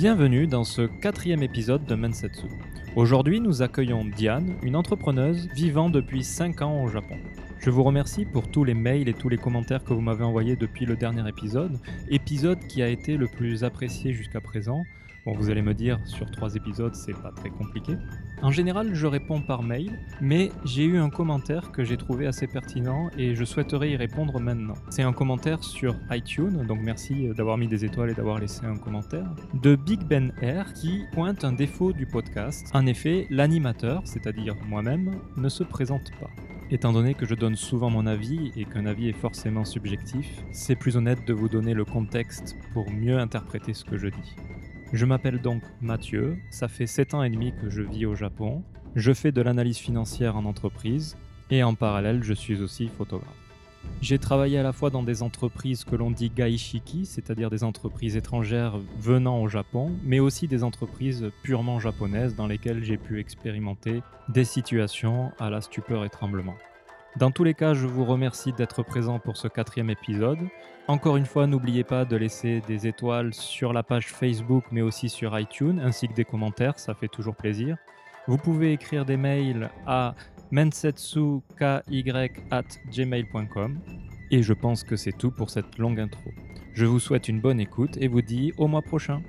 Bienvenue dans ce quatrième épisode de Mensetsu. Aujourd'hui, nous accueillons Diane, une entrepreneuse vivant depuis 5 ans au Japon. Je vous remercie pour tous les mails et tous les commentaires que vous m'avez envoyés depuis le dernier épisode, épisode qui a été le plus apprécié jusqu'à présent. Bon, vous allez me dire, sur trois épisodes, c'est pas très compliqué. En général, je réponds par mail, mais j'ai eu un commentaire que j'ai trouvé assez pertinent et je souhaiterais y répondre maintenant. C'est un commentaire sur iTunes, donc merci d'avoir mis des étoiles et d'avoir laissé un commentaire, de Big Ben Air qui pointe un défaut du podcast. En effet, l'animateur, c'est-à-dire moi-même, ne se présente pas. Étant donné que je donne souvent mon avis et qu'un avis est forcément subjectif, c'est plus honnête de vous donner le contexte pour mieux interpréter ce que je dis. Je m'appelle donc Mathieu, ça fait 7 ans et demi que je vis au Japon, je fais de l'analyse financière en entreprise et en parallèle je suis aussi photographe. J'ai travaillé à la fois dans des entreprises que l'on dit gaishiki, c'est-à-dire des entreprises étrangères venant au Japon, mais aussi des entreprises purement japonaises dans lesquelles j'ai pu expérimenter des situations à la stupeur et tremblement. Dans tous les cas, je vous remercie d'être présent pour ce quatrième épisode. Encore une fois, n'oubliez pas de laisser des étoiles sur la page Facebook, mais aussi sur iTunes, ainsi que des commentaires, ça fait toujours plaisir. Vous pouvez écrire des mails à mensetsuky@gmail.com. Et je pense que c'est tout pour cette longue intro. Je vous souhaite une bonne écoute et vous dis au mois prochain.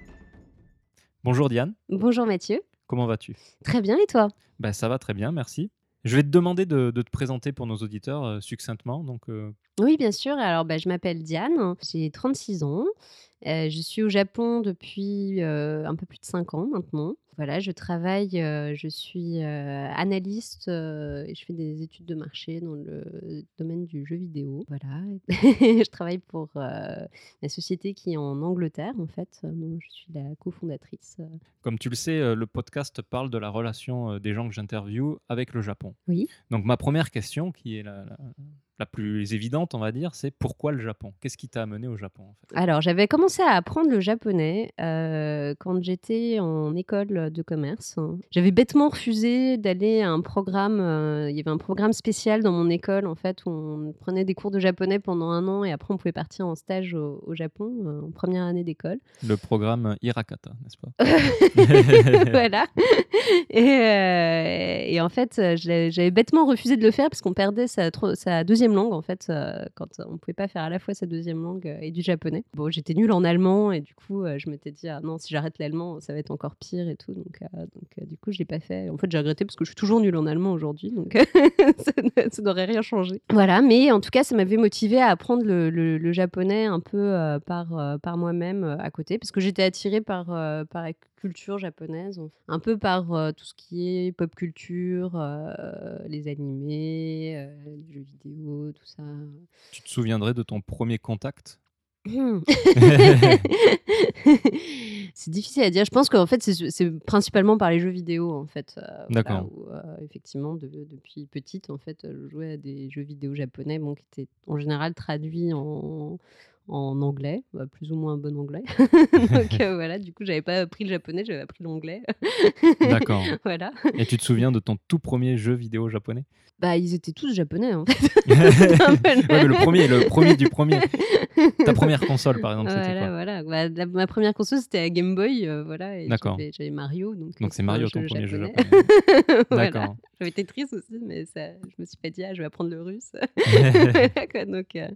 Bonjour Diane. Bonjour Mathieu. Comment vas-tu? Très bien et toi? Ben, Ça va très bien, merci. Je vais te demander de, te présenter pour nos auditeurs euh, succinctement. Donc, euh, Oui, bien sûr. Alors, bah, je m'appelle Diane, j'ai 36 ans. Euh, je suis au Japon depuis euh, un peu plus de 5 ans maintenant. Voilà, je travaille, euh, je suis analyste et je fais des études de marché dans le domaine du jeu vidéo. Voilà, je travaille pour la société qui est en Angleterre en fait. Dont je suis la cofondatrice. comme tu le sais, le podcast parle de la relation des gens que j'interviewe avec le Japon. Oui. Donc ma première question, qui est la, la- la plus évidente, on va dire, c'est pourquoi le Japon? Qu'est-ce qui t'a amené au Japon en fait? Alors, j'avais commencé à apprendre le japonais euh, quand j'étais en école de commerce. J'avais bêtement refusé d'aller à un programme. euh, il y avait un programme spécial dans mon école, en fait, où on prenait des cours de japonais pendant un an et après on pouvait partir en stage au, au Japon euh, en première année d'école. Le programme Hirakata, n'est-ce pas? Voilà. Et, et en fait, j'avais bêtement refusé de le faire parce qu'on perdait sa, sa deuxième langue, en fait, euh, quand on pouvait pas faire à la fois sa deuxième langue euh, et du japonais. Bon, j'étais nulle en allemand et du coup, euh, je m'étais dit, ah non, si j'arrête l'allemand, ça va être encore pire et tout. Donc, donc du coup, je l'ai pas fait. En fait, j'ai regretté parce que je suis toujours nulle en allemand aujourd'hui, donc ça n'aurait rien changé. Voilà, mais en tout cas, ça m'avait motivé à apprendre le, japonais un peu par, par moi-même à côté, parce que j'étais attirée par, culture japonaise, un peu par euh, tout ce qui est pop culture, euh, les animés, euh, les jeux vidéo, tout ça. Tu te souviendrais de ton premier contact? C'est difficile à dire. Je pense qu'en fait, c'est principalement par les jeux vidéo, en fait. euh, D'accord. euh, effectivement, de- depuis petite, en fait, je jouais à des jeux vidéo japonais, bon, qui étaient en général traduits en, en anglais, bah, plus ou moins bon anglais. Donc euh, voilà, du coup, j'avais pas appris le japonais, j'avais appris l'anglais. D'accord. voilà. Et tu te souviens de ton tout premier jeu vidéo japonais? Bah, ils étaient tous japonais, en fait. Ouais, mais le premier, le premier du premier. Ta première console, par exemple, c'était Voilà, quoi? voilà. Bah, la- ma première console, c'était la Game Boy, euh, voilà. et D'accord. j'avais- Mario, donc. Donc euh, c'est Mario un ton premier jeu japonais. Voilà. D'accord. J'avais Tetris aussi, mais ça, je me suis pas dit, ah, je vais apprendre le russe. Donc, euh,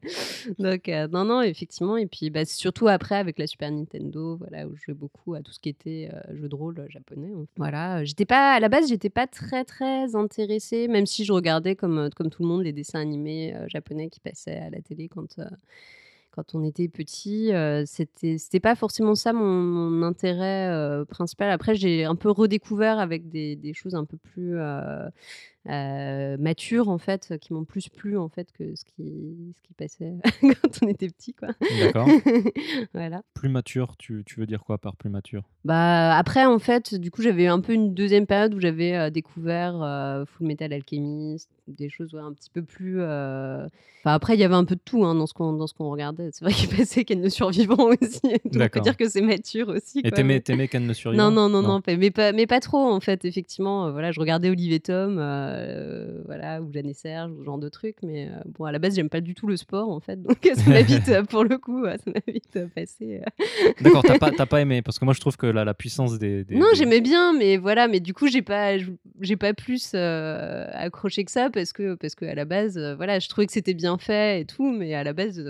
donc non, non, effectivement. Et puis, bah, surtout après, avec la Super Nintendo, voilà, où je jouais beaucoup à tout ce qui était euh, jeu de rôle euh, japonais. Voilà. J'étais pas, à la base, j'étais pas très, très intéressée, même si je regardais comme, euh, comme tout le monde les dessins animés euh, japonais qui passaient à la télé quand. quand on était petit, c'était c'était pas forcément ça mon, intérêt principal. Après, j'ai un peu redécouvert avec des choses un peu plus euh, matures en fait, qui m'ont plus plu en fait que ce qui ce qui passait quand on était petit, quoi. D'accord. voilà. Plus mature, tu, tu veux dire quoi par plus mature? Bah après en fait, du coup j'avais un peu une deuxième période où j'avais euh, découvert euh, Full Metal Alchemist, des choses ouais, un petit peu plus. euh, Enfin après il y avait un peu de tout hein, dans ce qu'on dans ce qu'on regardait. C'est vrai qu'il passait Ken le survivant aussi. On peut dire que c'est mature aussi. Et quoi, t'aimais, mais- t'aimais Ken le survivant? Non, non, non, non, mais, pas, mais pas trop en fait, effectivement. voilà, je regardais Olive et Tom, euh, voilà, ou Jeanne et Serge, ou ce genre de trucs. Mais euh, bon, à la base, j'aime pas du tout le sport, en fait. Donc, ça m'a vite, pour le coup, ça m'a vite euh, passé. D'accord, t'as pas, t'as pas aimé parce que moi je trouve que la, la puissance des. des- Non, des- j'aimais bien, mais voilà, mais du coup, j'ai pas, j'ai pas plus euh, accroché que ça parce que, parce que à la base, voilà, je trouvais que c'était bien fait et tout, mais à la base,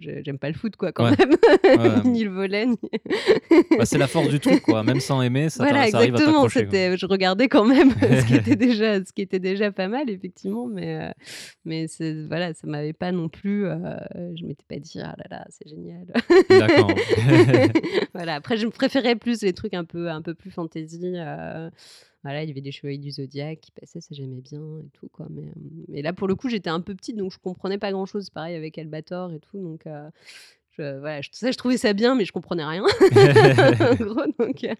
j'ai- j'aime pas le foot, quoi, quand Ouais. même, Ouais. ni le volet, ni... Bah, c'est la force du truc, quoi. Même sans aimer, ça, voilà, ça arrive à exactement. t'accrocher. je regardais quand même ce qui était déjà, ce qui était déjà pas mal, effectivement, mais, euh, mais voilà, ça m'avait pas non plus, euh, je m'étais pas dit, ah là là, c'est génial. D'accord. voilà. Après, je préférais plus les trucs un peu, un peu plus fantasy. euh, voilà, il y avait des chevaliers du zodiaque qui passaient, ça j'aimais bien et tout quoi. Mais, euh, mais là, pour le coup, j'étais un peu petite, donc je comprenais pas grand chose. Pareil avec Albator et tout, donc. euh, voilà, je, ça, je trouvais ça bien, mais je comprenais rien. en gros, donc euh,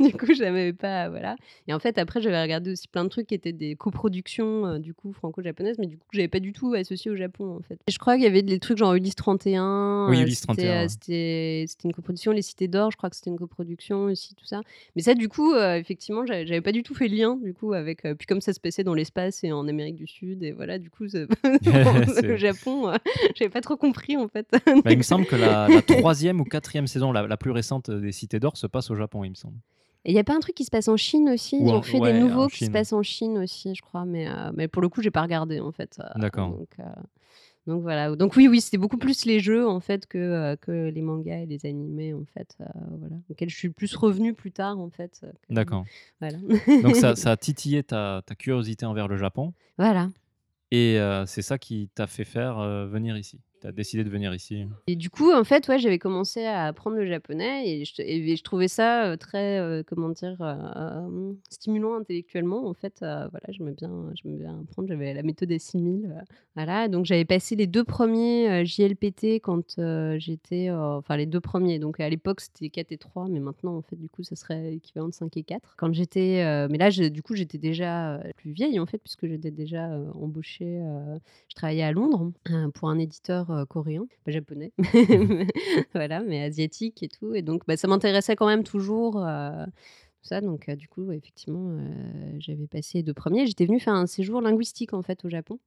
du coup, j'avais pas, voilà. Et en fait, après, j'avais regardé aussi plein de trucs qui étaient des coproductions, euh, du coup, franco-japonaises, mais du coup, j'avais pas du tout associé au Japon, en fait. Et je crois qu'il y avait des trucs genre Ulysse 31. Oui, euh, Ulysse c'était, 31, euh, ouais. C'était une coproduction, Les Cités d'Or, je crois que c'était une coproduction aussi, tout ça. Mais ça, du coup, euh, effectivement, j'avais pas du tout fait le lien, du coup, avec. euh, puis comme ça se passait dans l'espace et en Amérique du Sud, et voilà, du coup, le Japon, euh, j'avais pas trop compris, en fait. Bah, il me semble que la, la troisième ou quatrième saison, la, la plus récente des Cités d'Or, se passe au Japon, il me semble. Et il n'y a pas un truc qui se passe en Chine aussi? Ils ont fait ouais, des nouveaux qui se passent en Chine aussi, je crois. Mais, euh, mais pour le coup, j'ai pas regardé en fait. euh, D'accord. Donc, euh, donc voilà. Donc oui, oui, c'était beaucoup plus les jeux en fait que, euh, que les mangas et les animés en fait. voilà. Auxquels je suis plus revenue plus tard en fait. D'accord. Voilà. Donc ça, ça a titillé ta, ta curiosité envers le Japon? voilà. Et c'est ça qui t'a fait faire venir ici? Tu as décidé de venir ici. Et du coup, en fait, ouais, j'avais commencé à apprendre le japonais et je, trouvais ça euh, très, euh, comment dire, euh, stimulant intellectuellement. En fait, euh, voilà, j'aimais bien, bien apprendre. J'avais la méthode S6000. euh, voilà, donc j'avais passé les deux premiers JLPT quand j'étais, enfin les deux premiers. Donc à l'époque, c'était 4 et 3, mais maintenant, en fait, du coup, ça serait équivalent de 5 et 4. Quand j'étais, mais là, du coup, j'étais déjà plus vieille, en fait, puisque j'étais déjà embauchée. je travaillais à Londres pour un éditeur euh, coréen, pas japonais, voilà, mais asiatique et tout. Et donc, bah, ça m'intéressait quand même toujours. ça, donc euh, du coup, ouais, effectivement, euh, j'avais passé deux premiers. J'étais venue faire un séjour linguistique en fait au Japon.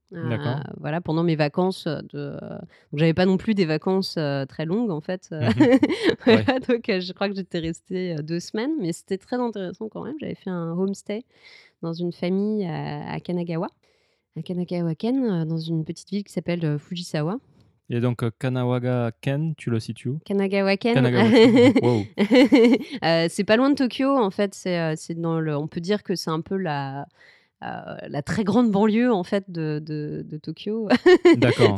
euh, voilà, pendant mes vacances de. donc j'avais pas non plus des vacances très longues en fait. voilà, donc je crois que j'étais restée deux semaines, mais c'était très intéressant quand même. J'avais fait un homestay dans une famille à, à Kanagawa, à Kanagawa-ken, dans une petite ville qui s'appelle Fujisawa. Et donc euh, Kanawaga Ken, tu le situes où? Kanagawa-ken. Kanagawa-ken. Wow. Euh, c'est pas loin de Tokyo, en fait. C'est, euh, c'est dans le. On peut dire que c'est un peu la. Euh, la très grande banlieue en fait de, de, de Tokyo. D'accord.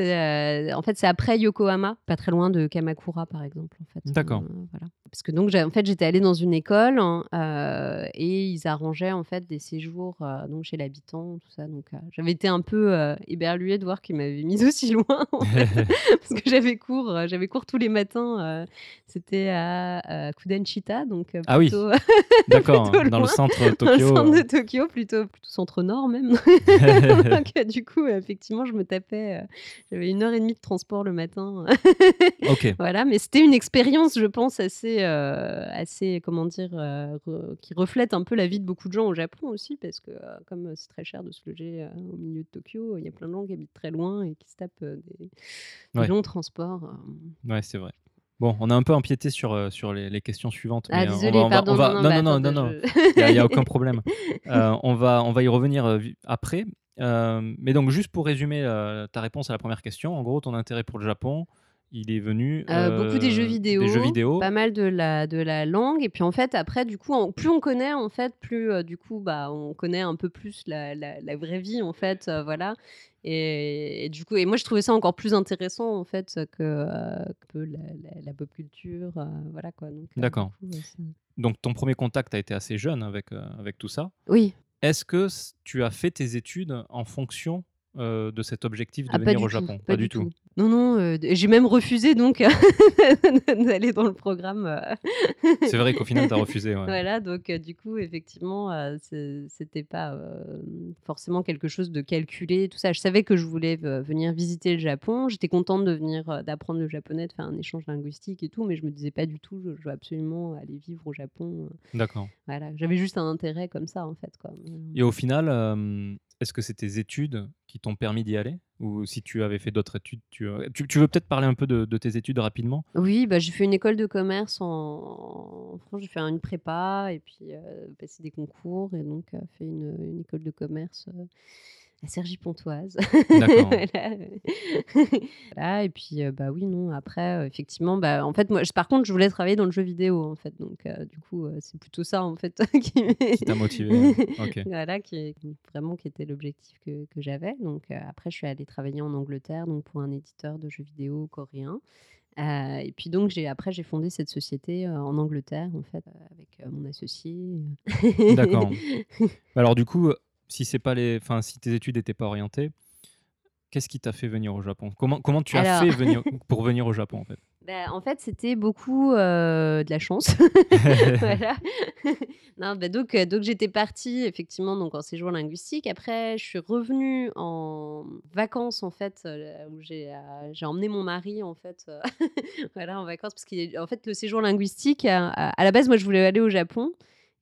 euh, en fait, c'est après Yokohama, pas très loin de Kamakura par exemple. En fait. D'accord. Euh, voilà. Parce que donc, en fait, j'étais allée dans une école hein, euh, et ils arrangeaient en fait des séjours euh, donc chez l'habitant, tout ça. Donc, euh, j'avais été un peu éberluée de voir qu'ils m'avaient mise aussi loin. en fait parce que j'avais cours, j'avais cours tous les matins. C'était à, à Kudanchita, donc euh, Ah oui, plutôt D'accord. plutôt Dans le centre dans le Tokyo. centre de euh, Tokyo, plutôt, plutôt centre-nord même. donc euh, du coup, effectivement, je me tapais, euh, j'avais une heure et demie de transport le matin. Ok. voilà, mais c'était une expérience, je pense, assez, euh, assez comment dire, euh, re- qui reflète un peu la vie de beaucoup de gens au Japon aussi, parce que comme c'est très cher de se loger au milieu de Tokyo, il y a plein de gens qui habitent très loin et qui se tapent des, des Ouais. longs transports. Ouais, c'est vrai. Bon, on a un peu empiété sur, euh, sur les, les questions suivantes. Ah, mais, désolé, va- on va- pardon. on va- non, non, bah, non, non, non, non. Il n'y a, aucun problème. Euh, on, va, on va y revenir euh, après. Euh, mais donc, juste pour résumer euh, ta réponse à la première question, en gros, ton intérêt pour le Japon, il est venu. Euh, beaucoup des jeux euh, vidéo, Des jeux vidéo. pas mal de la, de la langue. Et puis en fait, après, du coup, en- plus on connaît, en fait, plus euh, du coup, bah, on connaît un peu plus la, la- la vraie vie, en fait, euh, voilà. Et, et du coup, et moi, je trouvais ça encore plus intéressant, en fait, que, que la, la- pop culture, voilà quoi. Donc, D'accord. c'est- Donc, ton premier contact a été assez jeune avec, avec tout ça. oui. Est-ce que tu as fait tes études en fonction euh, de cet objectif de Ah, venir au tout, Japon? pas Pas du tout? tout. Non, non, heu, d j'ai même refusé donc d'aller dans le programme, heu C'est vrai qu'au final, tu as refusé, ouais. Voilà, donc du coup, effectivement, c'était pas, forcément quelque chose de calculé, tout ça. Je savais que je voulais ve venir visiter le Japon. J'étais contente de venir, d'apprendre le japonais, de faire un échange linguistique et tout, mais je me disais pas du tout: «Je je veux absolument aller vivre au Japon», D'accord. voilà. J'avais juste un intérêt comme ça, en fait, quoi. Et au final, est-ce que c'est tes études qui t'ont permis d'y aller? Ou si tu avais fait d'autres études, tu, tu veux peut-être parler un peu de tes études rapidement? Oui, bah, j'ai fait une école de commerce en France, j'ai fait une prépa et puis, heu, passé des concours et donc heu, fait une, une école de commerce, heu, à Cergy-Pontoise. D'accord. Voilà, et puis, heu, bah, oui, non, après, heu, effectivement, bah, en fait, moi, j par contre, je voulais travailler dans le jeu vidéo, en fait, donc heu, du coup, c'est plutôt ça, en fait, qui t'a motivé, heu, OK. voilà, qui vraiment qui était l'objectif que que j'avais. Donc après, je suis allée travailler en Angleterre, donc pour un éditeur de jeux vidéo coréen. Et puis donc j'ai après j'ai fondé cette société, en Angleterre, en fait, avec, mon associé, D'accord. Alors du coup, si c'est pas les enfin, si tes études étaient pas orientées, qu'est-ce qui t'a fait venir au Japon? Comment comment tu as fait venir pour venir au Japon, en fait? Bah, en fait, c'était beaucoup, heu, de la chance. Voilà. Non, bah, donc heu, donc j'étais partie effectivement donc en séjour linguistique. Après, je suis revenue en vacances, en fait, là où j'ai, j'ai emmené mon mari, en fait, voilà, en vacances parce qu'il est en fait, le séjour linguistique, à à à la base, moi, je voulais aller au Japon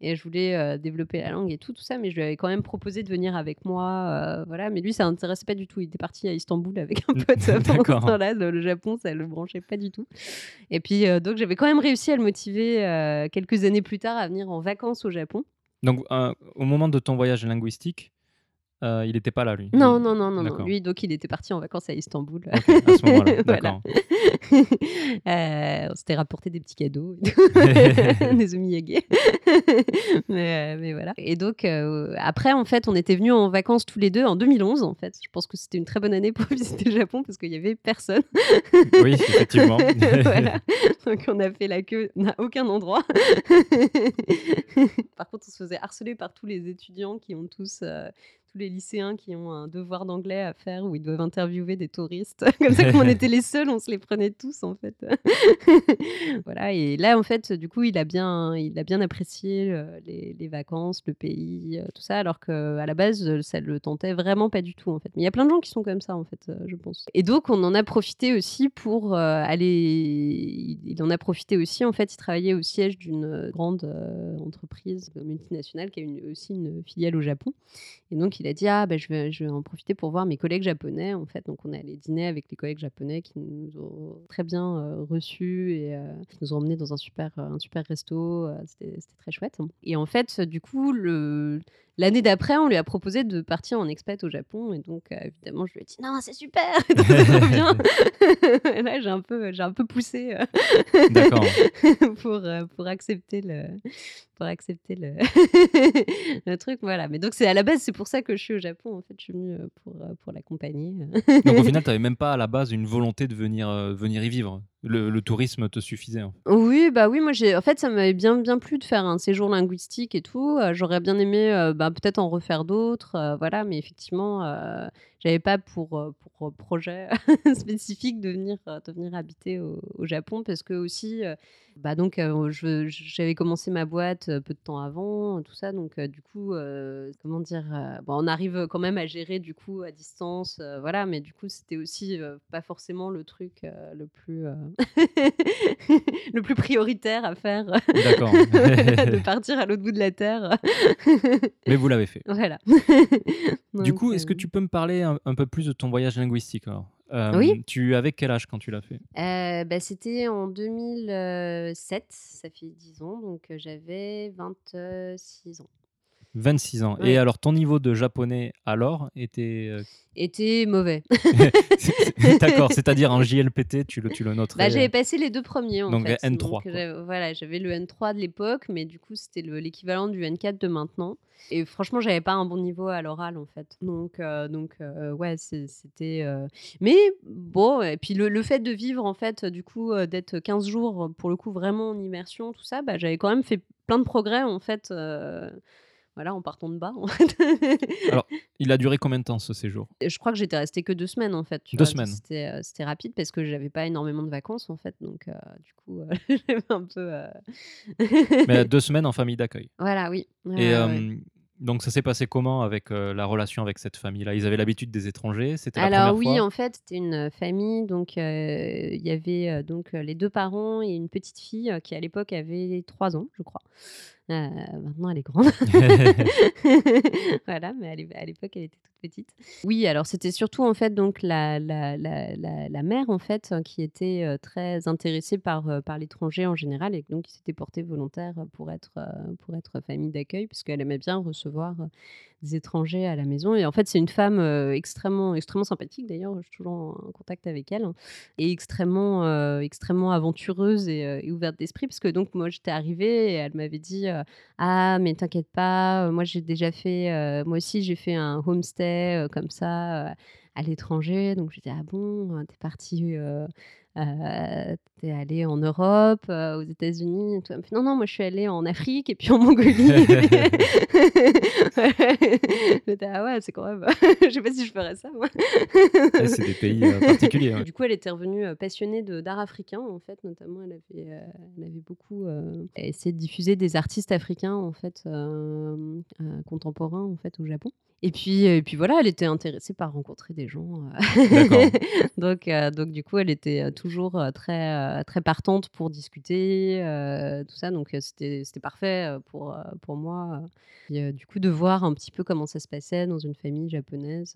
et je voulais, heu, développer la langue et tout, tout ça, mais je lui avais quand même proposé de venir avec moi, heu, voilà, mais lui, ça l'intéressait pas du tout. Il était parti à Istanbul avec un Mmh, pote, heu, pendant ce d'accord. temps-là. Le Japon, ça le branchait pas du tout et puis, donc j'avais quand même réussi à le motiver, quelques années plus tard à venir en vacances au Japon. Donc au moment de ton voyage linguistique, heu, il était pas là, lui? Non, non, non, non. Lui, donc il était parti en vacances à Istanbul. OK, à ce moment-là, Voilà. Heu, on s'était rapporté des petits cadeaux, des omiyage. Mais heu, mais voilà et donc après, en fait, on était venus en vacances tous les 2 en 2011, en fait. Je pense que c'était une très bonne année pour visiter le Japon parce qu'il y avait personne. Oui, effectivement. Voilà, donc on a fait la queue à aucun endroit. Par contre, on se faisait harceler par tous les étudiants qui ont tous, tous les lycéens qui ont un devoir d'anglais à faire où ils doivent interviewer des touristes. Comme ça, comme on était les seuls, on se les prenait tous, en fait. Voilà et là, en fait, du coup, il a bien il a bien apprécié, heu, les vacances, le pays, heu, tout ça, alors qu'à la base, ça le tentait vraiment pas du tout, en fait. Mais il y a plein de gens qui sont comme ça, en fait, heu, je pense et donc on en a profité aussi pour, aller il en a profité aussi, en fait, il travaillait au siège d'une, grande, entreprise multinationale qui a aussi une filiale au Japon et donc il a dit: «Ah, bah, je vais je vais en profiter pour voir mes collègues japonais», en fait. Donc on est allés dîner avec les collègues japonais qui nous ont très bien, heu, reçus et heu, qui nous ont emmenés dans un super, heu, un super resto, c'était très chouette et en fait, du coup, le l'année d'après, on lui a proposé de partir en expat au Japon et donc heu, évidemment, je lui ai dit: «Non, c'est super, trop bien!» et là, j'ai un peu j'ai un peu poussé, D'accord. pour, heu, pour accepter le pour accepter le le truc, voilà. Mais donc c'est à la base, c'est pour ça que je suis au Japon, en fait. Je suis venue, heu, pour, pour l'accompagner. Donc au final, tu avais même pas à la base une volonté de venir, venir y vivre? Le tourisme te suffisait, en Oui, bah, oui, moi, j'ai en fait, ça m'avait bien bien plu de faire un séjour linguistique et tout, heu, j'aurais bien aimé, heu, bah, peut-être en refaire d'autres, heu, voilà, mais effectivement, j'avais pas pour, pour, projet spécifique de venir, habiter au au Japon parce qu'aussi, heu, bah, donc j'avais commencé ma boîte, peu de temps avant, tout ça, donc du coup, comment dire? Bah, on arrive quand même à gérer, du coup, à distance, voilà, mais du coup, c'était aussi, pas forcément le truc, le plus, le plus prioritaire à faire, D'accord. de partir à l'autre bout de la terre. Mais vous l'avez fait. Voilà. Du coup, est-ce que heu tu peux me parler un un peu plus de ton voyage linguistique, alors? Oui. Tu avais quel âge quand tu l'as fait? Heu, bah, c'était en 2007, ça fait 10 ans, donc j'avais 26 ans. 26 ans. Et alors ton niveau de japonais, alors, était, heu Était mauvais. D'accord, c'est-à-dire en JLPT, tu le tu le Bah, noterais, j'avais heu passé les 2 premiers, en donc fait, N3, donc quoi. j'av voilà, j'avais le N3 de l'époque, mais du coup, c'était le l'équivalent du N4 de maintenant. Et franchement, j'avais pas un bon niveau à l'oral, en fait, donc heu donc ouais, c'est c'était, mais bon et puis le le fait de vivre, en fait, du coup, d'être 15 jours, pour le coup, vraiment en immersion, tout ça, bah, j'avais quand même fait plein de progrès, en fait, voilà, en partant de bas. En fait. Alors, il a duré combien de temps ce séjour? Je crois que j'étais restée que deux semaines en fait. deux semaines. C'était rapide parce que j'avais pas énormément de vacances en fait, donc du coup j'avais un peu. Mais deux semaines en famille d'accueil. Voilà, oui. Et donc ça s'est passé comment avec la relation avec cette famille-là? Ils avaient l'habitude des étrangers? C'était la Alors première oui, fois? en fait, c'était une famille. Donc il y avait donc les deux parents et une petite fille qui à l'époque avait trois ans, je crois. Maintenant, elle est grande. voilà, mais à l'époque, elle était toute petite. Oui, alors c'était surtout en fait donc la, la, la, la, mère en fait qui était très intéressée par, par l'étranger en général et donc qui s'était portée volontaire pour être, pour être famille d'accueil puisqu'elle aimait bien recevoir étrangers à la maison. Et en fait, c'est une femme extrêmement, extrêmement sympathique d'ailleurs. Je suis toujours en, contact avec elle hein, et extrêmement, extrêmement aventureuse et, ouverte d'esprit parce que donc moi j'étais arrivée et elle m'avait dit ah mais t'inquiète pas, moi j'ai déjà fait, moi aussi j'ai fait un homestay comme ça à l'étranger. Donc je dis ah bon, t'es partie euh, t'es allé en Europe, euh, aux États-Unis tout. non, non, moi je suis allée en Afrique et puis en Mongolie. ah ouais, c'est quand même. je sais pas si je ferais ça, moi. c'est des pays euh, particuliers. Du coup, elle était revenue passionnée d'art africain, en fait, notamment. Elle avait, elle avait beaucoup essayé de diffuser des artistes africains, en fait, contemporains, en fait, au Japon. Et puis, et puis voilà, elle était intéressée par rencontrer des gens. donc, donc, du coup, elle était toujours très, très partante pour discuter, tout ça. Donc, c'était parfait pour, pour moi. du coup, de voir un petit peu comment ça se passait dans une famille japonaise.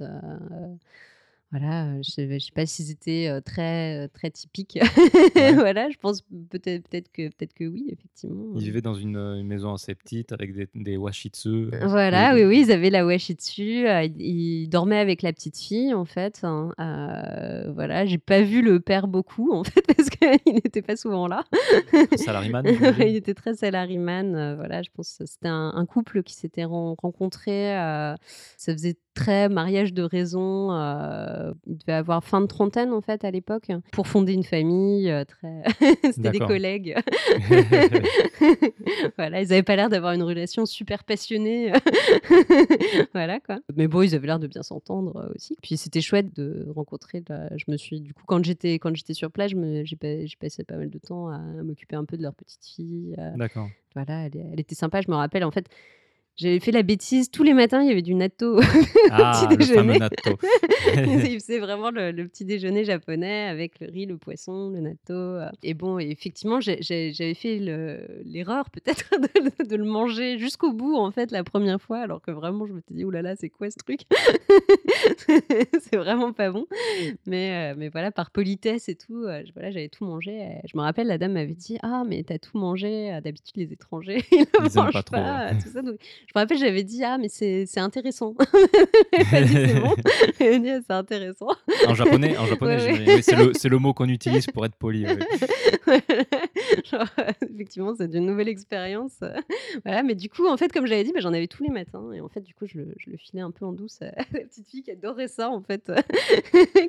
Voilà, je ne sais pas s'ils étaient très, très typiques. voilà, je pense peut-être peut que, peut que oui, effectivement. Ils vivaient dans une, maison assez petite avec des, des washitsu. Voilà, oui, oui, ils avaient la washitsu. ils, dormaient avec la petite fille, en fait. Hein, voilà, j'ai pas vu le père beaucoup, en fait, parce qu'il n'était pas souvent là. Salariman Il était très salariman. voilà, je pense que c'était un, couple qui s'était rencontré. ça faisait très mariage de raison. Euh, il devait avoir fin de trentaine en fait à l'époque pour fonder une famille. Euh, très... C'était des collègues. voilà, ils n'avaient pas l'air d'avoir une relation super passionnée. voilà quoi. Mais bon, ils avaient l'air de bien s'entendre euh, aussi. Puis c'était chouette de rencontrer. Je me suis du coup quand j'étais quand j'étais sur place, j'ai passé pas mal de temps à m'occuper un peu de leur petite fille. D'accord. Voilà, elle, elle, était sympa. Je me rappelle en fait j'avais fait la bêtise, tous les matins, il y avait du natto ah, petit déjeuner. C'est vraiment le, petit déjeuner japonais avec le riz, le poisson, le natto. Euh. Et bon, effectivement, j'avais fait l'erreur peut-être de, le manger jusqu'au bout, en fait, la première fois, alors que vraiment, je me suis dit, oulala, c'est quoi ce truc? C'est vraiment pas bon. Mais, euh, mais voilà, par politesse et tout, euh, voilà, j'avais tout mangé. Je me rappelle, la dame m'avait dit, ah, mais t'as tout mangé. D'habitude, les étrangers, ils ne mangent pas, trop, tout ça. Je me rappelle, j'avais dit Ah, mais c'est intéressant. c'est bon. c'est intéressant. En japonais, en japonais c'est le, le, mot qu'on utilise pour être poli. effectivement, c'est une nouvelle expérience. voilà, mais du coup, en fait, comme j'avais dit, bah, j'en avais tous les matins. Et en fait, du coup, je le, je le filais un peu en douce à la petite fille qui adorait ça, en fait.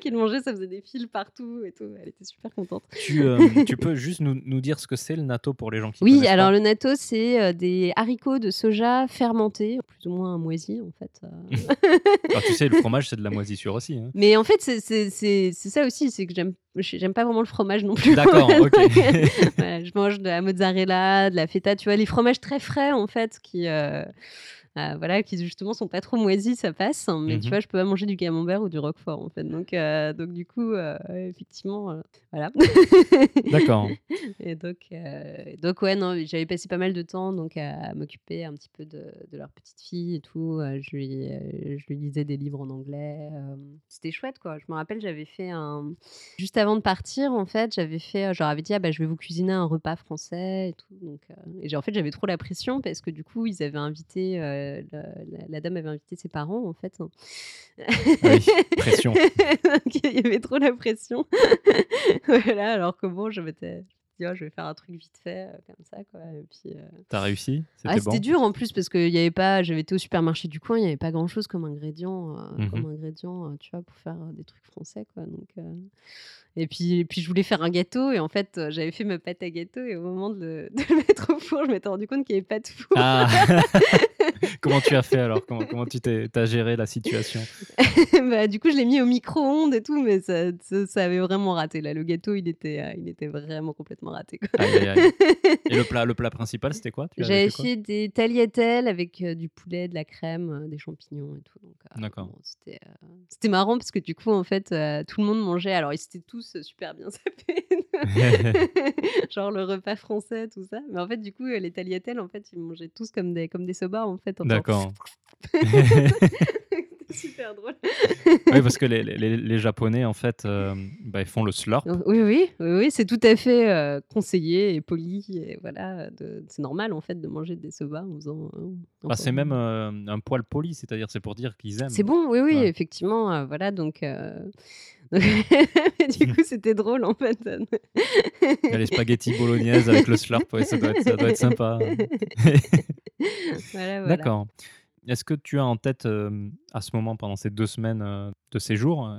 qui le mangeait, ça faisait des fils partout et tout. Elle était super contente. Tu, euh, tu peux juste nous, nous, dire ce que c'est le natto pour les gens qui Oui, alors le natto, c'est euh, des haricots de soja fermentés fermenté, plus ou moins moisi en fait. Euh. Alors, tu sais, le fromage, c'est de la moisissure aussi. Hein. Mais en fait, c'est ça aussi, c'est que j'aime j'aime pas vraiment le fromage non plus. D'accord, ok. je mange de la mozzarella, de la feta, tu vois, les fromages très frais en fait qui. Euh, euh, voilà, qui justement sont pas trop moisis, ça passe. Hein, mais tu mmh vois, je peux pas manger du camembert ou du roquefort en fait. Donc, euh, donc du coup, euh, effectivement, voilà. D'accord. Et donc, donc ouais, non, j'avais passé pas mal de temps donc à m'occuper un petit peu de, de, leur petite fille et tout. je lui, je lui lisais des livres en anglais. C'était chouette quoi. Je me rappelle, j'avais fait un juste avant de partir en fait, j'avais fait, genre avais dit ah bah je vais vous cuisiner un repas français et tout. Donc, et en fait j'avais trop la pression parce que du coup ils avaient invité la, dame avait invité ses parents, en fait. Ah oui, pression. il y avait trop la pression. voilà, alors que bon, je m'étais dit, oh, je vais faire un truc vite fait, euh, comme ça, quoi. Et puis. Euh, T'as réussi? C'était ah, dur en plus parce y avait pas. J'avais été au supermarché du coin, il n'y avait pas grand chose comme ingrédient, euh, comme ingrédient, tu vois, pour faire des trucs français, quoi. Donc. Et puis, puis je voulais faire un gâteau et en fait j'avais fait ma pâte à gâteau et au moment de le, de le mettre au four je m'étais rendu compte qu'il n'y avait pas de four. Ah. Comment tu as fait alors? Comment, comment tu t'es, as géré la situation? Bah, Du coup, je l'ai mis au micro-ondes et tout, mais ça, ça, avait vraiment raté. Là. Le gâteau, il était, euh, il était vraiment complètement raté. Quoi. Aïe, aïe. Et le plat, le plat principal, c'était quoi? J'avais fait, des tagliatelles avec euh, du poulet, de la crème, euh, des champignons et tout. D'accord. c'était, c'était marrant parce que du coup, en fait, tout le monde mangeait. Alors, ils étaient tous super bien sapés. Genre le repas français, tout ça. Mais en fait, du coup, les tagliatelles, en fait, ils mangeaient tous comme des, comme des soba, en fait. D'accord. super drôle. oui, parce que les, les, les Japonais, en fait, euh, bah, ils font le slurp. Oui, oui, oui, c'est tout à fait euh, conseillé et poli. Et voilà, c'est normal, en fait, de manger des soba en faisant. Bah, c'est même euh, un poil poli, c'est-à-dire c'est pour dire qu'ils aiment. C'est bon, oui, oui, effectivement. voilà, donc. du coup, c'était drôle en fait. Il y a les spaghettis bolognaises avec le slurp, ça, doit être, ça doit être sympa. voilà, voilà. D'accord. Est-ce que tu as en tête, à ce moment, pendant ces deux semaines de séjour,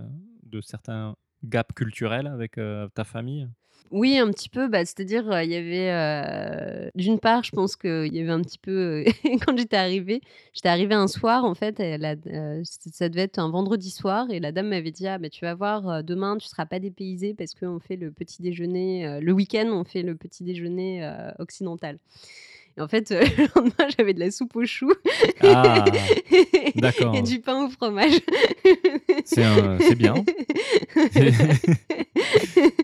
de certains gaps culturels avec ta famille? Oui, un petit peu. Bah, c'est-à-dire, il y avait, d'une part, je pense qu'il y avait un petit peu, quand j'étais arrivée, j'étais arrivée un soir, en fait, ça devait être un vendredi soir, et la dame m'avait dit: «Ah, bah, tu vas voir, demain, tu seras pas dépaysée parce qu'on fait le petit déjeuner, le week-end, on fait le petit déjeuner occidental». Et en fait, le lendemain, j'avais de la soupe aux choux. Ah, d'accord. Et du pain au fromage. C'est bien.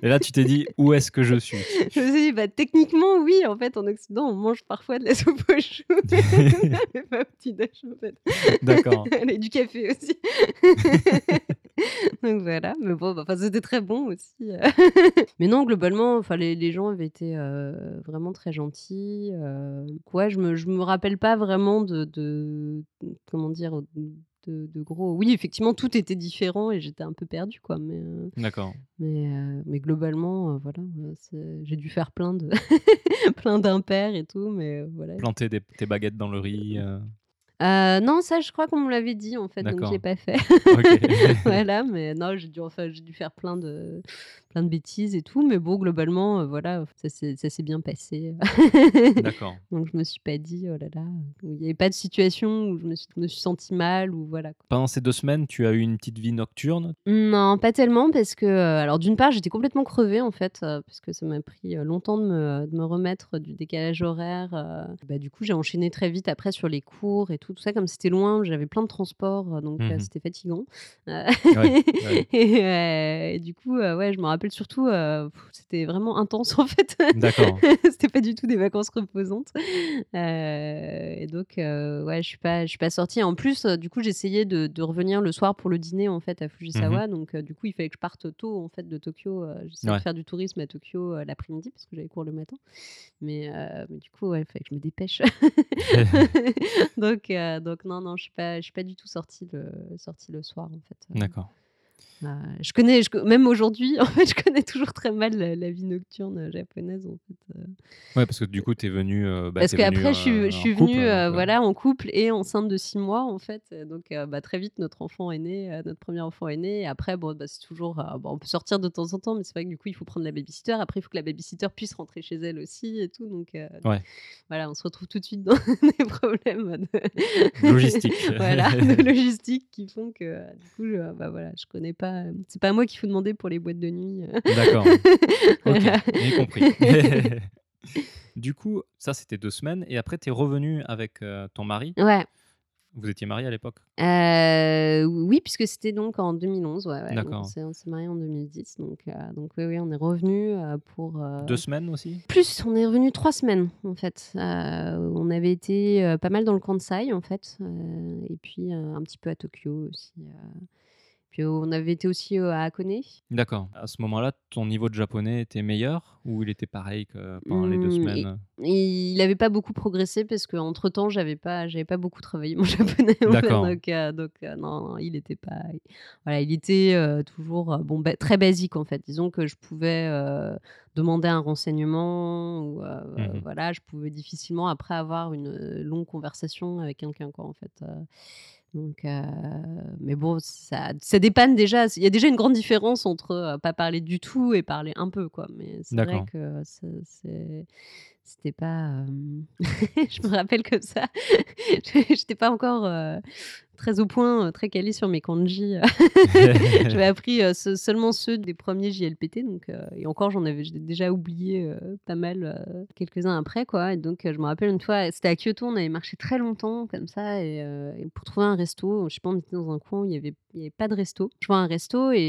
Et là, tu t'es dit, où est-ce que je suis? Je me suis dit, bah, techniquement, oui. En fait, en Occident, on mange parfois de la soupe aux choux. Mais pas au petit en fait. D'accord. Et du café aussi. Donc voilà, mais bon, bah, c'était très bon aussi. Euh. mais non, globalement, les, les gens avaient été euh, vraiment très gentils. Euh. Ouais, je me, je me rappelle pas vraiment de, de comment dire, de, de gros. Oui, effectivement, tout était différent et j'étais un peu perdue, quoi. Mais, D'accord. mais, mais globalement, voilà, j'ai dû faire plein de plein d'impairs et tout, mais voilà. Planter des, tes baguettes dans le riz. Euh, non, ça, je crois qu'on me l'avait dit en fait, donc je l'ai pas fait. Voilà, mais non, j'ai dû enfin, j'ai dû faire plein de plein de bêtises et tout, mais bon, globalement, euh, voilà, ça s'est bien passé. D'accord. Donc je me suis pas dit: «Oh là là», il y avait pas de situation où je me suis me suis sentie mal ou voilà, Pendant ces deux semaines, tu as eu une petite vie nocturne? Non, pas tellement parce que, euh, alors d'une part, j'étais complètement crevée en fait, parce que ça m'a pris, longtemps de me de me remettre du décalage horaire, bah, du coup, j'ai enchaîné très vite après sur les cours et tout tout, ça, comme c'était loin, j'avais plein de transports, donc mmh c'était fatigant. Et, du coup, ouais, je me rappelle surtout, c'était vraiment intense en fait. D'accord. c'était pas du tout des vacances reposantes. et donc, ouais, je suis pas, je suis pas sortie. En plus, du coup, j'essayais de, de, revenir le soir pour le dîner en fait à Fujisawa. Mmh donc, du coup, il fallait que je parte tôt en fait de Tokyo. J'essayais de faire du tourisme à Tokyo l'après-midi parce que j'avais cours le matin. Mais, mais du coup, ouais, il fallait que je me dépêche. donc, donc non, non, je ne suis, pas du tout sortie le, sortie le soir, en fait. D'accord. Bah, je connais, je, même aujourd'hui, en fait, je connais toujours très mal la, vie nocturne euh, japonaise. En fait. Euh. Ouais, parce que du coup, tu es venue. Euh, bah, parce qu'après, je, je, suis venue voilà, en couple et enceinte de six mois, en fait. Donc, bah, très vite, notre enfant est né, notre premier enfant est né. Et après, bon, bah, c'est toujours. bon, on peut sortir de temps en temps, mais c'est vrai que du coup, il faut prendre la babysitter. Après, il faut que la babysitter puisse rentrer chez elle aussi et tout. Donc, ouais. voilà, on se retrouve tout de suite dans des problèmes de logistique. voilà, de logistique qui font que, du coup, je, bah, voilà, je connais pas c'est pas à moi qu'il faut demander pour les boîtes de nuit. Euh. D'accord. ok, j'ai compris. du coup, ça c'était deux semaines et après tu es revenu avec euh, ton mari? Ouais. Vous étiez mariés à l'époque? Euh, Oui, puisque c'était donc en 2011. Ouais, ouais. D'accord. On s'est mariés en 2010. Donc, donc oui, oui, on est revenu pour. Deux semaines aussi? Plus, on est revenu trois semaines en fait. on avait été pas mal dans le Kansai en fait. et puis un petit peu à Tokyo aussi on avait été aussi à Akone. D'accord. À ce moment-là, ton niveau de japonais était meilleur ou il était pareil que pendant les deux mmh, semaines? Il n'avait pas beaucoup progressé parce qu'entre temps, j'avais pas, j'avais pas beaucoup travaillé mon japonais. D'accord. donc, donc non, il était pas. Voilà, il était toujours bon, très basique en fait. Disons que je pouvais demander un renseignement ou mmh voilà, je pouvais difficilement après avoir une longue conversation avec quelqu'un quoi en fait. Donc, mais bon, ça, ça dépanne déjà. Il y a déjà une grande différence entre pas parler du tout et parler un peu, quoi. Mais c'est vrai que c'était pas, hem je me rappelle comme ça, j'étais pas encore, heu, très au point, heu, très calée sur mes kanji. J'avais appris, se seulement ceux des premiers JLPT donc et encore j'en avais déjà oublié, pas mal, quelques-uns après quoi et donc je me rappelle une fois, c'était à Kyoto, on avait marché très longtemps comme ça et pour trouver un resto, je sais pas, on était dans un coin où il y avait il y avait pas de resto. Je vois un resto et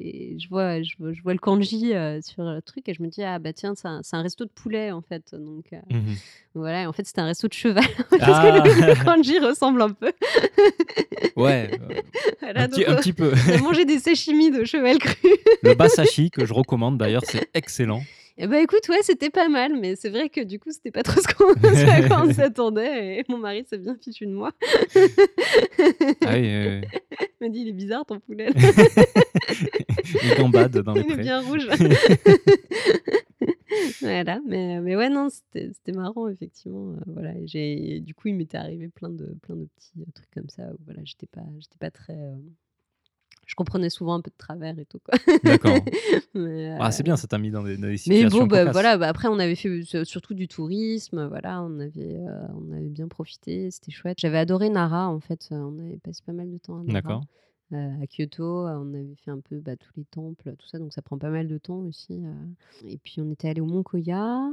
et je vois je vois je vois le kanji, sur le truc et je me dis: «Ah bah tiens, c'est un resto de poulet en fait», donc heu, Mmh mh. voilà et en fait, c'était un resto de cheval parce Ah! que le le kanji ressemble un peu. Ouais, Voilà un petit donc un on petit peu. on a mangé des sashimi de cheval cru. Le basashi que je recommande d'ailleurs, c'est excellent. Et bah écoute, ouais, c'était pas mal, mais c'est vrai que du coup, c'était pas trop ce qu'on à quoi on s'attendait et mon mari s'est bien fichu de moi. Ah oui. Il m'a dit: «Il est bizarre ton poulet là». Il gambade dans les Il est prés. bien rouge. Voilà, mais mais ouais, non, c'était marrant effectivement, heu, voilà j'ai du coup, il m'était arrivé plein de plein de petits, heu, trucs comme ça où voilà, j'étais pas pas très, je comprenais souvent un peu de travers et tout. D'accord. Ah, c'est bien, ça t'a mis dans des dans des mais situations bon, bah, voilà, bah, après on avait fait, surtout du tourisme, voilà, on avait, on avait bien profité, c'était chouette. J'avais adoré Nara en fait, on avait passé pas mal de temps à Nara, D'accord. À Kyoto, on avait fait un peu, bah, tous les temples, tout ça, donc ça prend pas mal de temps aussi, et puis on était allés au mont Koya,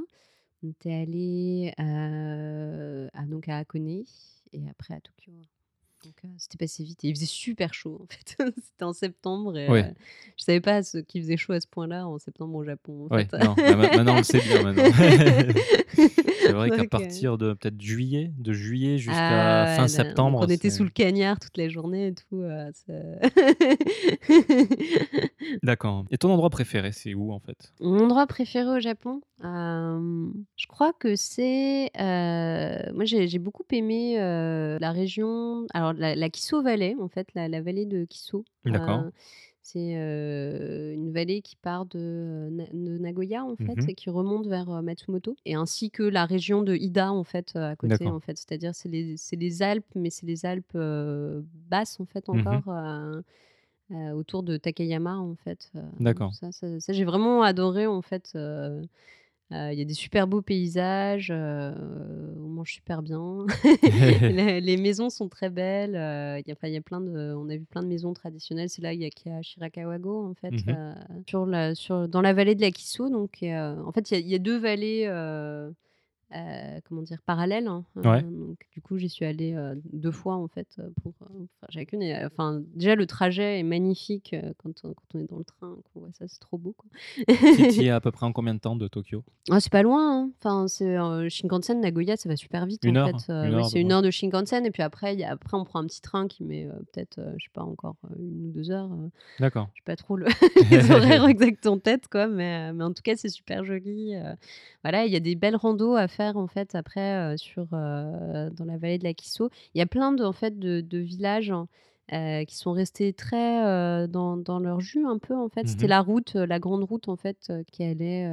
on était allés, heu, à donc à Hakone et après à Tokyo. Donc heu, c'était passé vite et il faisait super chaud en fait. C'était en septembre et Oui. heu, je savais pas ce qu'il faisait chaud à ce point-là en septembre au Japon en Ouais, fait. non, bah, ma maintenant on le sait bien maintenant. C'est vrai qu'à heu partir de peut-être juillet, de juillet jusqu'à Ah fin ouais, septembre, on était sous le cagnard toute la journée et tout, c'est D'accord et ton endroit préféré, c'est où en fait? Mon endroit préféré au Japon? Je crois que c'est, moi j'ai beaucoup aimé, la région alors la la Kiso Valley en fait, la la vallée de Kiso. D'accord. Heu, c'est, heu, une vallée qui part de Na de Nagoya en fait mh. et qui remonte vers, heu, Matsumoto et ainsi que la région de Hida en fait, heu, à côté en fait. C'est-à-dire c'est les les Alpes, mais c'est les Alpes, basses en fait Mmh mh. encore, heu heu, autour de Takayama en fait, D'accord. ça ça ça j'ai vraiment adoré en fait, il y a des super beaux paysages, heu, on mange super bien. Les les maisons sont très belles, il y a enfin y a plein de on a vu plein de maisons traditionnelles. C'est là il y a qu'il y a Shirakawa-go en fait, Mmh sur la sur dans la vallée de la Kiso donc en fait il y a il y a 2 vallées, heu, comment dire? Parallèles, hein, Ouais. donc du coup j'y suis allée, heu, 2 fois en fait, pour, faire chacune et enfin déjà le trajet est magnifique, quand on quand on est dans le train, qu'on voit ça, c'est trop beau. Tu y à peu près en combien de temps de Tokyo? Ah c'est pas loin, hein, enfin c'est, Shinkansen Nagoya, ça va super vite 1 en heure? fait, heu, 1 ouais, heure à peu c'est 1 près? heure de Shinkansen et puis après il y a après on prend un petit train qui met, peut-être, je sais pas encore, 1 ou 2 heures, heu, D'accord. j'ai pas trop le les horaires exacts en tête quoi, mais mais en tout cas c'est super joli, voilà, il y a des belles randos à faire en fait après, sur, dans la vallée de la Kiso. Il y a plein de en fait de de villages, heu, qui sont restés très, heu, dans dans leur jus un peu en fait. Mmh C'était la route, la grande route en fait, heu, qui allait,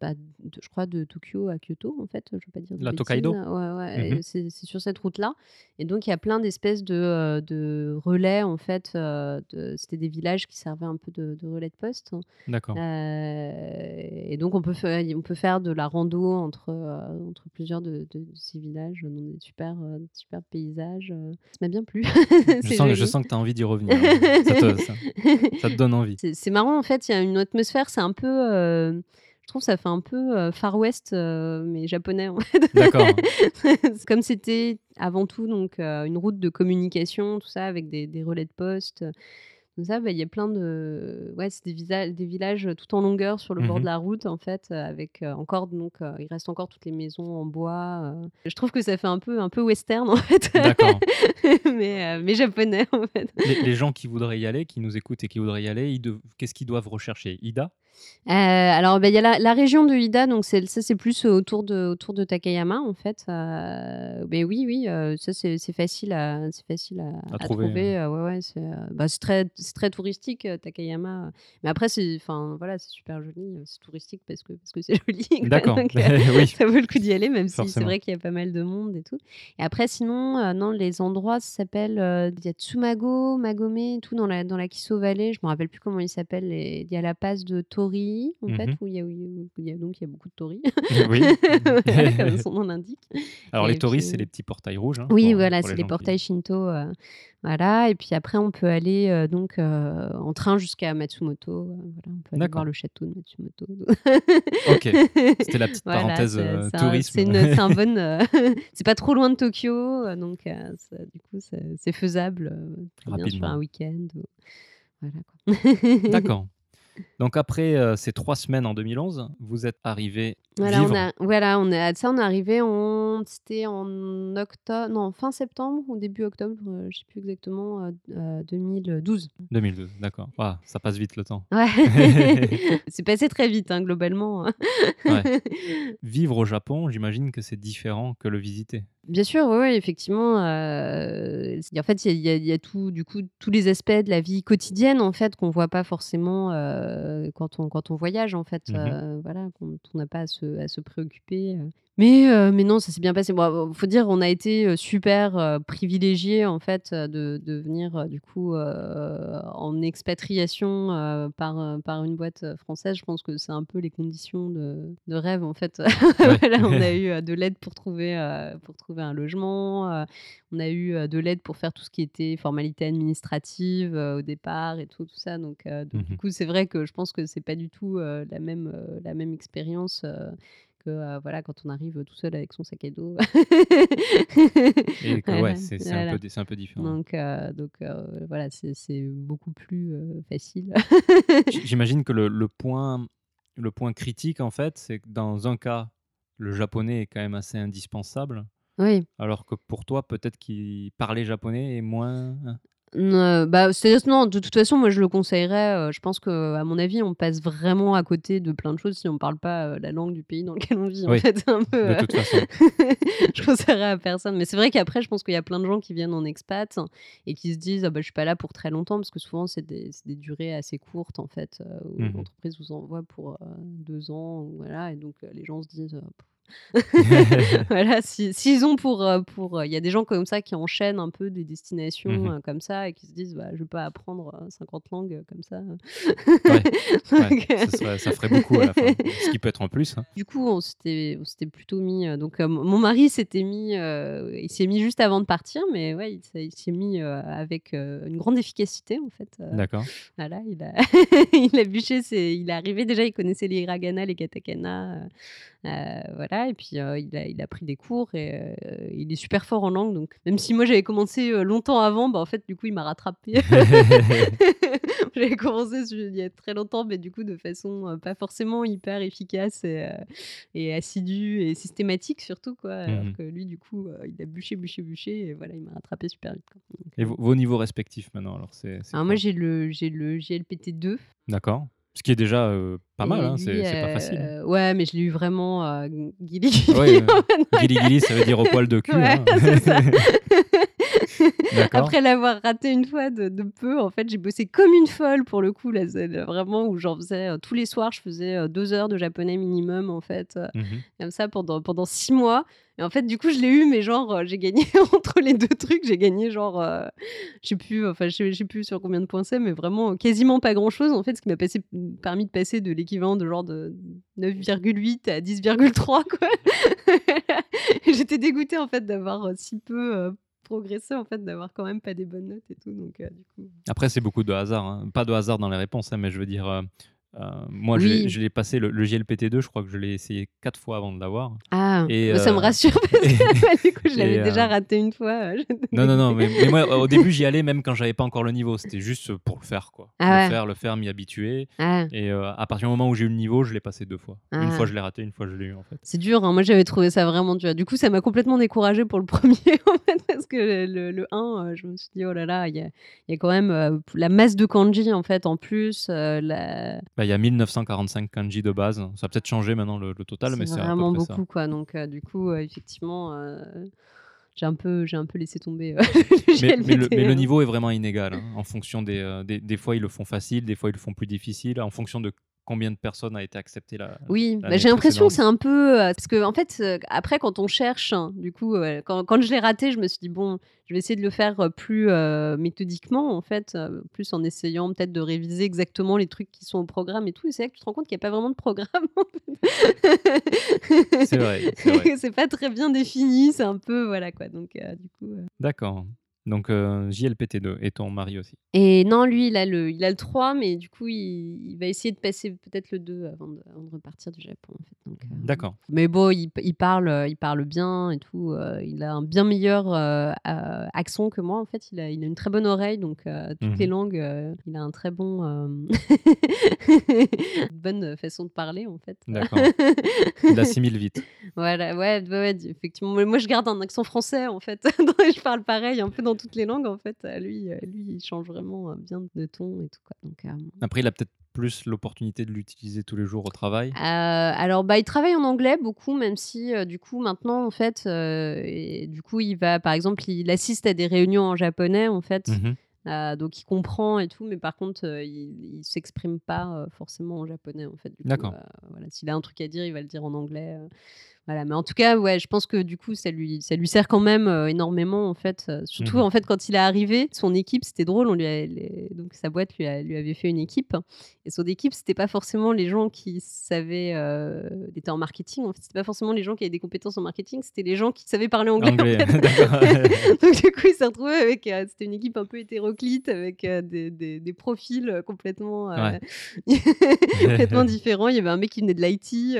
bah, de je crois de Tokyo à Kyoto en fait, je veux pas dire La bêtises. Tokaido? Ouais, Mmh ouais c'est sur cette route-là et donc il y a plein d'espèces de, de relais en fait, c'était des villages qui servaient un peu de de relais de poste, D'accord. et donc on peut fai on peut faire de la rando entre, entre plusieurs de ces villages dans des super, super paysages, ça m'a bien plu, Je je sens que tu as envie d'y revenir là. Ça te ça ça te donne envie. C'est marrant en fait, il y a une atmosphère, c'est un peu, heu, je trouve ça fait un peu, heu, Far West, heu, mais japonais en fait. D'accord. Comme c'était avant tout donc une route de communication, tout ça avec des des relais de poste, comme ça, bah, il y a plein de ouais, c'est des des villages tout en longueur sur le Mmh bord de la route en fait, avec, encore donc il reste encore toutes les maisons en bois, je trouve que ça fait un peu un peu western en fait, D'accord. mais mais japonais en fait. Les les gens qui voudraient y aller, qui nous écoutent et qui voudraient y aller, qu'est-ce qu'ils doivent rechercher? Hida? Heu, alors, bah, il y a la la région de Hida, donc c'est ça c'est plus autour de autour de Takayama en fait, heu, beh, oui, oui, heu, ça c'est facile à c'est facile à À à trouver, heu, ouais, ouais, c'est, heu, bah, très c'est très touristique, Takayama, mais après c'est voilà, c'est super joli, c'est touristique parce que parce que c'est joli D'accord, oui. ça vaut le coup d'y aller même si c'est vrai qu'il y a pas mal de monde et tout. Et après sinon, non, les endroits ça s'appelle, heu, il y a Tsumago, Magome tout dans la dans la Kiso Valley, je me rappelle plus comment ils s'appellent il y a la passe de Torii En fait, Mhm. où il y a, où il y a- donc il y a beaucoup de Tori, Oui. Voilà, comme son nom l'indique. Alors Et les tories, puis- c'est les petits portails rouges. hein, Oui, pour- voilà, c'est les qui- portails Shinto. euh, voilà, et puis après, on peut aller euh, donc euh, en train jusqu'à Matsumoto. euh, voilà, on peut aller voir le château de Matsumoto. Ok, c'était la petite Voilà, parenthèse euh, tourisme. C'est un bon. euh, c'est pas trop loin de Tokyo, euh, donc euh, ça- du coup, c'est faisable euh, très bien sur Rapidement. un week-end. ou- Voilà. D'accord. Donc après euh, ces trois semaines en 2011, vous êtes arrivé Voilà, vivre. on a, voilà, on est, ça, on est arrivé en, c'était en octobre, non, fin septembre ou début octobre, euh, je sais plus exactement, euh, euh, 2012. 2012, d'accord. Ah, ça passe vite le temps. Ouais, c'est passé très vite, hein, globalement. hein. Ouais. Vivre au Japon, j'imagine que c'est différent que le visiter. Bien sûr, oui, effectivement. euh, en fait, il y, y a- il y a tout, du coup, tous les aspects de la vie quotidienne, en fait, qu'on voit pas forcément euh, quand, on, quand on voyage, en fait. Mhm. euh, voilà, qu'on- on n'a pas à se, à se préoccuper. Euh. Mais, euh, mais non, ça s'est bien passé. Bon, faut dire, on a été euh, super euh, privilégiés, en fait, euh, de, de venir, euh, du coup, euh, en expatriation euh, par, euh, par une boîte euh, française. Je pense que c'est un peu les conditions de, de rêve, en fait. voilà, on a eu euh, de l'aide pour trouver, euh, pour trouver un logement. euh, on a eu euh, de l'aide pour faire tout ce qui était formalité administrative euh, au départ et tout, tout ça. Donc, euh, du Mhm. coup, c'est vrai que je pense que c'est pas du tout euh, la même, euh, la même expérience. Que euh, voilà quand on arrive tout seul avec son sac à dos. Et que, ouais, c'est voilà. un, un peu différent. donc euh, donc euh, voilà c'est beaucoup plus facile. J'imagine que le, le point, le point critique, en fait, c'est que dans un cas, le japonais est quand même assez indispensable, oui. Alors que pour toi, peut-être qu'il parlait japonais est moins... Euh, bah, c'est non, de toute façon, moi je le conseillerais. euh, je pense que, à mon avis, on passe vraiment à côté de plein de choses si on parle pas euh, la langue du pays dans lequel on vit. En Oui, fait, c'est un peu. de euh, toute façon. je conseillerais à personne. Mais c'est vrai qu'après, je pense qu'il y a plein de gens qui viennent en expat et qui se disent ah bah, je suis pas là pour très longtemps parce que souvent c'est des, c'est des durées assez courtes en fait euh, où Mhm. l'entreprise vous envoie pour euh, deux ans ou voilà et donc euh, les gens se disent euh, Pff. voilà, si- s'ils ont pour. euh, pour, euh, Il y a des gens comme ça qui enchaînent un peu des destinations Mhm. euh, comme ça et qui se disent bah, je vais pas apprendre euh, 50 langues comme ça. Ouais, ça, serait- ça ferait beaucoup à la fin. Ce qui peut être en plus. hein. du coup, on s'était, plutôt mis. donc, euh, mon mari s'était mis. euh, il s'est mis juste avant de partir, mais ouais, il, s'est- il s'est mis euh, avec une grande efficacité en fait. D'accord. voilà, il a, il a bûché, ses- il est arrivé déjà, il connaissait les hiragana, les katakana, euh, voilà, et puis euh, il, a, il a pris des cours et euh, il est super fort en langue. Donc, même si moi j'avais commencé longtemps avant, bah, en fait, du coup, il m'a rattrapé. J'avais commencé il y a très longtemps, mais du coup, de façon pas forcément hyper efficace et, et assidue et systématique surtout, quoi. Alors Mhm. que lui, du coup, il a bûché, bûché, bûché, et voilà, il m'a rattrapé super vite. quoi. Donc, Et euh, vos, vos niveaux respectifs maintenant, alors c'est alors moi, j'ai le, j'ai le JLPT 2. D'accord. Ce qui est déjà euh, pas mal, hein, c'est pas facile. euh, ouais, mais je l'ai eu vraiment euh, guili Ouais, euh, Gili Gili, ça veut dire au poil de cul. Ouais, hein. ça. Après l'avoir raté une fois de, de peu, en fait, j'ai bossé comme une folle pour le coup. Là, vraiment où j'en faisais tous les soirs, je faisais deux heures de japonais minimum, en fait, Mhm. comme ça pendant, pendant six mois. Et en fait, du coup, je l'ai eu, mais genre, euh, j'ai gagné entre les deux trucs, j'ai gagné genre, euh, je sais plus, enfin, je sais- plus sur combien de points c'est, mais vraiment quasiment pas grand chose, en fait, ce qui m'a permis de passer de l'équivalent de genre de 9,8 à 10,3, quoi. J'étais dégoûtée, en fait, d'avoir euh, si peu euh, progressé, en fait, d'avoir quand même pas des bonnes notes et tout. Donc, euh, du coup. Après, c'est beaucoup de hasard. hein. Pas de hasard dans les réponses, hein, mais je veux dire, euh, moi, je l'ai- Oui. je l'ai passé, le, le GLPT2, je crois que je l'ai essayé quatre fois avant de l'avoir. Ah, Et, bah, ça me euh, rassure parce que du coup, je l'avais déjà euh, raté une fois. Non, non, non, mais, mais moi, au début, j'y allais même quand j'avais pas encore le niveau. C'était juste pour le faire, quoi. Ah le ouais. faire, le faire, m'y habituer. Ah. Et à partir du moment où j'ai eu le niveau, je l'ai passé deux fois. Une Ah. fois, je l'ai raté, une fois, je l'ai eu, en fait. C'est dur, hein. moi j'avais trouvé ça vraiment dur. Du coup, ça m'a complètement découragée pour le premier, en fait, parce que le, le 1, euh, je me suis dit, oh là là, il y a, y a quand même la masse de kanji, en fait, en plus. la... Bah, Il y a 1945 kanji de base. Ça a peut-être changé maintenant le, le total, mais c'est c'est à peu vraiment près beaucoup, ça. quoi. Donc, euh, du coup, euh, effectivement, euh, j'ai un, peu, j'ai un peu laissé tomber le Mais, mais le, GLPT, mais le niveau est vraiment inégal. hein, en fonction des, des. Des fois, ils le font facile, des fois, ils le font plus difficile. En fonction de combien de personnes a été accepté la Oui, bah, j'ai l'impression que c'est un peu, heu, parce qu'en fait, heu, après quand on cherche, hein, du coup, heu, quand quand je l'ai raté, je me suis dit: «Bon, je vais essayer de le faire, plus, méthodiquement en fait, plus en essayant peut-être de réviser exactement les trucs qui sont au programme et tout» et c'est là que tu te rends compte qu'il y a pas vraiment de programme en fait. C'est vrai, c'est pas très bien défini, c'est un peu voilà quoi. Donc du coup, D'accord. Donc heu, JLPT2 et ton mari aussi? Et non, lui, il a le il a le 3 mais du coup, il il va essayer de passer peut-être le 2 avant de avant de repartir du Japon en fait donc heu, D'accord. mais bon, il parle, heu, il parle bien et tout, il a un bien meilleur, accent que moi en fait. Il a il a une très bonne oreille donc toutes Mmh les mh. langues, il a un très bon, bonne façon de parler en fait. D'accord. Il assimile vite. Voilà, ouais, ouais, ouais, effectivement. Moi je garde un accent français en fait, je parle pareil un peu dans toutes les langues en fait. Lui, heu, lui, il change vraiment, heu, bien de ton et tout quoi donc hem Après, il a peut-être plus l'opportunité de l'utiliser tous les jours au travail? Alors, bah, il travaille en anglais beaucoup même si, du coup maintenant en fait, et du coup il va par exemple, il assiste à des réunions en japonais en fait, Mmh donc il comprend et tout mais par contre, il il s'exprime pas, forcément en japonais en fait D'accord. heu, voilà. S'il a un truc à dire, il va le dire en anglais, voilà. Mais en tout cas, ouais, je pense que du coup ça lui ça lui sert quand même, heu, énormément en fait, heu, Mmh surtout mh. en fait quand il est arrivé, son équipe, c'était drôle, on lui a les donc sa boîte lui a lui avait fait une équipe et son équipe, c'était pas forcément les gens qui savaient, heu, il était en marketing en fait, c'était pas forcément les gens qui avaient des compétences en marketing, c'était les gens qui savaient parler anglais en Anglais, fait. d'accord. Donc du coup, il s'est retrouvé avec, c'était une équipe un peu hétéroclite avec, des des des profils, complètement, Ouais. complètement différents. Il y avait un mec qui venait de l'IT,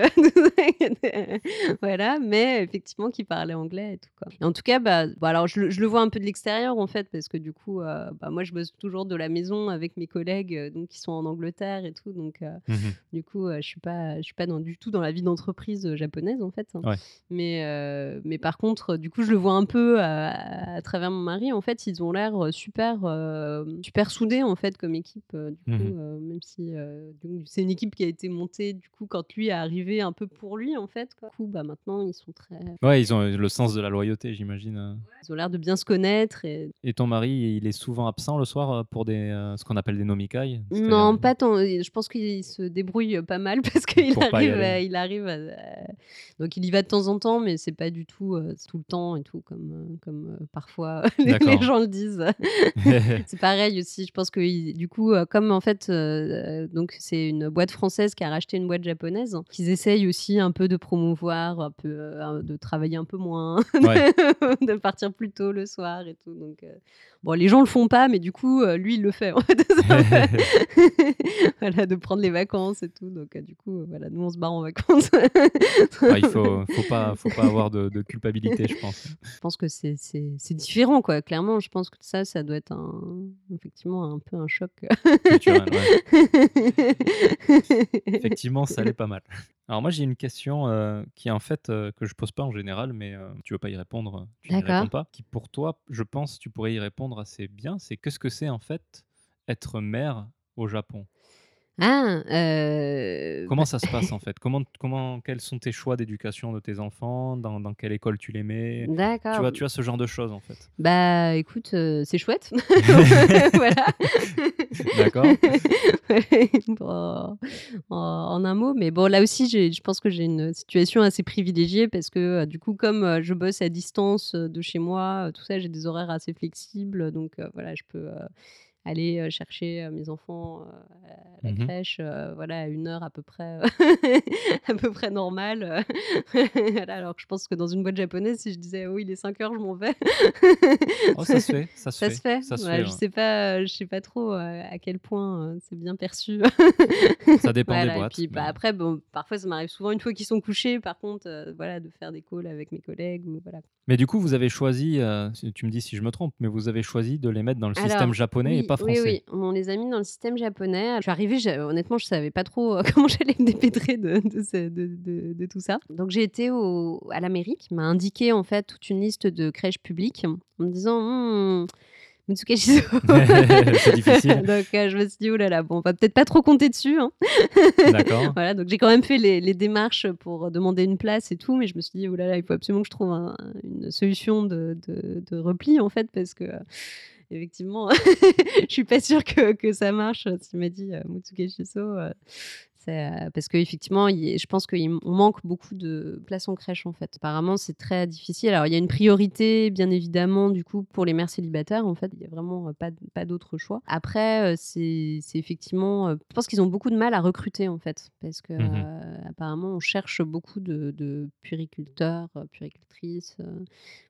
voilà, mais effectivement qui parlait anglais et tout quoi et en tout cas, bah bah, alors je le je le vois un peu de l'extérieur en fait parce que du coup, heu, bah, moi je bosse toujours de la maison avec mes collègues, heu, donc qui sont en Angleterre et tout donc heu, Mmh mh. du coup, je suis pas je suis pas dans du tout dans la vie d'entreprise, japonaise en fait. Ouais. Mais mais par contre, du coup, je le vois un peu à à travers mon mari en fait, ils ont l'air, super, super soudés en fait comme équipe, Mmh coup, même si, c'est une équipe qui a été montée du coup quand lui est arrivé un peu pour lui en fait quoi. Du coup, bah, maintenant ils sont très Ouais, ils ont, le sens de la loyauté j'imagine, ils ont l'air de bien se connaître et Et ton mari, il est souvent absent le soir, heu, pour des, heu, ce qu'on appelle des nomikai? Non, pas tant, je pense qu'il se débrouille pas mal parce qu'il arrive, il arrive à donc il y va de temps en temps mais c'est pas du tout, heu, tout le temps et tout comme, comme, parfois les les gens le disent. C'est pareil aussi, je pense qu'il du coup, comme en fait, donc c'est une boîte française qui a racheté une boîte japonaise, qu'ils essayent aussi un peu de promouvoir, un peu, heu, un de travailler un peu moins, Ouais. de partir plus tôt le soir et tout donc heu, bon les gens le font pas mais du coup, heu, lui il le fait en fait. Voilà, de prendre les vacances et tout donc du coup, voilà, nous on se barre en vacances. Ouais, il faut faut pas faut pas avoir de de culpabilité, je pense. Je pense que c'est différent quoi, clairement, je pense que ça, ça doit être un effectivement un peu un choc. Culturel, ouais. Effectivement, ça l'est pas mal. Alors moi, j'ai une question, qui en fait, que je pose pas en général mais tu veux pas y répondre, tu n'y réponds pas. Qui pour toi, je pense, tu pourrais y répondre assez bien, c'est qu'est-ce que c'est en fait être mère au Japon? Ah! Heu, Comment bah ça se passe en fait? Comment comment quels sont tes choix d'éducation de tes enfants? Dans dans quelle école tu les mets? Tu vois tu vois ce genre de choses en fait? Bah, écoute, heu, c'est chouette. Voilà. D'accord. Ouais, bon, en en un mot, mais bon là aussi je pense que j'ai une situation assez privilégiée parce que, heu, du coup comme, je bosse à distance, de chez moi, tout ça, j'ai des horaires assez flexibles donc voilà, je peux, aller, heu, chercher, heu, mes enfants, heu, à la Mmh mh. crèche, voilà, à une heure à peu près, à peu près normale, voilà, alors que je pense que dans une boîte japonaise, si je disais: «Oh il est 05:00, je m'en vais», Oh ça se fait, ça se ça se fait, se je sais pas, heu, je sais pas trop, à quel point, c'est bien perçu. Ça dépend des Voilà et boîtes, puis, bah, mais après bon, parfois ça m'arrive souvent une fois qu'ils sont couchés par contre, voilà, de faire des calls avec mes collègues ou voilà. Mais du coup, vous avez choisi, si tu me dis si je me trompe, mais vous avez choisi de les mettre dans le système japonais et oui, pas oui, français? oui, on les a mis dans le système japonais. Je suis arrivée, je honnêtement, je savais pas trop, heu, comment j'allais me dépêtrer de de ce de de de tout ça. Donc j'ai été au à la mairie qui m'a indiqué en fait toute une liste de crèches publiques en me disant: «Mmh, Mutsukajiso». C'est difficile. Donc heu, je me suis dit: «Ouh là là, bon on va peut-être pas trop compter dessus, hein». D'accord. Voilà, donc j'ai quand même fait les les démarches pour demander une place et tout, mais je me suis dit: «Ouh là là, il faut absolument que je trouve un une solution de de de repli en fait» parce que, heu, effectivement, je suis pas sûre que, que ça marche. Tu m'as dit euh, Mutsuge Shiso, euh, c'est, parce qu'effectivement, je pense qu'on manque beaucoup de places en crèche en fait. Apparemment, c'est très difficile. Alors, il y a une priorité, bien évidemment, du coup, pour les mères célibataires. En fait, il y a vraiment pas, pas d'autre choix. Après, c'est, c'est effectivement, je pense qu'ils ont beaucoup de mal à recruter en fait, parce que Mmh apparemment, on cherche beaucoup de, de puériculteurs, puéricultrices.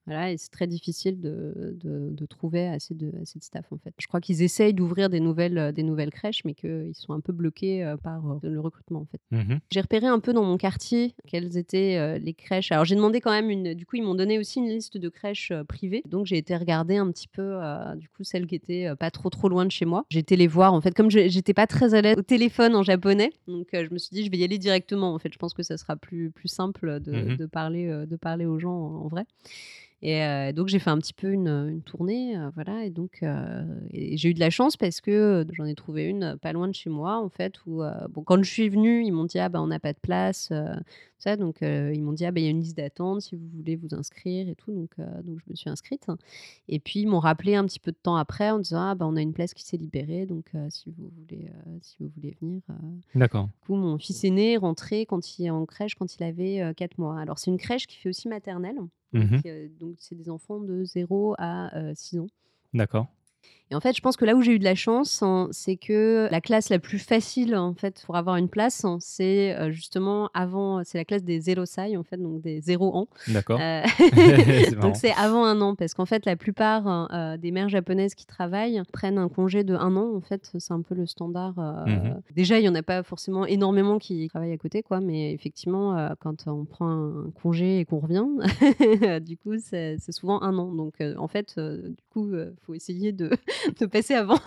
Voilà, et c'est très difficile de, de, de trouver assez de, assez de staff en fait. Je crois qu'ils essayent d'ouvrir des nouvelles, des nouvelles crèches, mais qu'ils sont un peu bloqués par le recrutement en fait. Mmh J'ai repéré un peu dans mon quartier quelles étaient les crèches. Alors j'ai demandé quand même une. Du coup, ils m'ont donné aussi une liste de crèches privées. Donc j'ai été regarder un petit peu, du coup, celles qui étaient pas trop trop loin de chez moi. J'ai été les voir en fait, comme j'étais pas très à l'aise au téléphone en japonais, donc je me suis dit je vais y aller directement. En fait, je pense que ça sera plus plus simple de, Mmh de parler de parler aux gens en vrai. Et donc j'ai fait un petit peu une, tournée, voilà et donc j'ai eu de la chance parce que, j'en ai trouvé une, pas loin de chez moi en fait où, bon quand je suis venue, ils m'ont dit: «Ah bah, on n'a pas de place», ça donc ils m'ont dit: «Ah bah, il y a une liste d'attente si vous voulez vous inscrire et tout» donc donc je me suis inscrite et puis ils m'ont rappelé un petit peu de temps après en disant: «Ah bah, on a une place qui s'est libérée donc si vous voulez, si vous voulez venir». D'accord. Du coup, mon fils aîné est rentré quand il en crèche quand il avait, 4 mois. Alors c'est une crèche qui fait aussi maternelle. Mmh Donc, donc c'est des enfants de 0 à 6 ans. D'accord. Et en fait, je pense que là où j'ai eu de la chance, hein, c'est que la classe la plus facile en fait pour avoir une place, hein, c'est euh, justement avant, c'est la classe des zéro sai en fait, donc des 0 ans. D'accord. Euh, donc c'est avant un an parce qu'en fait la plupart hein, euh, des mères japonaises qui travaillent prennent un congé de un an en fait, c'est un peu le standard. Mhm. Déjà, il y en a pas forcément énormément qui travaillent à côté quoi, mais effectivement quand on prend un congé et qu'on revient, du coup c'est c'est souvent un an. Donc en fait, du coup, il faut essayer de de passer avant.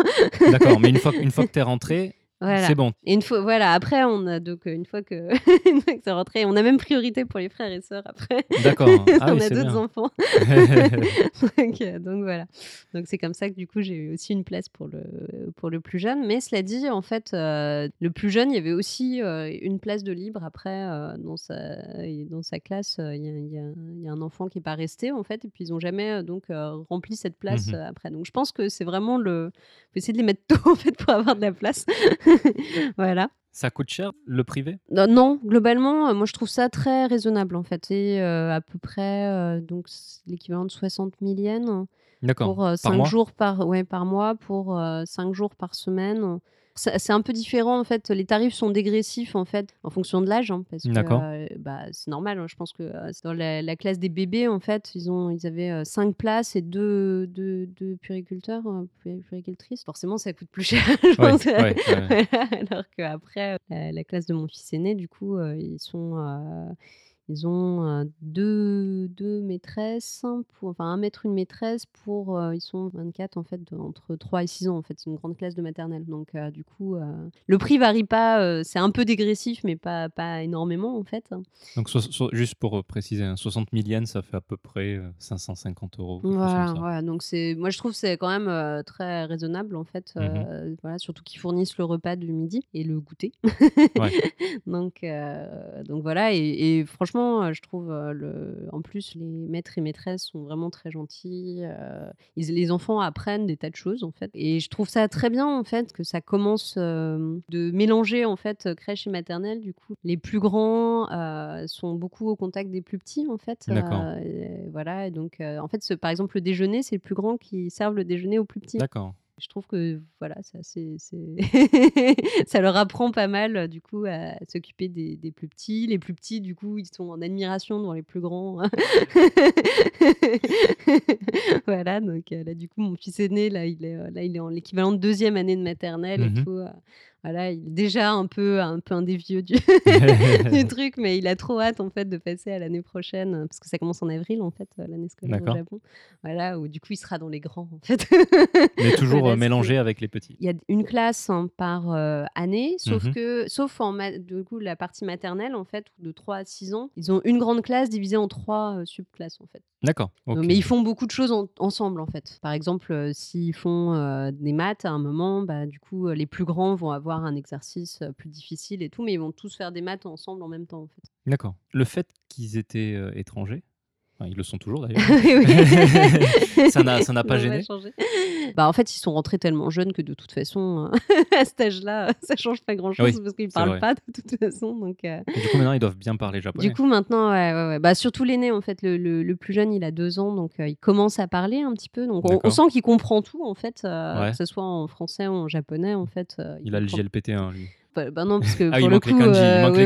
D'accord, mais une fois, que t'es rentré, Voilà. c'est bon. Et une fois, voilà, après, on a donc euh, une fois que, que c'est rentré, on a même priorité pour les frères et sœurs après. D'accord. Ah on oui, a d'autres enfants. donc, euh, donc voilà. Donc c'est comme ça que du coup j'ai eu aussi une place pour le, pour le plus jeune. Mais cela dit, en fait, euh, le plus jeune, il y avait aussi euh, une place de libre après dans, sa, dans sa classe. Il y, a, y y un enfant qui n'est pas resté en fait, et puis ils n'ont jamais donc rempli cette place euh, après. Donc je pense que c'est vraiment le, faut essayer de les mettre tôt en fait pour avoir de la place. voilà. Ça coûte cher, le privé? Non, non, globalement, euh, moi je trouve ça très raisonnable en fait. C'est euh, à peu près euh, donc l'équivalent de 60 000 yens pour 5 mois? jours par, ouais, par mois pour 5 jours par semaine. C'est un peu différent en fait. Les tarifs sont dégressifs en fait en fonction de l'âge, hein, parce que euh, bah, c'est normal. hein, je pense que euh, dans la, la classe des bébés en fait, ils ont, ils avaient 5 places et deux, deux, deux puériculteurs, euh, pué- puéricultrices. Forcément, ça coûte plus cher. je pense. ouais, alors qu'après, la, la classe de mon fils aîné, du coup, euh, ils sont, euh, ils ont deux, deux maîtresses, pour, enfin un maître, une maîtresse pour, euh, ils sont 24 en fait, de- entre 3 et 6 ans en fait, c'est une grande classe de maternelle. Donc euh, du coup, euh, le prix varie pas, c'est un peu dégressif, mais pas, pas énormément en fait. Donc, so- so- juste pour préciser, hein, 60 000 yens, ça fait à peu près euh, 550 euros. Voilà, donc c'est, moi je trouve que c'est quand même très raisonnable en fait, euh, voilà, surtout qu'ils fournissent le repas du midi et le goûter. Ouais. donc, donc voilà, et, et franchement, je trouve le, en plus les maîtres et maîtresses sont vraiment très gentils. ils- les enfants apprennent des tas de choses en fait, et je trouve ça très bien en fait que ça commence de mélanger en fait crèche et maternelle. Du coup, les plus grands sont beaucoup au contact des plus petits en fait. D'accord. et voilà, et donc en fait, ce- par exemple, le déjeuner, c'est le plus grand qui servent le déjeuner aux plus petits. D'accord. Je trouve que voilà, ça, c'est, c'est- ça leur apprend pas mal euh, du coup à s'occuper des, des plus petits. Les plus petits, du coup, ils sont en admiration devant les plus grands. voilà, donc euh, là, du coup, mon fils aîné, là, il est, euh, là, il est en l'équivalent de deuxième année de maternelle et Mhm. tout. Voilà, il est déjà un peu un, peu un des vieux du, du truc, mais il a trop hâte en fait de passer à l'année prochaine parce que ça commence en avril en fait euh, l'année scolaire au. Japon. Voilà, où du coup il sera dans les grands en fait. Mais toujours Voilà, euh, mélangé avec les petits. il y a une classe hein, par euh, année, sauf Mhm. que, sauf en du coup, la partie maternelle, en fait, de 3 à 6 ans, ils ont une grande classe divisée en trois euh, subclasses, en fait. D'accord. mais ils font beaucoup de choses en- ensemble, en fait. Par exemple, euh, s'ils font des maths à un moment, bah, du coup, les plus grands vont avoir un exercice plus difficile et tout, mais ils vont tous faire des maths ensemble en même temps, en fait. D'accord. Le fait qu'ils étaient étrangers, Enfin, ils le sont toujours d'ailleurs. Ça n'a pas gêné. Bah, en fait, ils sont rentrés tellement jeunes que de toute façon, à cet âge-là, ça change pas grand-chose Oui, parce qu'ils c'est parlent vrai. pas de toute façon donc Et du coup, maintenant, ils doivent bien parler japonais? Du coup, maintenant, ouais, ouais, ouais, bah, surtout l'aîné, en fait, le le le plus jeune, il a 2 ans, donc heu, il commence à parler un petit peu, donc on sent qu'il comprend tout, en fait, Ouais. que ce soit en français ou en japonais, en fait, Il a le comprend JLPT1 lui. Bah bah, non, parce que Ah, pour il le coup, il heu, manque oui,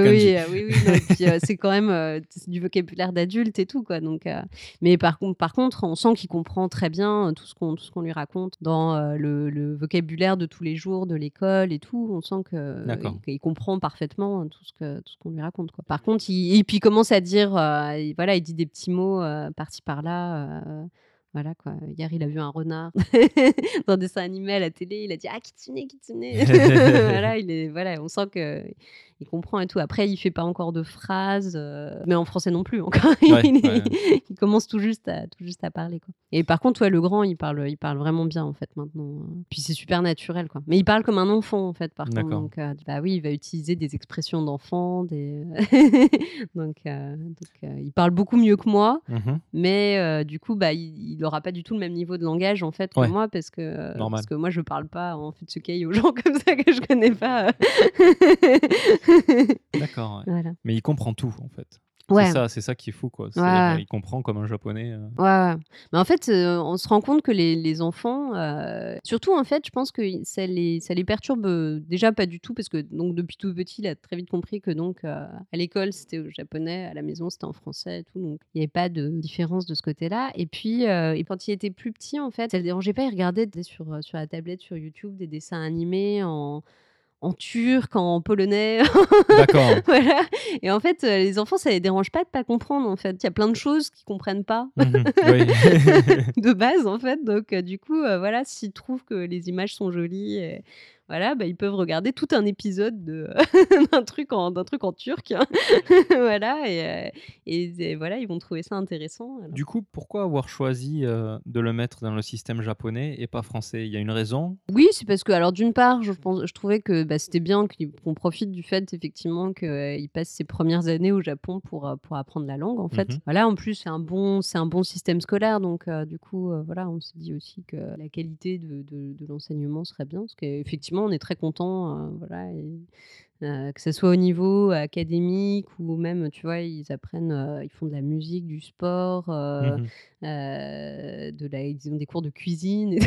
oui, oui, heu, c'est quand même, c'est du vocabulaire d'adulte et tout, quoi, donc heu, mais par contre par contre, on sent qu'il comprend très bien, tout ce qu'on tout ce qu'on lui raconte dans, le le vocabulaire de tous les jours de l'école et tout. On sent que qu'il comprend parfaitement, heu, tout ce que tout ce qu'on lui raconte, quoi. Par contre, il et puis il commence à dire, il voilà, il dit des petits mots, par-ci par-là, Hier, il a vu un renard dans un dessin animé à la télé, il a dit: «Ah kitsune, kitsune!» voilà, il est voilà, on sent qu'il comprend et tout. Après, il fait pas encore de phrases, heu, mais en français non plus encore. Ouais, Il ouais. il commence tout juste à tout juste à parler, quoi. Et par contre, ouais, le grand, il parle, il parle vraiment bien, en fait, maintenant, puis c'est super naturel, quoi. Mais il parle comme un enfant, en fait, par contre, donc heu, bah, oui, il va utiliser des expressions d'enfant, des donc il parle beaucoup mieux que moi, Mmh mais du coup, bah, il il aura pas du tout le même niveau de langage, en fait, que Ouais. moi parce que, parce que moi, je parle pas en futsukai aux gens comme ça que je connais pas. D'accord, ouais. Voilà. Mais il comprend tout, en fait. Ouais. C'est ça c'est ça qui est fou, quoi. Ouais. il comprend comme un japonais, heu Ouais, ouais. Mais en fait, heu, on se rend compte que les les enfants, heu, surtout, en fait, je pense que i ça les ça les perturbe, déjà pas du tout parce que donc depuis tout petit, il a très vite compris que donc à l'école, c'était au japonais, à la maison, c'était en français et tout, donc il y avait pas de différence de ce côté-là et puis, et quand il était plus petit, en fait, ça le dérangeait pas, il regardait sur, sur la tablette, sur YouTube, des dessins animés en en turc, en polonais, D'accord. voilà et en fait, heu, les enfants, ça les dérange pas de pas comprendre, en fait. Il y a plein de choses qu'ils comprennent pas Mmh de base, en fait, donc heu, du coup, heu, voilà, s'ils trouvent que les images sont jolies et voilà, bah, ils peuvent regarder tout un épisode de d'un truc en d'un truc en turc, voilà et heu et voilà, ils vont trouver ça intéressant, alors Du coup, pourquoi avoir choisi, heu, de le mettre dans le système japonais et pas français? Il y a une raison? Oui, c'est parce que alors d'une part, je pense je trouvais que, bah, c'était bien qu'on profite du fait effectivement qu'il passe ses premières années au Japon pour, pour apprendre la langue, en fait. mh. Voilà, en plus, c'est un bon c'est un bon système scolaire donc du coup, voilà, on s'est dit aussi que la qualité de de de l'enseignement serait bien parce qu'effectivement, on est très contents, heu, voilà heu, que ça soit au niveau académique ou même, tu vois, ils apprennent, heu, ils font de la musique, du sport, Mmh heu mh. heu, de la ils ont des cours de cuisine.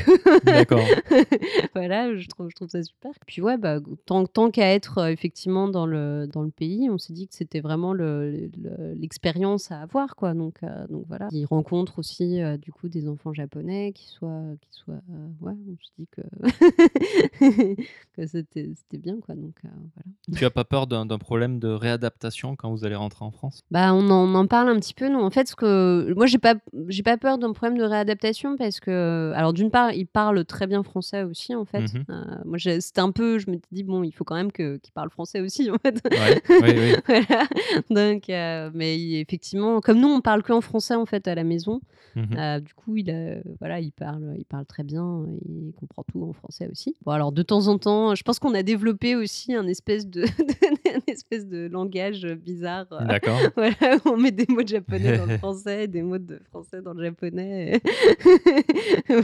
D'accord. Voilà, je trouve je trouve ça super. Puis ouais, bah, tant tant qu'à être, effectivement dans le dans le pays, on s'est dit que c'était vraiment le le l'expérience à avoir, quoi, donc donc voilà. Ils rencontrent aussi, du coup, des enfants japonais qui soient qui soient, ouais, on se dit que que c'était bien, quoi, donc voilà. Tu as pas peur d'un problème de réadaptation quand vous allez rentrer en France? Bah, on en on en parle un petit peu, nous, en fait, ce que moi, j'ai pas j'ai pas peur d'un problème de réadaptation parce que alors d'une part, ils parlent très bien français aussi, en fait. Mmh mh. Heu, moi, c'était un peu je m'étais dit: «Bon, il faut quand même que qu'ils parlent français aussi, en fait». Ouais, oui, oui. Voilà, donc heu, mais effectivement, comme nous, on parle qu'en français, en fait, à la maison, Mmh mh. heu, du coup, il, heu, voilà, il parle il parle très bien, il comprend tout en français aussi. Bon, alors de temps en temps, je pense qu'on a développé aussi un espèce de de un espèce de langage, bizarre, D'accord. voilà, on met des mots de japonais dans le français, des mots de français dans le japonais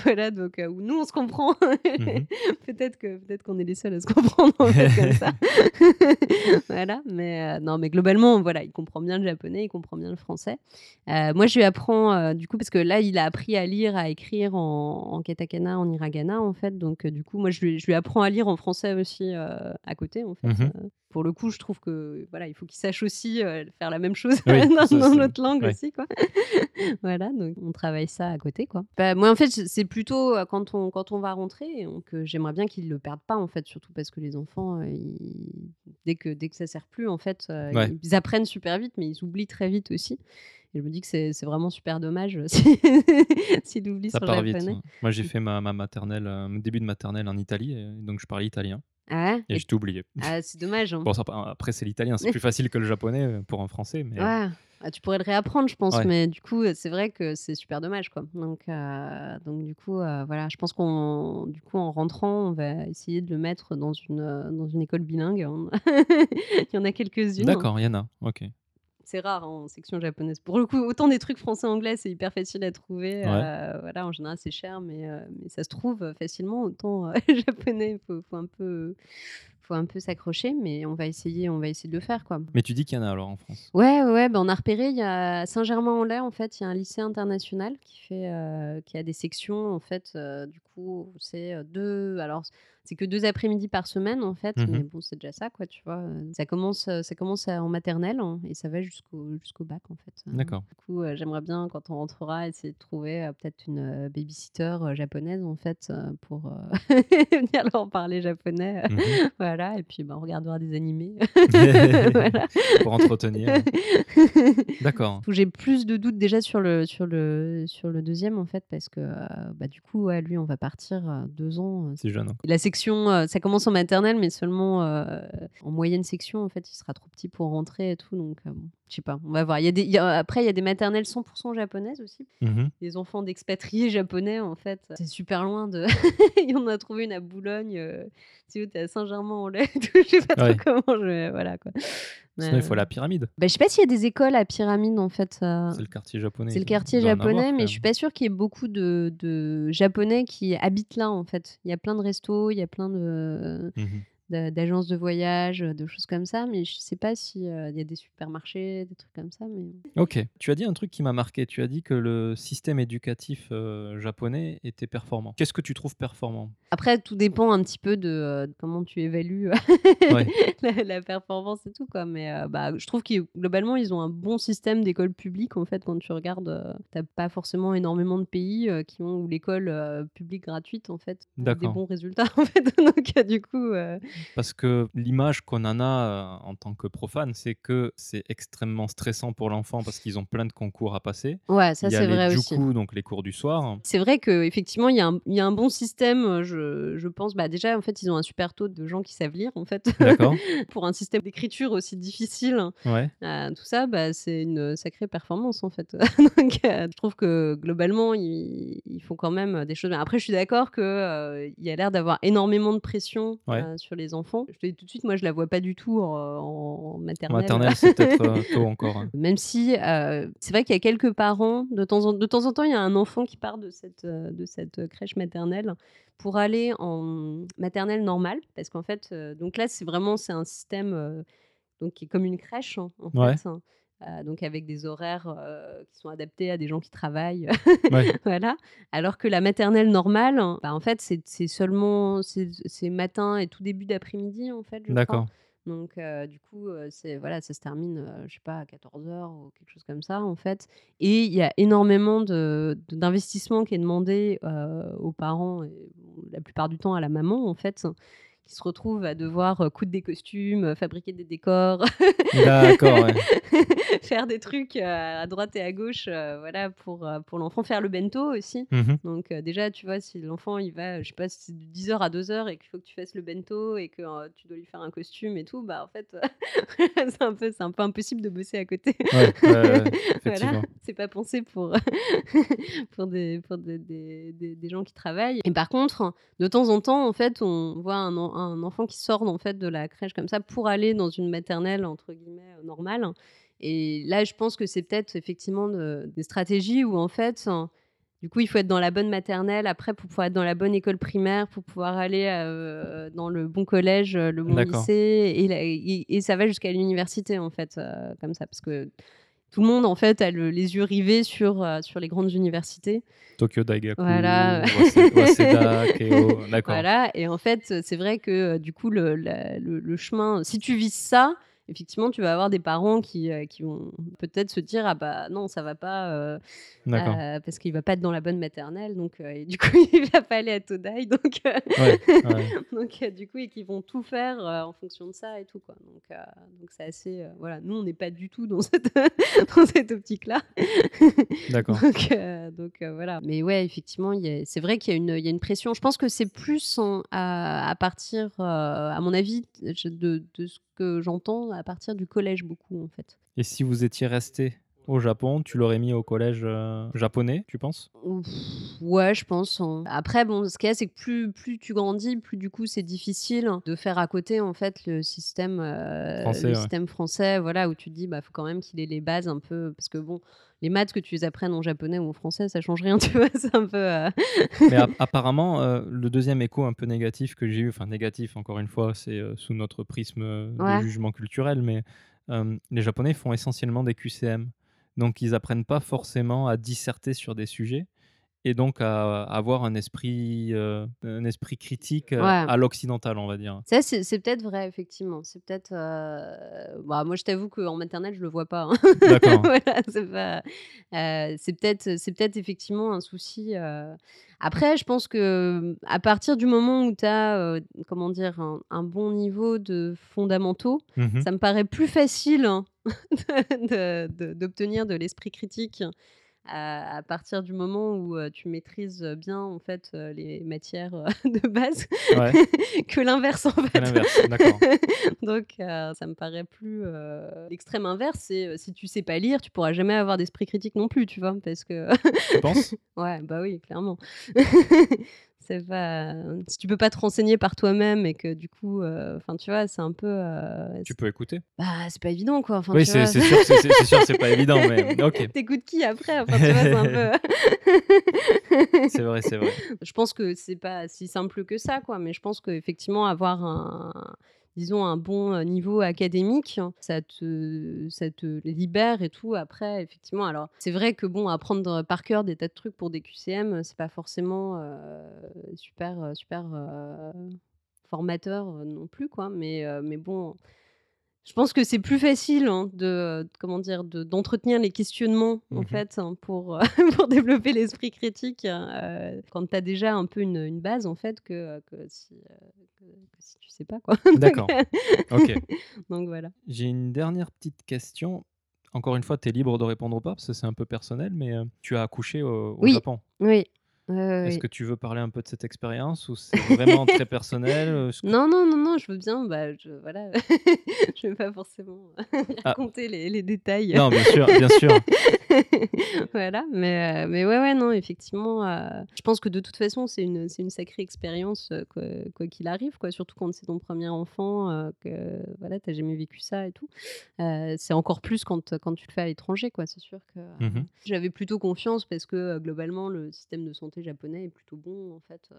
voilà, donc nous, on se comprend. Mmh mh. Peut-être que peut-être qu'on est les seuls à se comprendre, en fait, comme ça. Voilà, mais non, mais globalement, voilà, il comprend bien le japonais, il comprend bien le français. Moi, je lui apprends, du coup, parce que là, il a appris à lire, à écrire en en katakana, en hiragana, en fait, donc du coup, moi, je lui je lui apprends à lire en français aussi, à côté, en fait, Mmh. Pour le coup, je trouve que, voilà, il faut qu'il sache aussi, heu, faire la même chose Oui, dans ça dans l'autre langue ouais. aussi, quoi. Voilà, donc on travaille ça à côté, quoi. Bah, moi, en fait, c'est plutôt, heu, quand on quand on va rentrer, donc heu, j'aimerais bien qu'ils le perdent pas, en fait, surtout parce que les enfants, ils dès que dès que ça sert plus, en fait, Ouais. ils apprennent super vite, mais ils oublient très vite aussi et je me dis que c'est vraiment super dommage, heu, si s'ils oublient Ça son part vite, japonais. ouais. Moi, j'ai fait ma ma maternelle, mon début de maternelle en Italie et donc je parlais italien Ah ouais? et Et j'ai tout oublié. ah, c'est dommage, hein. Bon, après, c'est l'italien, c'est plus facile que le japonais, heu, pour un français, mais Ouais, ah, tu pourrais le réapprendre, je pense, Ouais. mais du coup, c'est vrai que c'est super dommage, quoi, donc heu, donc du coup, voilà, je pense qu'on du coup, en rentrant, on va essayer de le mettre dans une, dans une école bilingue, il y en a quelques-unes, hein. D'accord, il y en a, OK. C'est rare hein, en section japonaise. Pour le coup, autant des trucs français-anglais, c'est hyper facile à trouver. Ouais. euh, voilà, en général, c'est cher, mais, euh, mais ça se trouve facilement. Autant euh, japonais, il faut, faut un peu, faut un peu s'accrocher, mais on va essayer, on va essayer de le faire, quoi. Mais tu dis qu'il y en a alors en France? Ouais, ouais, bah, on a repéré, il y a à Saint-Germain-en-Laye, en fait, il y a un lycée international qui fait, euh, qui a des sections, en fait, euh, du coup, c'est euh, deux, alors c'est que deux après-midi par semaine, en fait, Mhm. mais bon, c'est déjà ça, quoi, tu vois. Ça commence, ça commence en maternelle hein, et ça va jusqu'au jusqu'au bac, en fait. euh. D'accord. Du coup, euh, j'aimerais bien, quand on rentrera, essayer de trouver euh, peut-être une euh, babysitter japonaise, en fait, pour venir leur parler japonais. Mhm. voilà, et puis bah, on regardera des animés. voilà. Pour entretenir. D'accord. J'ai plus de doutes déjà sur le, sur le, sur le deuxième, en fait, parce que bah, du coup, ouais, lui, on va partir deux ans. C'est jeune. encore. La euh, ça commence en maternelle, mais seulement euh, en moyenne section, en fait, il sera trop petit pour rentrer et tout. Donc, euh, bon, je sais pas, on va voir. Il y a des, il y a- après, il y a des maternelles 100% japonaises aussi. Mhm. Des enfants d'expatriés japonais, en fait. C'est super loin de. Il y en a trouvé une à Boulogne. Euh... Tu sais, t'es à Saint-Germain-en-Laye. Je sais pas trop Ouais. comment je. Voilà, quoi. Sinon, il faut Euh, la pyramide. bah, je sais pas s'il y a des écoles à pyramide, en fait. euh, C'est le quartier japonais. c'est le quartier avoir, japonais, mais je suis pas sûre qu'il y ait beaucoup de, de Japonais qui habitent là, en fait. Il y a plein de restos, il y a plein de Mhm. D'a- d'agences de voyage, de choses comme ça, mais je sais pas s'il y a des supermarchés, des trucs comme ça. Mais... Ok. Tu as dit un truc qui m'a marqué. Tu as dit que le système éducatif euh, japonais était performant. Qu'est-ce que tu trouves performant? Après, tout dépend un petit peu de, euh, de comment tu évalues Ouais. la, la performance et tout, quoi. Mais euh, bah, je trouve que globalement, ils ont un bon système d'école publique, en fait, quand tu regardes. euh, T'as pas forcément énormément de pays euh, qui ont l'école euh, publique gratuite, en fait, a des bons résultats, en fait. Donc, euh, du coup... euh, Parce que l'image qu'on en a euh, en tant que profane, c'est que c'est extrêmement stressant pour l'enfant parce qu'ils ont plein de concours à passer. Ouais, ça, Il y a c'est les vrai aussi. juku, donc les cours du soir. C'est vrai qu'effectivement, il y, a un- il y a un bon système, euh, je, je pense. Bah, déjà, en fait, ils ont un super taux de gens qui savent lire, en fait. D'accord. Pour un système d'écriture aussi difficile, Ouais. euh, tout ça, bah, c'est une sacrée performance, en fait. Donc, euh, je trouve que globalement, ils, ils font quand même des choses. Après, je suis d'accord qu'il y a l'air d'avoir énormément de pression Ouais. euh, sur les enfants. Je te dis tout de suite, moi, je la vois pas du tout en, en maternelle. Maternelle, c'est peut-être euh, tôt encore. hein. Même si euh, c'est vrai qu'il y a quelques parents, de temps, en, de temps en temps, il y a un enfant qui part de cette, euh, de cette crèche maternelle pour aller en maternelle normale. Parce qu'en fait, donc là, c'est vraiment c'est un système donc, qui est comme une crèche, hein, en Ouais. fait. hein. Euh, donc avec des horaires euh, qui sont adaptés à des gens qui travaillent. Ouais. voilà. Alors que la maternelle normale, bah, en fait, c'est seulement c'est matin et tout début d'après-midi, en fait. D'accord. Donc, euh, du coup, euh, c'est voilà, ça se termine, euh, je sais pas, à 14h ou quelque chose comme ça, en fait. Et il y a énormément de- de- d'investissement qui est demandé aux parents, et la plupart du temps à la maman, en fait, qui se retrouvent à devoir euh, coudre des costumes, euh, fabriquer des décors, ouais. faire des trucs euh, à droite et à gauche, euh, voilà, pour, euh, pour l'enfant, faire le bento aussi. Mhm. Donc euh, déjà, tu vois, si l'enfant, il va, je sais pas, si c'est de 10h à 2h et qu'il faut que tu fasses le bento et que euh, tu dois lui faire un costume et tout, bah en fait, c'est un, peu- un peu impossible de bosser à côté. Ouais, ouais, voilà, c'est pas pensé pour, pour, des, pour des, des- des- des gens qui travaillent. Et par contre, de temps en temps, en fait, on voit un, un enfant qui sort en fait, de la crèche comme ça pour aller dans une maternelle, entre guillemets, euh, normale. Et là, je pense que c'est peut-être effectivement de- des stratégies où, en fait, du coup, il faut être dans la bonne maternelle après pour pouvoir être dans la bonne école primaire, pour pouvoir aller euh, dans le bon collège, euh, le bon lycée. Et, la- et- et ça va jusqu'à l'université, en fait, euh, comme ça. Parce que tout le monde, en fait, a le- les yeux rivés sur, euh, sur les grandes universités. Tokyo Daigaku, Voilà. Wase- Waseda, Keio. D'accord. Voilà, et en fait, c'est vrai que euh, du coup, le, la- le- le chemin, si tu vises ça, effectivement, tu vas avoir des parents qui, euh, qui vont peut-être se dire Ah bah non, ça va pas, euh, euh, parce qu'il va pas être dans la bonne maternelle, donc euh, et du coup, il va pas aller à Todai, donc, Ouais, ouais. donc du coup, et qui vont tout faire en fonction de ça et tout, quoi. Donc, donc c'est assez. voilà, nous, on n'est pas du tout dans cette, dans cette optique-là. D'accord. Donc, donc voilà. Mais ouais, effectivement, il y a- c'est vrai qu'il y, a une- il y a une pression. Je pense que c'est plus en- à, à partir, à mon avis, de, de ce que j'entends, à partir du collège beaucoup, en fait. Et si vous étiez resté au Japon, tu l'aurais mis au collège euh, japonais, tu penses? Ouf, Ouais, je pense. hein. Après, bon, ce qu'il y a, c'est que plus, plus tu grandis, plus du coup, c'est difficile de faire à côté, en fait, le système, euh, Français, le ouais. système français, voilà, où tu te dis, bah, faut quand même qu'il ait les bases un peu, parce que bon, les maths que tu les apprennes en japonais ou en français, ça change rien, tu vois, c'est un peu. euh, Mais ap- apparemment, euh, le deuxième écho un peu négatif que j'ai eu, enfin négatif encore une fois, c'est euh, sous notre prisme Ouais. de jugement culturel, mais les Japonais font essentiellement des QCM. Donc ils apprennent pas forcément à disserter sur des sujets et donc à avoir un esprit, euh, un esprit critique euh, Ouais. à l'occidental, on va dire. Ça, c'est peut-être vrai, effectivement. C'est peut-être. euh, bah, moi, je t'avoue qu'en maternelle, je le vois pas. hein. D'accord. voilà, c'est pas. peut-être, c'est peut-être effectivement un souci. Après, je pense que à partir du moment où tu as, comment dire, un, un bon niveau de fondamentaux, Mhm. ça me paraît plus facile hein, de- de- d'obtenir de, l'esprit critique. À, à partir du moment où euh, tu maîtrises bien en fait euh, les matières de base Ouais, que l'inverse en fait. Donc ça me paraît plus l'extrême inverse, c'est si tu sais pas lire, tu pourras jamais avoir d'esprit critique non plus, tu vois, parce que Tu penses? Ouais, bah oui, clairement. C'est pas si tu peux pas te renseigner par toi-même et que du coup euh, enfin tu vois, c'est un peu euh, Tu peux écouter bah c'est pas évident quoi, enfin Oui, c'est sûr, c'est sûr, c'est pas évident, mais ok. T'écoutes qui après Enfin tu vois, c'est un peu C'est vrai, c'est vrai. je pense que c'est pas si simple que ça, quoi. Mais je pense qu'effectivement, avoir un, disons, un bon niveau académique, ça te, ça te libère et tout. Après, effectivement, alors c'est vrai que bon, apprendre par cœur des tas de trucs pour des QCM, c'est pas forcément super, super formateur non plus, quoi. Mais, mais bon. Je pense que c'est plus facile hein, de comment dire de- d'entretenir les questionnements en Mhm. fait hein, pour, pour développer l'esprit critique euh, quand tu as déjà un peu une, une base en fait que, que, si, euh, que- que si tu sais pas quoi. D'accord. Ok. Donc voilà. J'ai une dernière petite question. Encore une fois, tu es libre de répondre ou pas, parce que c'est un peu personnel, mais euh, tu as accouché au, au Oui. Japon. Oui. Est-ce oui. que tu veux parler un peu de cette expérience ou c'est vraiment très personnel euh, que- Non, non, non, non, je veux bien. Bah, je, voilà. je vais pas forcément Ah. raconter les, les détails. Non, bien sûr, bien sûr. voilà, mais, euh, mais ouais, ouais, non, effectivement, euh, je pense que de toute façon, c'est une, c'est une sacrée expérience, euh, quoi qu'il arrive, quoi, surtout quand c'est ton premier enfant, euh, que voilà, t'as jamais vécu ça et tout. C'est encore plus quand, quand tu le fais à l'étranger, quoi, c'est sûr que Mhm. j'avais plutôt confiance parce que globalement, le système de santé japonais est plutôt bon, en fait.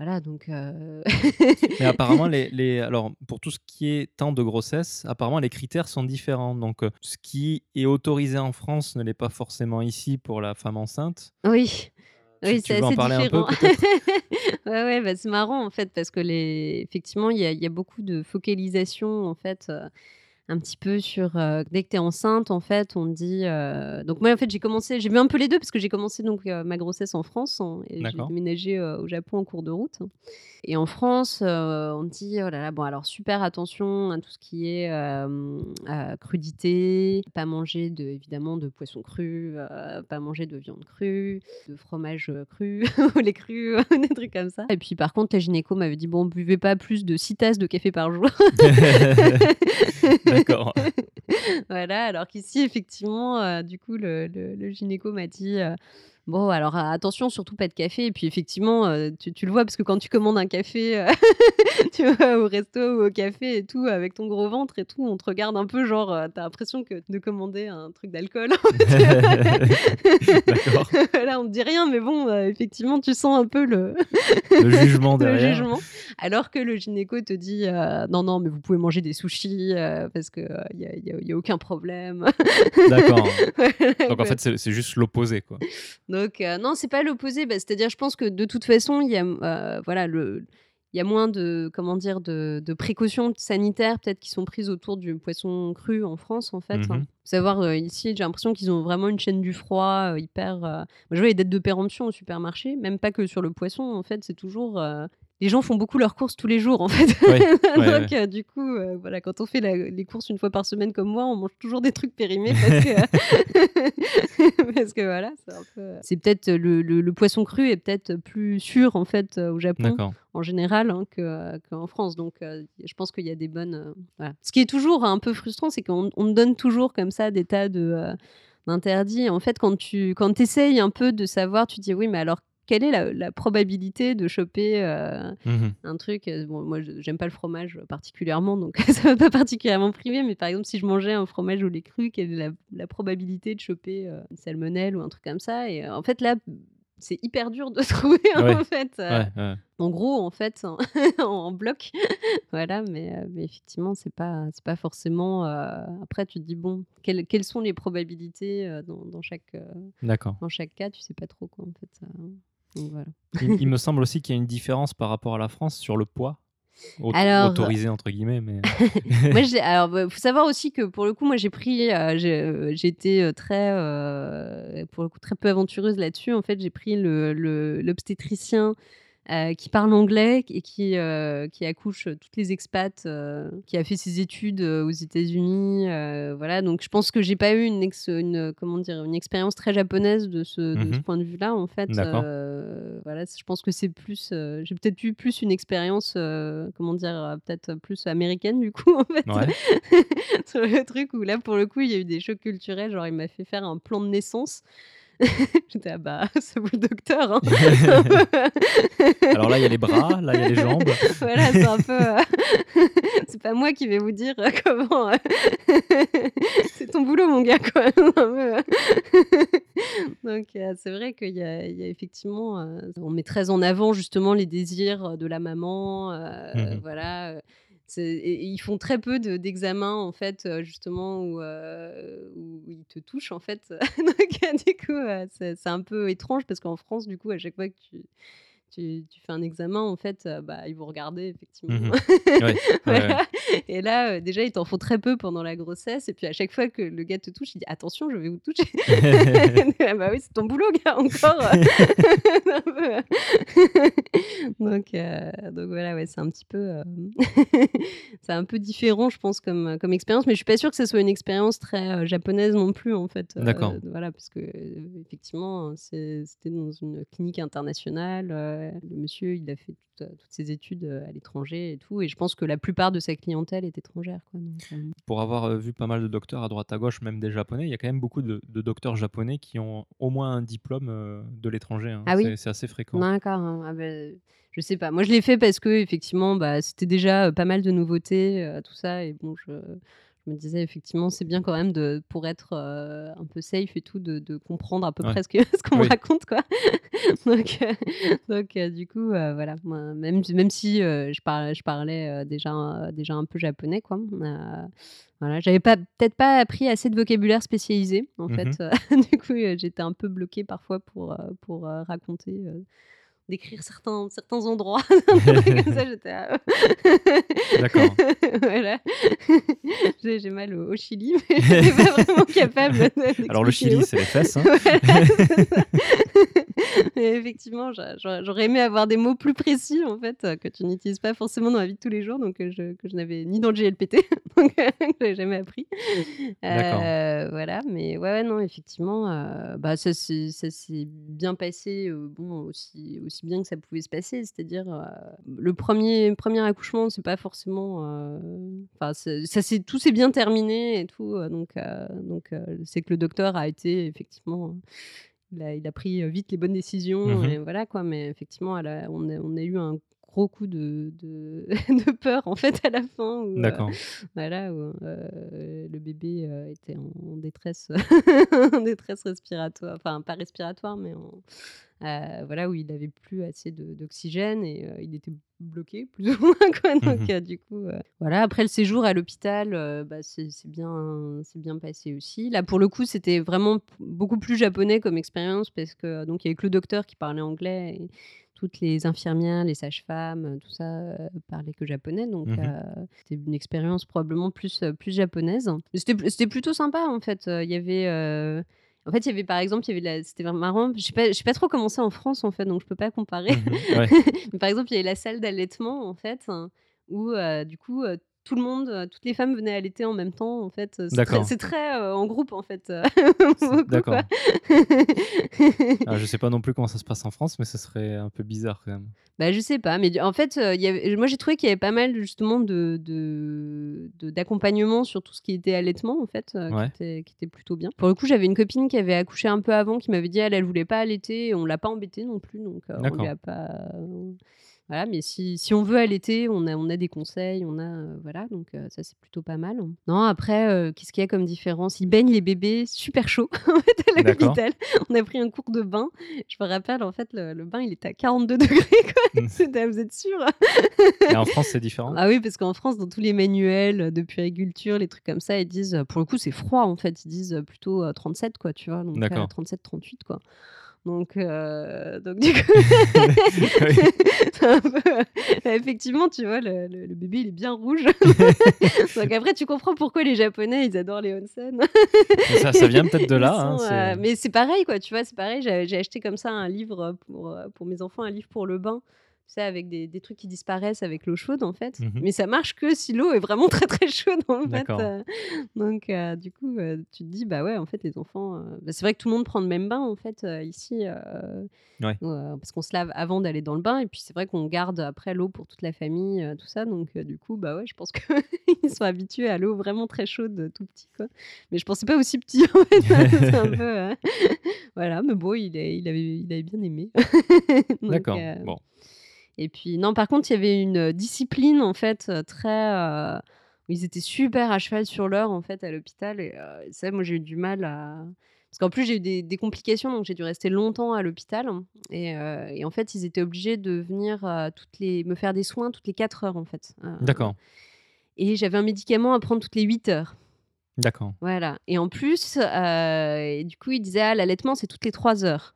Voilà, donc. euh, Mais apparemment, les, les- alors, pour tout ce qui est temps de grossesse, apparemment, les critères sont différents. Donc, euh, ce qui est autorisé en France ne l'est pas forcément ici pour la femme enceinte. Oui. Tu- Oui, c'est assez peu, différent. peut-être? Ouais, ouais, bah, c'est marrant en fait parce que les... effectivement, il y y a beaucoup de focalisation en fait. euh, un petit peu sur euh, dès que tu es enceinte en fait on dit euh, donc moi en fait j'ai commencé j'ai vu un peu les deux parce que j'ai commencé donc euh, ma grossesse en France hein, et j'ai déménagé au Japon en cours de route. Et en France on dit oh là là bon alors super attention à tout ce qui est crudité pas manger de évidemment de poisson cru pas manger de viande crue de fromage cru ou les crus des trucs comme ça. Et puis par contre la gynéco m'avait dit bon buvez pas plus de 6 tasses de café par jour Voilà, alors qu'ici, effectivement, euh, du coup, le gynéco m'a dit euh, Bon, alors attention, surtout pas de café. Et puis, effectivement, euh, tu, tu le vois, parce que quand tu commandes un café, euh, tu vas au resto ou au café et tout, avec ton gros ventre et tout, on te regarde un peu, genre, euh, t'as l'impression que de commander un truc d'alcool. D'accord. voilà, on te dit rien, mais bon, effectivement, tu sens un peu le, Le jugement le derrière. jugement. Alors que le gynéco te dit non, non, mais vous pouvez manger des sushis parce qu'il n'y a, y a- y a aucun problème. D'accord. Voilà, Donc, en fait, c'est c'est juste l'opposé, quoi. Donc, euh, non, c'est pas l'opposé. Bah, C'est-à-dire, je pense que de toute façon, il y a, euh, voilà, le. Il y a moins de comment dire de, de précautions sanitaires peut-être qui sont prises autour du poisson cru en France en fait. Mhm. hein. Faut savoir euh, ici, j'ai l'impression qu'ils ont vraiment une chaîne du froid hyper. Moi, je vois les dates de péremption au supermarché, même pas que sur le poisson en fait, c'est toujours les gens font beaucoup leurs courses tous les jours en fait. Ouais, Donc euh, du coup, euh, voilà, quand on fait la- les courses une fois par semaine comme moi, on mange toujours des trucs périmés parce que, parce que voilà, c'est peu. C'est peut-être le, le- le poisson cru est peut-être plus sûr en fait euh, au Japon en général hein, que, euh, qu'en France. Donc, euh, je pense qu'il y a des bonnes. euh, voilà. Ce qui est toujours un peu frustrant, c'est qu'on on donne toujours comme ça des tas de euh, d'interdits. En fait, quand tu quand essayes un peu de savoir, tu dis oui, mais alors quelle est la, la probabilité de choper euh, Mhm. un truc euh, bon, Moi, je- j'aime pas le fromage particulièrement, donc ça va pas particulièrement privé. Mais par exemple, si je mangeais un fromage au lait cru, quelle est la, la probabilité de choper euh, une salmonelle ou un truc comme ça? Et en fait, là. C'est hyper dur de trouver Ouais. en fait. euh, Ouais, ouais. en gros, en fait, en, en bloc. voilà, mais, euh, mais effectivement, c'est pas, c'est pas forcément. euh, Après, tu te dis, bon, quelles, quelles sont les probabilités dans, dans chaque, D'accord. dans chaque cas? Tu sais pas trop, quoi, en fait. ça. Voilà. Il, il me semble aussi qu'il y a une différence par rapport à la France sur le poids. Aut- Alors- autorisé entre guillemets, mais moi, j'ai- alors, il faut savoir aussi que pour le coup, moi, j'ai pris, euh, euh, été euh, très, euh, pour le coup, très peu aventureuse là-dessus. En fait, j'ai pris le- le- l'obstétricien euh, qui parle anglais et qui, euh, qui accouche toutes les expats, euh, qui a fait ses études aux États-Unis. voilà, donc je pense que j'ai pas eu une, ex- une, comment dire, une expérience très japonaise de ce, de ce Mhm. point de vue-là, en fait. Voilà, je pense que c'est plus, j'ai peut-être eu plus une expérience, comment dire, peut-être plus américaine du coup, en fait ouais. sur le truc où là, pour le coup, il y a eu des chocs culturels. Genre, il m'a fait faire un plan de naissance. J'étais, ah bah, c'est vous le docteur. hein. Alors là, il y a les bras, là, il y a les jambes. voilà, c'est un peu. euh, c'est pas moi qui vais vous dire euh, comment. euh, c'est ton boulot, mon gars, quoi. Donc, euh, c'est vrai qu'il y, a il y a effectivement. euh, on met très en avant, justement, les désirs de la maman. Mhm. Voilà. Ils font très peu de- d'examens, en fait, justement, où, ils te touchent, en fait. Donc, du coup, c'est un peu étrange parce qu'en France, du coup, à chaque fois que tu, tu, tu fais un examen, en fait, euh, bah, ils vont regarder, effectivement. Ouais, ouais, Voilà. Et là, euh, déjà, ils t'en font très peu pendant la grossesse. Et puis, à chaque fois que le gars te touche, il dit Attention, je vais vous toucher. ah bah oui, c'est ton boulot, gars, encore. Donc, euh, donc voilà, ouais, c'est un petit peu, c'est un peu différent, je pense, comme, comme expérience. Mais je suis pas sûre que ce soit une expérience très japonaise non plus, en fait. D'accord. voilà, parce que effectivement, c'était dans une clinique internationale. Euh, le monsieur, il a fait toutes, euh, toutes ses études euh, à l'étranger et tout. Et je pense que la plupart de sa clientèle est étrangère. Quoi, donc, euh, Pour avoir vu pas mal de docteurs à droite à gauche, même des japonais, il y a quand même beaucoup de, de docteurs japonais qui ont au moins un diplôme de l'étranger. hein. Ah oui C'est- assez fréquent. D'accord. hein. Ah bah, je sais pas. Moi, je l'ai fait parce que effectivement, bah, c'était déjà pas mal de nouveautés, tout ça. Et bon, je, je me disais effectivement, c'est bien quand même de, pour être euh, un peu safe et tout, de, de comprendre à peu Ouais. près ce qu'on Oui. raconte, quoi. donc, euh, donc euh, du coup, voilà. Moi, même, même si je parlais, je parlais déjà, déjà un peu japonais, quoi. Voilà, j'avais pas peut-être pas appris assez de vocabulaire spécialisé en Mhm. fait. Du coup, j'étais un peu bloquée parfois pour pour raconter, décrire certains certains endroits. Comme ça, j'étais. ah, D'accord. voilà. J'ai j'ai mal au, au Chili, mais je n'étais pas vraiment capable. de- Alors le Chili, où. c'est les fesses. hein. Voilà, effectivement, j'a- j'aurais aimé avoir des mots plus précis en fait euh, que tu n'utilises pas forcément dans la vie de tous les jours, donc euh, je, que je n'avais ni dans le GLPT, donc euh, que j'avais jamais appris. Euh, voilà, mais ouais, ouais, non, effectivement, euh, bah ça s'est bien passé, euh, bon aussi aussi bien que ça pouvait se passer, c'est-à-dire euh, le premier premier accouchement, c'est pas forcément, euh, enfin ça s'est tout s'est bien terminé et tout, euh, donc euh, donc euh, c'est que le docteur a été effectivement il a, il a pris euh, vite les bonnes décisions, Mhm. et voilà quoi. Mais effectivement, elle a- on, a, on a eu un gros coup de, de, de peur en fait à la fin. Où, euh, D'accord. voilà, où euh, le bébé euh, était en, détresse, en détresse respiratoire, enfin pas respiratoire, mais en, voilà où il n'avait plus assez de- d'oxygène et il était bloqué plus ou moins quoi. Donc Mhm. euh, du coup, voilà. Après le séjour à l'hôpital, bah, c'est c'est bien, c'est bien passé aussi. Là pour le coup, c'était vraiment beaucoup plus japonais comme expérience parce que donc il y avait que le docteur qui parlait anglais. Et, toutes les infirmières, les sages-femmes, euh, tout ça euh, parlaient que japonais, donc Mhm. euh, c'était une expérience probablement plus, euh, plus japonaise. C'était plutôt sympa en fait. Il y avait, En fait, il y avait par exemple, il y avait la... c'était marrant. Je sais pas, pas trop comment c'est en France en fait, donc je peux pas comparer. Ouais. Mais par exemple, il y avait la salle d'allaitement en fait, hein, où euh, du coup euh, tout le monde, euh, toutes les femmes venaient allaiter en même temps en fait. C'est très, D'accord. c'est très, euh, en groupe en fait. euh, D'accord. Ah, je sais pas non plus comment ça se passe en France, mais ce serait un peu bizarre quand même. Bah, je sais pas, mais en fait, il y avait... moi j'ai trouvé qu'il y avait pas mal justement de, de, de- d'accompagnement sur tout ce qui était allaitement en fait, euh, Ouais. qui, était, qui était plutôt bien. Pour le coup, j'avais une copine qui avait accouché un peu avant, qui m'avait dit elle, elle voulait pas allaiter, et on l'a pas embêtée non plus, donc euh, on lui a pas. Voilà, mais si, si on veut allaiter, on a, on a des conseils, on a euh, voilà, donc euh, ça c'est plutôt pas mal. Non, après, euh, qu'est-ce qu'il y a comme différence? Ils baignent les bébés super chaud à l'hôpital. On a pris un cours de bain. Je me rappelle, en fait, le, le bain il était à 42 degrés. Quoi. Mm. C'était- Vous êtes sûr? Et en France, c'est différent? Ah oui, parce qu'en France, dans tous les manuels de puériculture, les trucs comme ça, ils disent, pour le coup, c'est froid en fait. Ils disent plutôt euh, 37, quoi, tu vois. Donc euh, D'accord. 37, 38, quoi. Donc, euh, donc du coup, peu, euh, effectivement, tu vois, le, le- le bébé il est bien rouge. donc après, tu comprends pourquoi les Japonais ils adorent les onsen. Ça, ça vient peut-être de là. hein, sont, euh, mais c'est pareil, quoi, tu vois, c'est pareil. J'ai j'ai acheté comme ça un livre pour, euh, pour mes enfants, un livre pour le bain. Sais, avec des, des trucs qui disparaissent avec l'eau chaude, en fait. Mhm. Mais ça marche que si l'eau est vraiment très, très chaude, en fait. Euh. Donc, euh, du coup, euh, tu te dis, bah ouais, en fait, les enfants... bah, c'est vrai que tout le monde prend le même bain, en fait, ici. Ouais. parce qu'on se lave avant d'aller dans le bain. Et puis, c'est vrai qu'on garde après l'eau pour toute la famille, tout ça. Donc, du coup, bah ouais, je pense qu'ils sont habitués à l'eau vraiment très chaude, tout petit, quoi. Mais je pensais pas aussi petit, en fait. c'est un peu... voilà, mais bon, il, est- il, avait, il avait bien aimé. D'accord. Bon. Et puis, non, par contre, il y avait une discipline, en fait, très. euh, ils étaient super à cheval sur l'heure, en fait, à l'hôpital. Et euh, ça, moi, j'ai eu du mal à. Parce qu'en plus, j'ai eu des, des complications, donc j'ai dû rester longtemps à l'hôpital. Et, euh, et en fait, ils étaient obligés de venir toutes les... me faire des soins toutes les 4 heures, en fait. D'accord. Et j'avais un médicament à prendre toutes les 8 heures. D'accord. Voilà. Et en plus, et du coup, il disait, ah, l'allaitement, c'est toutes les 3 heures.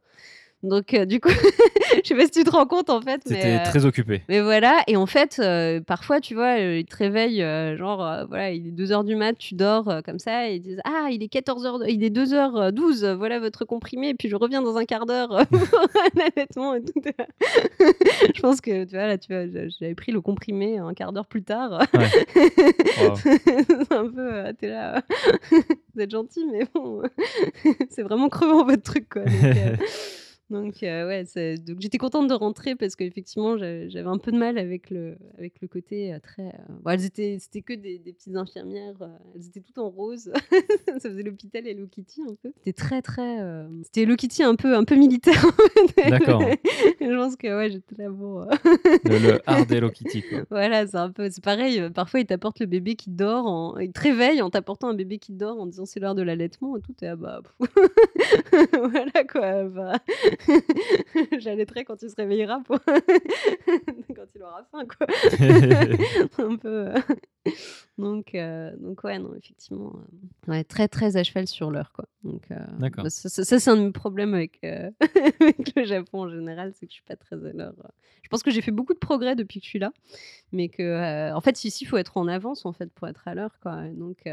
Donc, euh, du coup, je sais pas si tu te rends compte, en fait. C'était euh, très occupé. mais voilà, et en fait, euh, parfois, tu vois, ils te réveillent, genre, voilà, il est 2h du mat, tu dors comme ça, et ils disent Ah, il est 14h, il est 2h12, euh, voilà votre comprimé, et puis je reviens dans un quart d'heure pour un allaitement et tout. je pense que, tu vois, là, tu vois, j'a- j'avais pris le comprimé un quart d'heure plus tard. Ouais. Wow. c'est un peu, t'es là, vous êtes gentil, mais bon, c'est vraiment crevant votre truc, quoi. Donc, donc, euh, ouais, donc j'étais contente de rentrer parce qu'effectivement, j'a- j'avais un peu de mal avec le, avec le côté euh, très. euh, bon, c'était que des, des petites infirmières, euh, elles étaient toutes en rose. Ça faisait l'hôpital Hello Kitty un peu. C'était très, très. C'était Hello Kitty un peu, un peu militaire. D'accord. Je pense que ouais, j'étais là euh, Le, le hard Hello Kitty, quoi. voilà, c'est un peu, c'est pareil. Parfois, ils t'apportent le bébé qui dort, en... ils te réveillent en t'apportant un bébé qui dort en disant c'est l'heure de l'allaitement et tout. Et ah bah, voilà quoi. Bah... J'allaiterai quand il se réveillera pour quand il aura faim quoi. un peu. euh. Donc, euh, donc ouais, non, effectivement, euh, ouais, très très à cheval sur l'heure quoi. Donc, euh, D'accord. bah, ça, ça- ça, c'est un de mes problèmes avec, euh, avec le Japon en général, c'est que je suis pas très à l'heure. Je pense que j'ai fait beaucoup de progrès depuis que je suis là, mais que en fait ici il faut être en avance en fait pour être à l'heure quoi. Et donc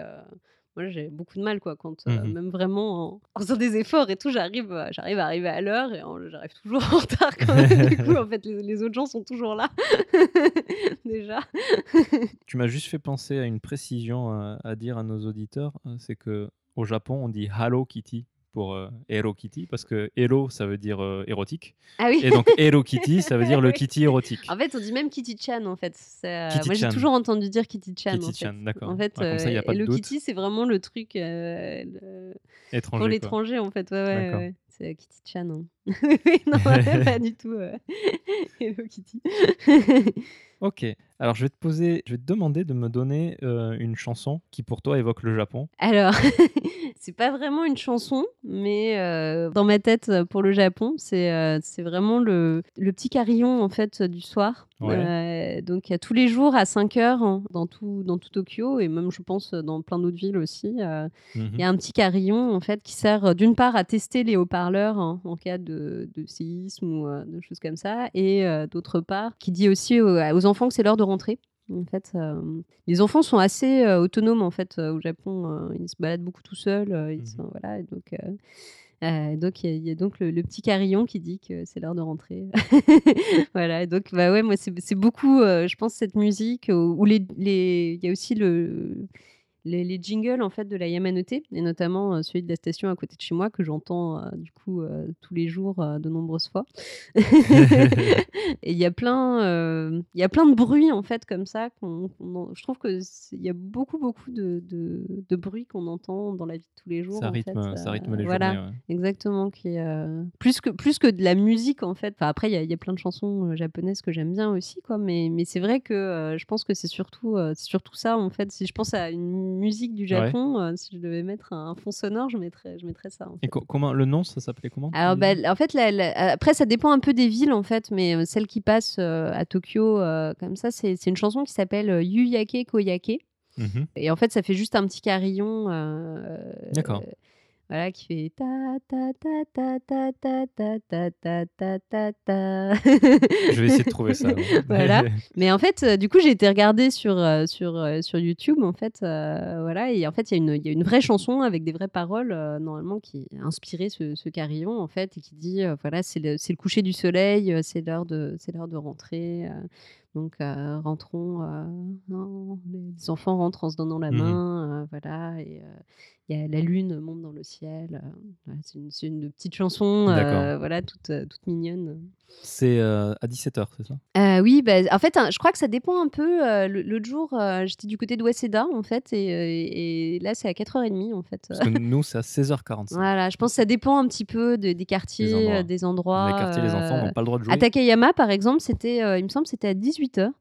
moi j'ai beaucoup de mal quoi quand euh, Mhm. même vraiment en, en faisant des efforts et tout j'arrive euh, j'arrive à arriver à l'heure et j'arrive toujours en retard quand même. du coup en fait les, les autres gens sont toujours là déjà. Tu m'as juste fait penser à une précision euh, à dire à nos auditeurs, c'est que au Japon, on dit Hello Kitty pour euh, Hello Kitty parce que Hello ça veut dire euh, érotique Ah oui. et donc Hello Kitty ça veut dire le kitty érotique. En fait, on dit même Kitty Chan en fait. Kitty moi, j'ai toujours entendu dire Kitty Chan. en Kitty fait. Chan, d'accord. En fait, Ouais, comme ça, il y a euh, Hello. Kitty, c'est vraiment le truc euh, le- Étranger. pour l'étranger en fait. Ouais, ouais, ouais. Kitty Chan. hein. Non, pas du tout. euh, Hello Kitty. Ok. Alors je vais te poser, je vais te demander de me donner euh, une chanson qui pour toi évoque le Japon. Alors, c'est pas vraiment une chanson, mais euh, dans ma tête, euh, pour le Japon, c'est euh, c'est vraiment le, le petit carillon en fait du soir. Euh, donc, il y a tous les jours à 5 heures hein, dans, tout, dans tout Tokyo et même, je pense, dans plein d'autres villes aussi. euh, Mhm. Il y a un petit carillon en fait qui sert euh, d'une part à tester les haut-parleurs hein, en cas de, de séisme ou euh, de choses comme ça, et d'autre part qui dit aussi aux, aux enfants que c'est l'heure de rentrer. En fait, les enfants sont assez, autonomes, en fait, au Japon, ils se baladent beaucoup tout seuls, sont voilà donc heu, donc il y a il donc le petit carillon qui dit que c'est l'heure de rentrer. Voilà, donc bah, ouais, moi, c'est beaucoup, heu, je pense cette musique ou ou les les il y a aussi le les les jingles, en fait, de la Yamanote et notamment, heu, celui de la station à côté de chez moi que j'entends, heu, du coup, heu, tous les jours, de nombreuses fois. Et il y a plein, il y a plein de bruits, en fait, comme ça qu'on je trouve que il y a beaucoup, beaucoup de de de bruits qu'on entend dans la vie de tous les jours, Ça en fait, rythme, ça rythme les voilà, journées, ouais. exactement, qui plus que plus que de la musique, en fait. Enfin, après, il y a il y a plein de chansons, japonaises que j'aime bien aussi, quoi, mais mais c'est vrai que, je pense que c'est surtout, c'est surtout ça, en fait. Si je pense à une musique du Ouais. Japon, heu, si je devais mettre un fond sonore, je mettrais je mettrais ça, en Et co comment le nom, ça s'appelait comment, Alors, bah, en fait, la la après ça dépend un peu des villes, en fait, mais heu, celle qui passe, heu, à Tokyo, comme ça, c'est une chanson qui s'appelle, Yu-Yake Koyake mh. et en fait, ça fait juste un petit carillon, D'accord. Voilà, qui fait ta ta ta ta ta ta ta ta ta ta ta ta. Je vais essayer de trouver ça, ouais. Voilà, mais en fait, du coup, j'ai été regarder sur, sur, sur YouTube, en fait, voilà et en fait, il y a une il y a une vraie chanson avec des vraies paroles, normalement qui a inspiré ce ce carillon, en fait et qui dit, voilà: «C'est le c'est le coucher du soleil, c'est l'heure de c'est l'heure de rentrer, donc heu, rentrons, non, les enfants rentrent en se donnant la Mmh mh. main», heu, voilà et il y a la lune monte dans le ciel, voilà, c'est une une petite chanson, voilà, toute, toute mignonne. C'est, heu, à 17:00, c'est ça? Heu, oui, bah, en fait, hein, je crois que ça dépend un peu, l'au l'autre jour, heu, j'étais du côté de Waseda, en fait et là, c'est à 04:30, en fait. Parce que nous, c'est à 16:45. Voilà, je pense que ça dépend un petit peu de des quartiers, endroits. des Dans les endroits, quartiers, les enfants n'ont pas le droit de à jouer. Takayama, par exemple, c'était, il me semble, c'était à 18:00.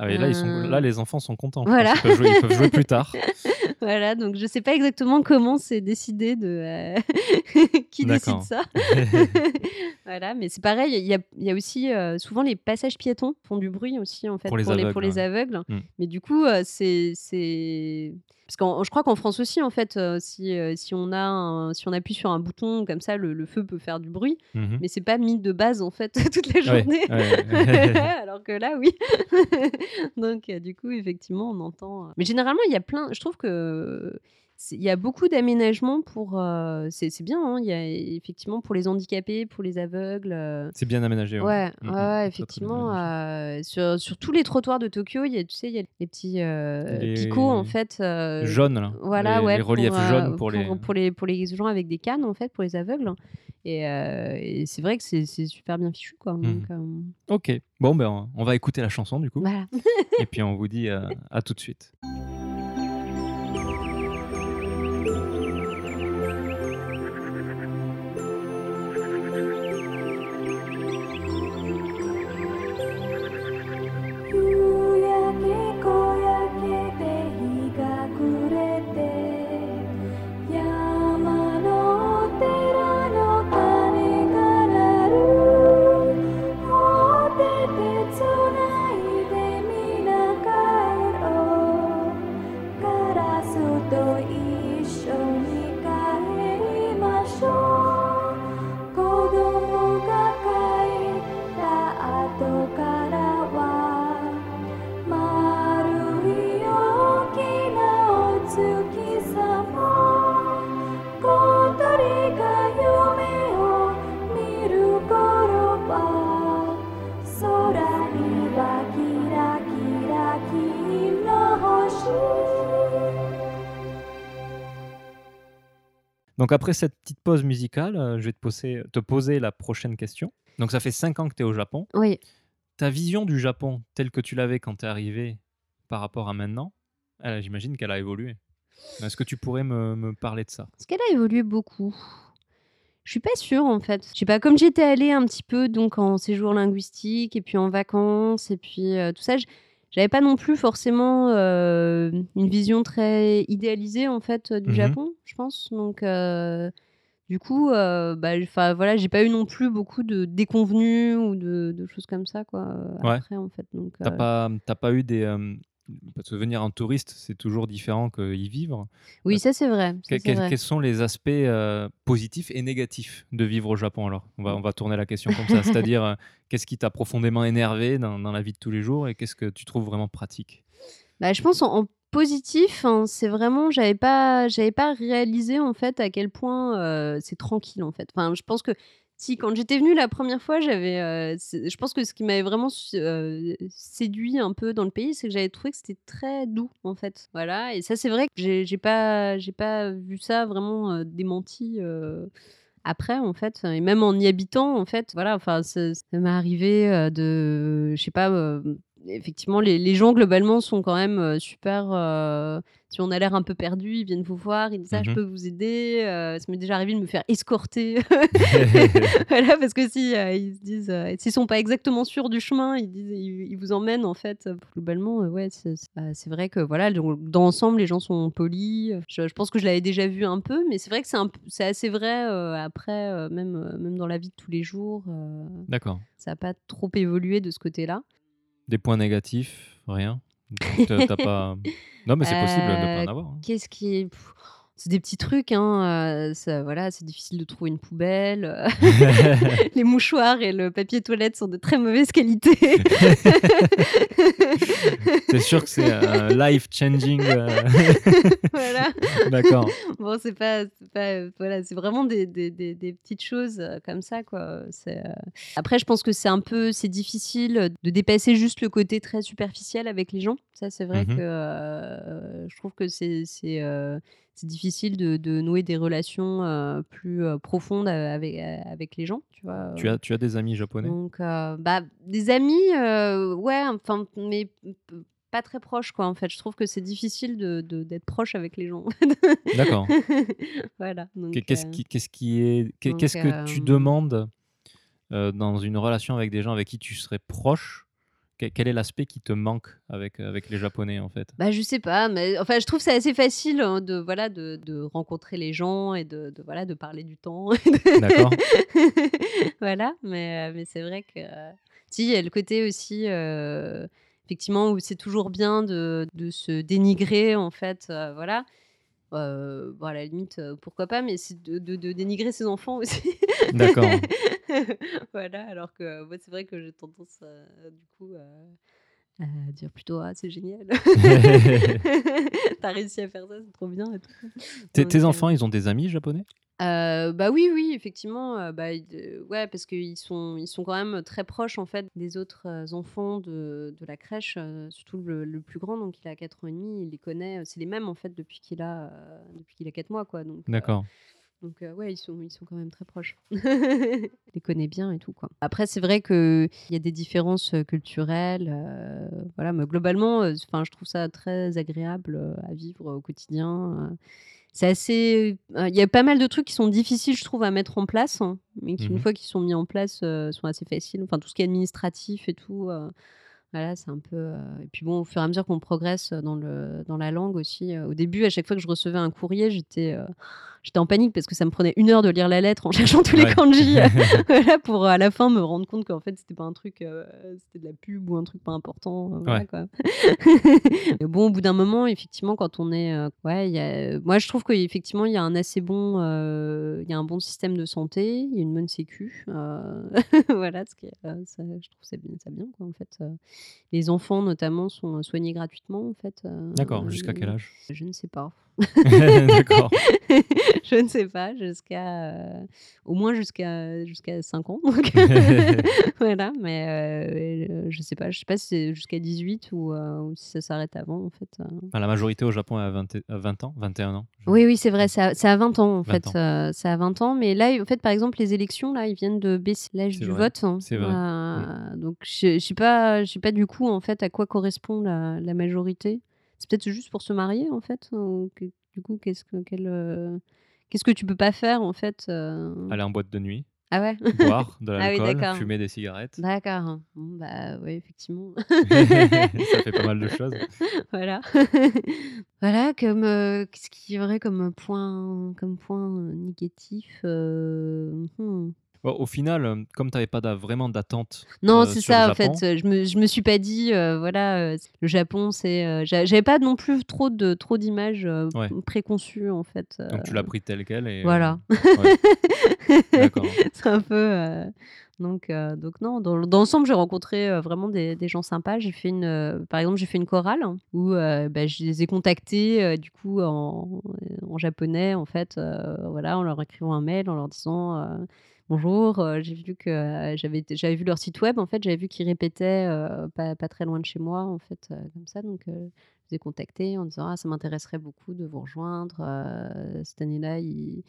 Ah oui, là, ils sont là, les enfants sont contents, voilà. Ils peuvent jouer ils peuvent jouer plus tard. Voilà, donc je sais pas exactement comment c'est décidé de, heu, qui décide ça. Voilà, mais c'est pareil, il y a il y a aussi, heu, souvent les passages piétons font du bruit aussi, en fait, Pour les pour les pour aveugles, les aveugles, Mmh. mais du coup, c'est c'est parce qu'en je crois qu'en France aussi, en fait, heu, si, heu, si on a un si on appuie sur un bouton comme ça, le le feu peut faire du bruit, Mmh mh. mais c'est pas mis de base, en fait, toute la journée. ouais, ouais. Alors que là, oui. Donc heu, du coup, effectivement, on entend, mais généralement, il y a plein je trouve que il y a beaucoup d'aménagements pour, heu c'est bien, hein, il y a effectivement pour les handicapés, pour les aveugles, heu C'est bien aménagé, ouais. ouais, Mmh très bien effectivement, heu, sur sur tous les trottoirs de Tokyo, il y a tu sais, il y a les petits, heu, picots, en Les fait, jaunes, là, voilà, les ouais, les pour, reliefs jaunes pour les pour les pour les gens avec des cannes, en fait, pour les aveugles et c'est vrai que c'est super bien fichu, quoi, Mmh donc OK. Bon, ben, on va écouter la chanson, du coup voilà. et puis on vous dit, à tout de suite. Donc après cette petite pause musicale, heu, je vais te poser te poser la prochaine question. Donc ça fait 5 ans que tu es au Japon. Oui. Ta vision du Japon, telle que tu l'avais quand tu es arrivé par rapport à maintenant, j'imagine qu'elle a évolué. Est-ce que tu pourrais me me parler de ça? Est-ce qu'elle a évolué beaucoup? Je suis pas sûre, en fait. Je sais pas, comme j'étais allée un petit peu donc en séjour linguistique et puis en vacances et puis, heu, tout ça, j'avais pas non plus forcément, heu, une vision très idéalisée, en fait, du Mmh mh. Japon, je pense. Donc heu, du coup, heu, bah, voilà, j'ai pas eu non plus beaucoup de déconvenues ou de de choses comme ça, quoi, Ouais. après, en fait, donc Tu as heu pas pas eu des, parce que venir en touriste, c'est toujours différent qu'y vivre. oui, Heu, ça, c'est vrai, que quels vrai. quels sont les aspects, heu, positifs et négatifs de vivre au Japon alors? On va on va tourner la question comme ça, c'est-à-dire, heu, qu'est-ce qui t'a profondément énervé dans dans la vie de tous les jours et qu'est-ce que tu trouves vraiment pratique? Bah, je pense en en positif, hein, c'est vraiment j'avais pas j'avais pas réalisé, en fait, à quel point, c'est tranquille, en fait. Enfin, je pense que si, quand j'étais venue la première fois, j'avais, c'est je pense que ce qui m'avait vraiment heu, séduit un peu dans le pays, c'est que j'avais trouvé que c'était très doux, en fait. Voilà. Et ça, c'est vrai que j'ai pas j'ai pas vu ça vraiment, heu, démenti, après, en fait. Et même en y habitant, en fait, voilà, enfin, ça ça m'est arrivé, de je sais pas, effectivement, les les gens, globalement, sont quand même, heu, super, heu, si on a l'air un peu perdu, ils viennent vous voir, ils disent: «Ah, Mmh je mh. peux vous aider?» heu, ça m'est déjà arrivé de me faire escorter. Voilà, parce que si, heu, ils se disent, s'ils sont pas exactement sûrs du chemin, ils disent ils ils vous emmènent, en fait, globalement, ouais, c'est bah, c'est vrai que, voilà, dans dans l'ensemble, les gens sont polis, je je pense que je l'avais déjà vu un peu, mais c'est vrai que c'est assez vrai, après, même, même dans la vie de tous les jours, D'accord. ça a pas trop évolué de ce côté-là. Des points négatifs? Rien? Tu tu as pas non, mais c'est possible de pas en Heu, avoir, hein. qu'est-ce qui est c'est des petits trucs, hein, ça voilà, c'est difficile de trouver une poubelle, heu, les mouchoirs et le papier toilette sont de très mauvaise qualité. C'est sûr que c'est un life changing, Voilà. d'accord. Bon, c'est pas pas, voilà, c'est vraiment des des des des petites choses, comme ça, quoi, après, je pense que c'est un peu c'est difficile, de dépasser juste le côté très superficiel avec les gens. Ça, c'est vrai Mmh que, je trouve que c'est c'est, difficile de de nouer des relations, plus, profondes, avec les gens, tu vois? Tu as tu as des amis japonais? donc bah, des amis, ouais, enfin, mais pas très proches, quoi, en fait. Je trouve que c'est difficile de de d'être proche avec les gens. D'accord. Voilà, qu'est-ce qui qui est qu'est-ce que tu demandes, dans une relation avec des gens avec qui tu serais proche? Quel est l'aspect qui te manque avec, heu, avec les japonais, en fait? Bah, je sais pas, mais enfin, je trouve c'est assez facile, hein, de voilà, de de rencontrer les gens et de de voilà, de parler du temps D'accord. voilà, mais heu, mais c'est vrai que si, il y a le côté aussi, heu, effectivement, où c'est toujours bien de de se dénigrer, en fait, heu, voilà. Bon, à la limite, pourquoi pas, mais c'est de de de dénigrer ses enfants aussi. D'accord. Voilà, alors que moi, c'est vrai que j'ai tendance, heu, du coup, à dire plutôt: «Ah, c'est génial! Tu as réussi à faire ça, c'est trop bien et tout». Tes Donc tes enfants, ils ont des amis japonais? heu, bah, oui, oui, effectivement, bah, ouais, parce qu'ils sont ils sont quand même très proches, en fait, des autres, enfants de de la crèche, surtout le le plus grand, donc il a 4 ans et demi, il les connaît, c'est les mêmes, en fait, depuis qu'il a, depuis qu'il a 4 mois, quoi, D'accord. Donc heu, ouais, ils sont ils sont quand même très proches. Il les connaît bien et tout, quoi. Après, c'est vrai qu'il y a des différences, heu, culturelles, heu, voilà, mais globalement, heu, enfin, je trouve ça très agréable, à vivre au quotidien. C'est assez il y a pas mal de trucs qui sont difficiles, je trouve, à mettre en place, hein, mais qui, Mmh une mh. fois qu'ils sont mis en place, sont assez faciles. Enfin, tout ce qui est administratif et tout, voilà, c'est un peu, et puis bon, au fur et à mesure qu'on progresse, dans le dans la langue aussi, au début, à chaque fois que je recevais un courrier, j'étais, j'étais en panique parce que ça me prenait 1 heure de lire la lettre en cherchant tous les kanji, voilà, pour à la fin me rendre compte qu'en fait, c'était pas un truc, heu, c'était de la pub ou un truc pas important, heu, voilà, Ouais. quoi. Mais bon, au bout d'un moment, effectivement, quand on est, heu, ouais, il y a moi, je trouve qu'effectivement, il y a un assez bon, heu, il y a un bon système de santé, il y a une bonne sécu, voilà, ce qui ça, je trouve ça bien ça bien, quoi, en fait. Les enfants, notamment, sont soignés gratuitement, en fait, D'accord, jusqu'à quel âge? je ne sais pas. D'accord. Je ne sais pas, jusqu'à, heu, au moins jusqu'à jusqu'à 5 ans, donc voilà, mais heu, je sais pas je sais pas si c'est jusqu'à 18 ou heu, ou si ça s'arrête avant, en fait. Bah, la majorité au Japon est à 20 et à 20 ans, 21 ans, Oui, oui, c'est vrai, c'est à à 20 ans, en 20 fait, c'est à 20 ans, mais là, en fait, par exemple, les élections, là, ils viennent de baisser l'âge du vrai, vote, c'est vrai. Mmh. heu, donc je je sais pas je sais pas, du coup, en fait, à quoi correspond la la majorité. C'est peut-être juste pour se marier, en fait, ou du coup, qu'est-ce que quel, heu, qu'est-ce que tu peux pas faire, en fait, heu? Aller en boîte de nuit, Ah ouais? boire de Ah oui, l'alcool, d'accord. fumer des cigarettes. D'accord. Bon, bah, oui, effectivement. Ça fait pas mal de choses. Voilà. Voilà, comme, heu, qu'est-ce qu'il y aurait comme point comme point, heu, négatif, heu, mmh. Bon, au final, hem, comme tu avais pas vraiment d'attente, Non, heu, c'est sur le ça, en fait, je me je me suis pas dit, heu, voilà, le Japon, c'est, j'avais pas non plus trop de trop d'images, Ouais. préconçues, en fait, Donc tu l'as pris tel quel et voilà. ouais. D'accord. C'est un peu, Donc, euh, donc non, dans, dans l'ensemble, j'ai rencontré euh, vraiment des, des gens sympas. J'ai fait une, euh, par exemple, j'ai fait une chorale où euh, bah, je les ai contactés euh, du coup en, en japonais en fait, euh, voilà, en leur écrivant un mail, en leur disant euh, bonjour. euh, j'ai vu que euh, j'avais j'avais vu leur site web en fait, j'avais vu qu'ils répétaient euh, pas, très loin de chez moi en fait, comme ça. Donc je les ai contactés en disant ah ça m'intéresserait beaucoup de vous rejoindre. cette année-là, ils,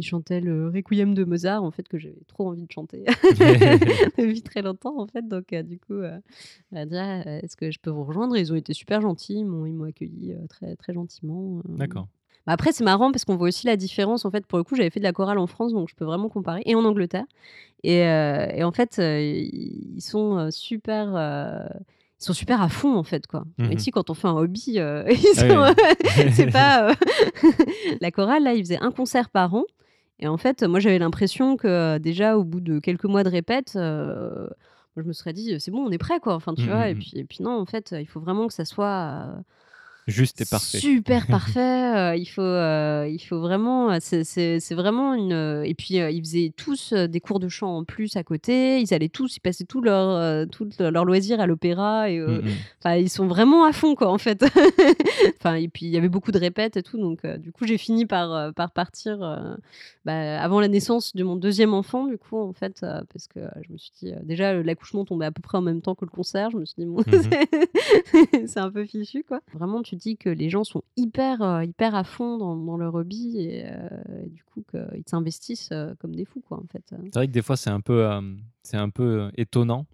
chantaient le Requiem de Mozart en fait que j'avais trop envie de chanter depuis très longtemps en fait. Donc du coup, Ah, est-ce que je peux vous rejoindre? Ils ont été super gentils, ils m'ont accueilli très très gentiment. D'accord. Bah, Après, c'est marrant parce qu'on voit aussi la différence. En fait, pour le coup, j'avais fait de la chorale en France, donc je peux vraiment comparer, et en Angleterre. Et, euh, et en fait, euh, ils sont euh, super. euh, ils sont super à fond en fait quoi. Ici quand on fait un hobby, Ah oui. c'est pas la chorale là, ils faisaient un concert par an. Et en fait, moi j'avais l'impression que déjà au bout de quelques mois de répète, moi, je me serais dit c'est bon, on est prêt quoi. Enfin tu Mhm, vois. Et mhm. puis et puis non en fait, il faut vraiment que ça soit Juste et parfait. Super parfait. euh, il faut, euh, il faut vraiment. euh, C'est vraiment une. Et puis ils faisaient tous des cours de chant en plus à côté. Ils allaient tous, ils passaient tout leur, tout leur loisir à l'opéra et. Mm, mm. Ils sont vraiment à fond, quoi, en fait. enfin, et puis, il y avait beaucoup de répètes et tout. Donc, du coup, j'ai fini par, par partir bah, avant la naissance de mon deuxième enfant, du coup, en fait, parce que je me suis dit, déjà, l'accouchement tombait à peu près en même temps que le concert. Je me suis dit, bon, c'est- c'est un peu fichu, quoi. Vraiment, tu dis que les gens sont hyper, euh, hyper à fond dans, dans leur hobby et, euh, et du coup, qu'ils s'investissent euh, comme des fous, quoi, en fait. C'est vrai que des fois, c'est un peu, c'est un peu étonnant,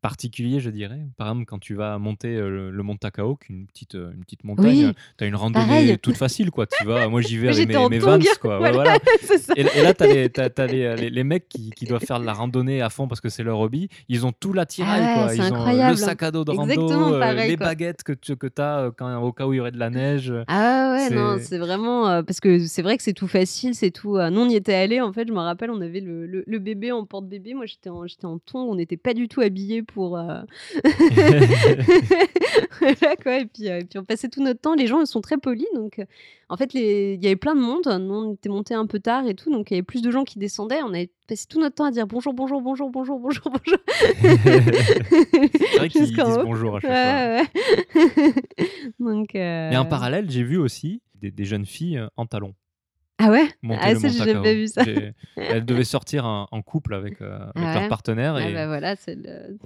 particulier, je dirais. Par exemple, quand tu vas monter euh, le, le mont Takaok, une petite, euh, une petite montagne, Oui. tu as une randonnée Pareil. toute facile, quoi. Tu vas, moi, j'y vais avec mes, mes. Vans, quoi. Voilà. Et, et là, tu as, les, t'as- t'as les, les- les mecs qui, qui doivent faire de la randonnée à fond parce que c'est leur hobby. Ils ont tout l'attirail, Ah quoi. Ils ont euh, le sac à dos de rando, euh, pareil, les quoi. baguettes que tu que as quand, au cas où il y aurait de la neige. Ah ouais, non, C'est- vraiment euh, parce que c'est vrai que c'est tout facile, c'est tout. euh, nous, on y était allés, en fait, je me rappelle, on avait le, le- le bébé en porte-bébé. Moi, j'étais en, en tongs, on n'était pas du tout habillés pour. euh, voilà, quoi. Et puis, euh, et puis, on passait tout notre temps. Les gens, ils sont très polis. Donc, euh, en fait, les- il y avait plein de monde. Nous, on était montés un peu tard et tout. Donc, il y avait plus de gens qui descendaient. On avait passé tout notre temps à dire bonjour, bonjour, bonjour, bonjour, bonjour, bonjour. c'est vrai qu'ils disent Jusqu'en haut. bonjour à chaque fois. Ouais, ouais. donc. Mais en parallèle, j'ai vu aussi des, des jeunes filles en talons Ah ouais? Monter Ah, le ça, j'ai jamais vu ça. J'ai- Elles devaient sortir en, en couple avec, euh, avec Ah leur partenaire Ah et bah voilà, c'est le.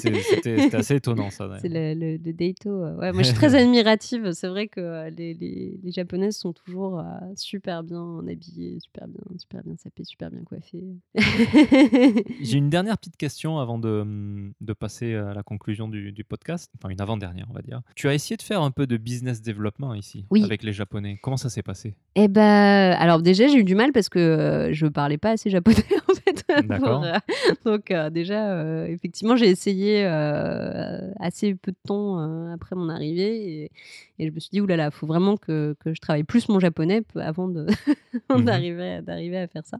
c'est- c'était c'était assez étonnant ça. C'est le, le, le dato. euh. Ouais, moi, je suis très admirative. C'est vrai que euh, les, les, les japonaises sont toujours euh, super bien habillées, super bien, super bien sapées, super bien coiffées. J'ai une dernière petite question avant de, de passer à la conclusion du, du podcast. Enfin, une avant-dernière, on va dire. Tu as essayé de faire un peu de business development ici Oui. avec les Japonais? Comment ça s'est passé? Eh ben, alors déjà, j'ai eu du mal parce que euh, je parlais pas assez japonais en fait. D'accord. euh, donc euh, déjà, euh, effectivement, j'ai essayé euh, assez peu de temps euh, après mon arrivée et, et je me suis dit oulala, faut vraiment que, que je travaille plus mon japonais avant Mhm. d'arriver à faire ça.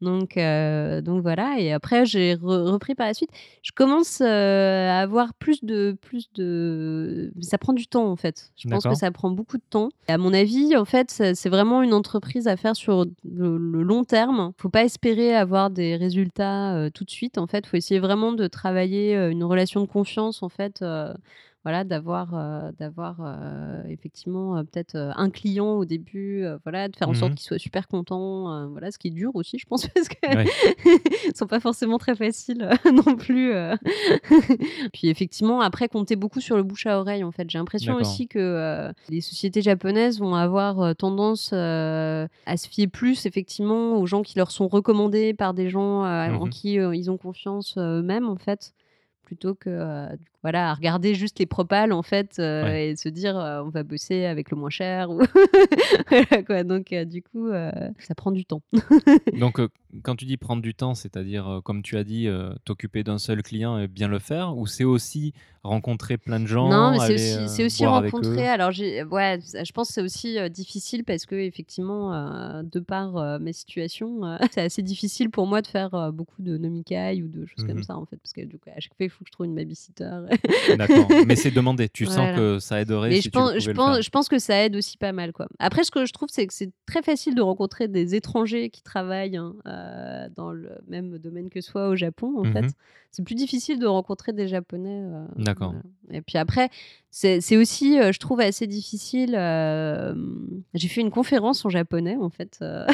Donc euh, donc voilà. Et après, j'ai re- repris par la suite. Je commence euh, à avoir plus de plus de. Ça prend du temps en fait. Je pense que ça prend beaucoup de temps. Et à mon avis, en fait, c'est vraiment une entreprise à faire sur le, le long terme. Faut pas espérer avoir des résultats euh, tout de suite. En fait, faut essayer vraiment de travailler une relation de confiance. En fait. Voilà, d'avoir euh, d'avoir euh, effectivement euh, peut-être un client au début, voilà, de faire en sorte Mhm. qu'il soit super content, euh, voilà, ce qui est dur aussi, je pense, parce que Ouais. ils sont pas forcément très faciles non plus. Puis effectivement, après, compter beaucoup sur le bouche à oreille, en fait. J'ai l'impression aussi que les sociétés japonaises vont avoir tendance à se fier plus, effectivement, aux gens qui leur sont recommandés par des gens euh, en qui ils ont confiance eux-mêmes, en fait plutôt que euh, du voilà à regarder juste les propales en fait euh, Ouais. et se dire euh, on va bosser avec le moins cher ou Voilà, quoi donc euh, du coup ça prend du temps Donc, quand tu dis prendre du temps, c'est-à-dire, comme tu as dit, t'occuper d'un seul client et bien le faire, ou c'est aussi rencontrer plein de gens, Non, mais c'est aussi, aussi rencontrer. Alors, ouais, je pense que c'est aussi difficile parce que, effectivement, de par euh, ma situation, euh, c'est assez difficile pour moi de faire beaucoup de nomikai ou de choses comme Mhm. ça, en fait. Parce que, du coup, à chaque fois, il faut que je trouve une babysitter. D'accord. Mais c'est demandé. Tu Voilà. sens que ça aiderait Mais si je tu pense, je, pense, faire. je pense que ça aide aussi pas mal. Quoi. Après, ce que je trouve, c'est que c'est très facile de rencontrer des étrangers qui travaillent hein, euh, dans le même domaine que soi au Japon. En Mhm. fait, c'est plus difficile de rencontrer des Japonais. euh, D'accord. voilà. Et puis après, c'est aussi, euh, je trouve, assez difficile. euh, J'ai fait une conférence en japonais, en fait, euh,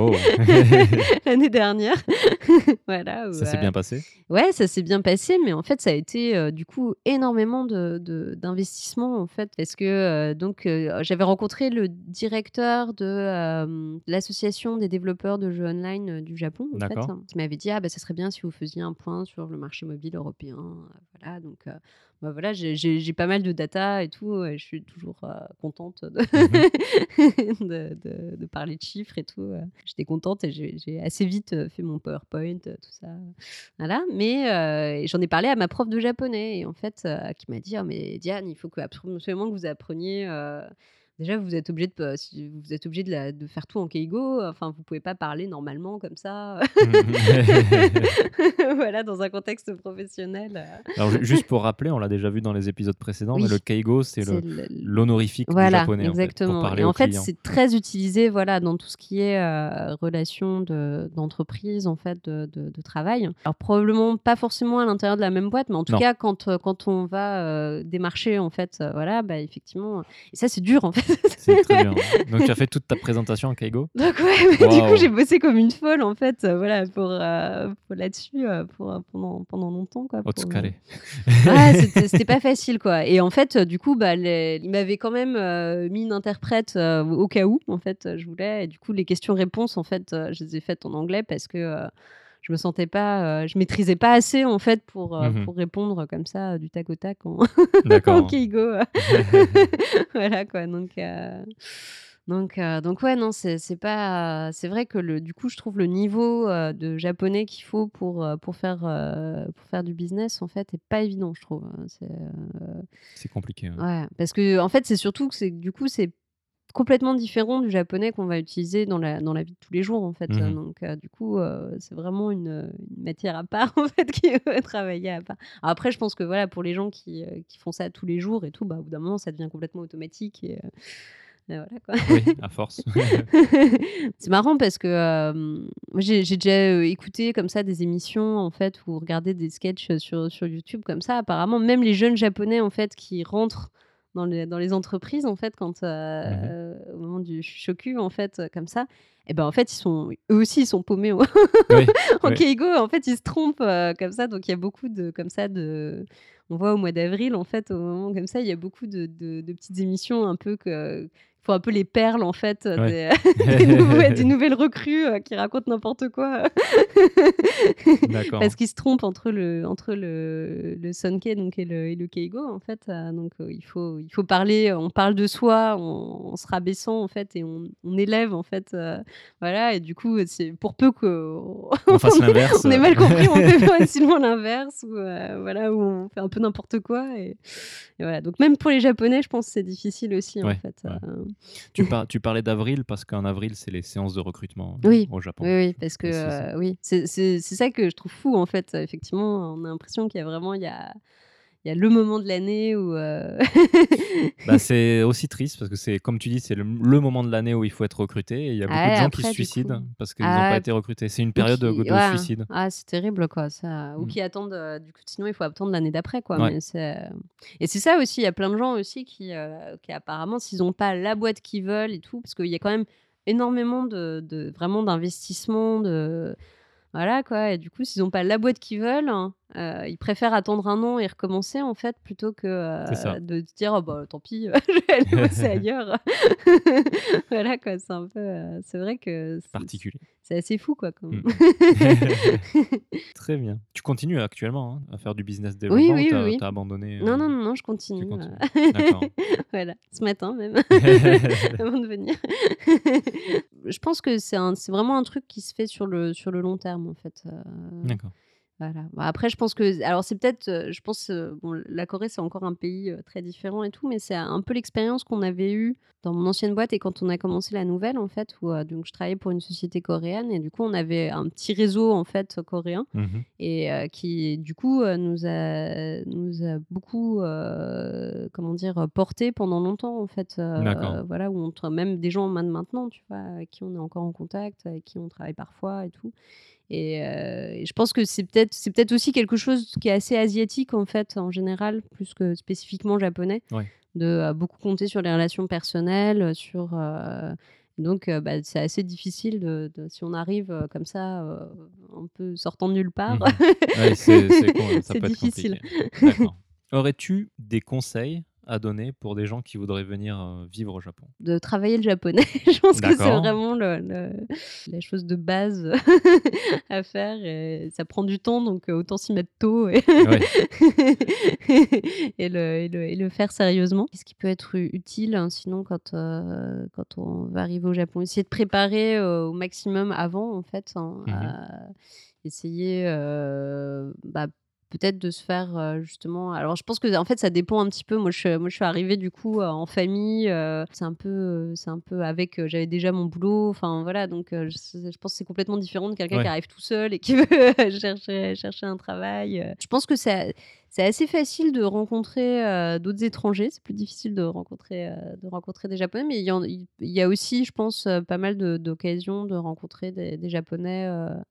Oh. l'année dernière. voilà. où, ça s'est euh, bien passé? Ouais, ça s'est bien passé, mais en fait, ça a été euh, du coup énormément de, de- d'investissement en fait, parce que euh, donc euh, j'avais rencontré le directeur de euh, l'association des développeurs de jeux online euh, du Japon, en fait, D'accord. hein, qui m'avait dit ah bah ça serait bien si vous faisiez un point sur le marché mobile européen, euh, voilà donc. euh, bah voilà, j'ai- pas mal de data et tout, et je suis toujours euh, contente de, de, de- de parler de chiffres et tout. euh. J'étais contente et j'ai assez vite euh, fait mon PowerPoint, tout ça. Voilà, mais euh, j'en ai parlé à ma prof de japonais et en fait, qui m'a dit «Oh, mais Diane, il faut que absolument que vous appreniez. Déjà, vous êtes obligé de, vous êtes obligé de, la- de faire tout en keigo. Enfin, vous pouvez pas parler normalement comme ça. voilà, dans un contexte professionnel. euh. Alors, ju- juste pour rappeler, on l'a déjà vu dans les épisodes précédents, mais le keigo, c'est le- l'honorifique du Voilà, japonais en fait, exactement. pour parler et en fait, c'est très utilisé voilà, dans tout ce qui est euh, relation de- d'entreprise, en fait, de, de- de travail. Alors, probablement pas forcément à l'intérieur de la même boîte, mais en tout Non. cas, quand, euh, quand on va euh, démarcher, en fait, euh, voilà, bah, effectivement. Et ça, c'est dur, en fait. C'est très bien. Donc tu as fait toute ta présentation en keigo Donc, ouais, mais du coup, j'ai bossé comme une folle, en fait, euh, voilà, pour, euh, pour là-dessus, euh, pour, pendant, pendant longtemps, quoi. pour, euh, Otsukare. Ouais, c'était pas facile quoi. Et en fait, du coup, bah, les- il m'avait quand même mis une interprète au cas où, en fait, je voulais. Et du coup, les questions-réponses, en fait, je les ai faites en anglais parce que je me sentais pas, euh, je maîtrisais pas assez en fait pour, euh, Mhm. pour répondre comme ça du tac au tac en, en keigo. voilà quoi. Donc. euh, Donc, donc ouais, non, c'est pas. C'est vrai que le, du coup, je trouve le niveau de japonais qu'il faut pour, pour, faire, pour faire du business, en fait, est pas évident, je trouve. hein. C'est, compliqué. ouais. ouais, parce que en fait, c'est surtout que c'est du coup, c'est complètement différent du japonais qu'on va utiliser dans la, dans la vie de tous les jours, en fait. Mhm. Donc, euh, du coup, euh, c'est vraiment une, une matière à part, en fait, qui est travailler à part. Alors après, je pense que voilà, pour les gens qui, euh, qui font ça tous les jours et tout, bah, au bout d'un moment, ça devient complètement automatique et, voilà quoi. Oui, à force. c'est marrant parce que euh, j'ai déjà écouté comme ça des émissions en fait ou regardé des sketchs sur, sur YouTube comme ça. Apparemment, même les jeunes japonais en fait qui rentrent dans les, dans les entreprises en fait quand euh, Mhm. euh, au moment du shoku en fait euh, comme ça, et ben en fait ils sont eux aussi ils sont paumés au- Oui, en oui. keigo. En fait ils se trompent euh, comme ça. Donc il y a beaucoup de comme ça de on voit au mois d'avril en fait au moment comme ça il y a beaucoup de, de- de petites émissions un peu que faut un peu les perles en fait Ouais. des, des nouvelles, des nouvelles recrues euh, qui racontent n'importe quoi parce qu'ils se trompent entre le entre le, le sonke donc et le, et le keigo en fait Euh, donc euh, il faut il faut parler on parle de soi en, en se rabaissant en fait et on, on élève en fait euh, voilà et du coup c'est pour peu que On fasse l'inverse. on est mal compris, on fait facilement l'inverse, ou euh, voilà, où on fait un peu n'importe quoi. Et, et voilà. Donc même pour les Japonais, je pense que c'est difficile aussi en fait. ouais. Tu, par- tu parlais d'avril parce qu'en avril, c'est les séances de recrutement Oui, au Japon. Oui, oui, parce que Et c'est ça. euh, oui, c'est c'est- c'est ça que je trouve fou en fait. Effectivement, on a l'impression qu'il y a vraiment il y a, il y a le moment de l'année où euh, Bah, c'est aussi triste parce que c'est, comme tu dis, c'est le, le moment de l'année où il faut être recruté. Et il y a beaucoup de gens après, qui se suicident coup. parce qu'ils n'ont Ah, pas été recrutés. C'est une période de, qui- de ouais. suicide. Ah, c'est terrible quoi. Ça. Ou Mm. qui attendent. euh, du coup, sinon il faut attendre l'année d'après quoi. Ouais. Mais c'est- Et c'est ça aussi. Il y a plein de gens aussi qui, euh, qui apparemment, s'ils n'ont pas la boîte qu'ils veulent et tout, parce qu'il y a quand même énormément de, de- vraiment d'investissement de voilà quoi. Et du coup, s'ils n'ont pas la boîte qu'ils veulent, hein, euh, ils préfèrent attendre un an et recommencer en fait plutôt que euh, de se dire oh, bah tant pis, je vais aller bosser ailleurs. voilà quoi. C'est un peu. euh, c'est vrai que c'est- Particulier. c'est assez fou quoi. Quand même. Très bien. Tu continues actuellement hein, à faire du business Oui, développement oui, ou t'as, oui, t'as abandonné Non, non, non, non, je continue. Voilà, ce matin même, avant de venir. je pense que c'est un- c'est vraiment un truc qui se fait sur le, sur le long terme, en fait. D'accord. Voilà. Bah, après, je pense que alors c'est peut-être, heu, je pense, heu, bon, la Corée, c'est encore un pays, très différent et tout, mais c'est un peu l'expérience qu'on avait eue dans mon ancienne boîte et quand on a commencé la nouvelle, en fait, où, donc je travaillais pour une société coréenne et du coup, on avait un petit réseau, en fait, coréen Mmh et qui, du coup, nous a nous a beaucoup, heu, comment dire? porté pendant longtemps, en fait, heu, voilà, où on même des gens même maintenant, tu vois? Avec qui on est encore en contact, avec qui on travaille parfois et tout et heu et je pense que c'est peut-être c'est peut-être aussi quelque chose qui est assez asiatique, en fait, en général, plus que spécifiquement japonais, Ouais. de, heu, beaucoup compter sur les relations personnelles, heu, sur, donc bah, c'est assez difficile de de si on arrive, comme ça, un peu sortant de nulle part, Mmh Ouais, c'est difficile. Aurais-tu des conseils à donner pour des gens qui voudraient venir, heu, vivre au Japon? De travailler le japonais, je pense que c'est vraiment le le la chose de base à faire et ça prend du temps donc heu, autant s'y mettre tôt et le et faire sérieusement. Qu'est-ce qui peut être utile, hein, sinon quand, heu, quand on va arriver au Japon? Essayer de préparer, au maximum avant en fait, hein, Mmh essayer, heu, bah, peut-être de se faire, heu, justement alors je pense que en fait ça dépend un petit peu. Moi je suis moi je suis arrivée du coup, heu, en famille, heu, c'est un peu, c'est un peu avec, j'avais déjà mon boulot, enfin voilà donc je je pense que c'est complètement différent de quelqu'un qui arrive tout seul et qui veut chercher chercher un travail. Je pense que c'est c'est assez facile de rencontrer, heu, d'autres étrangers. C'est plus difficile de rencontrer, heu, de rencontrer des Japonais, mais il y en il il y a aussi, je pense, heu, pas mal d'occasions de rencontrer des des Japonais,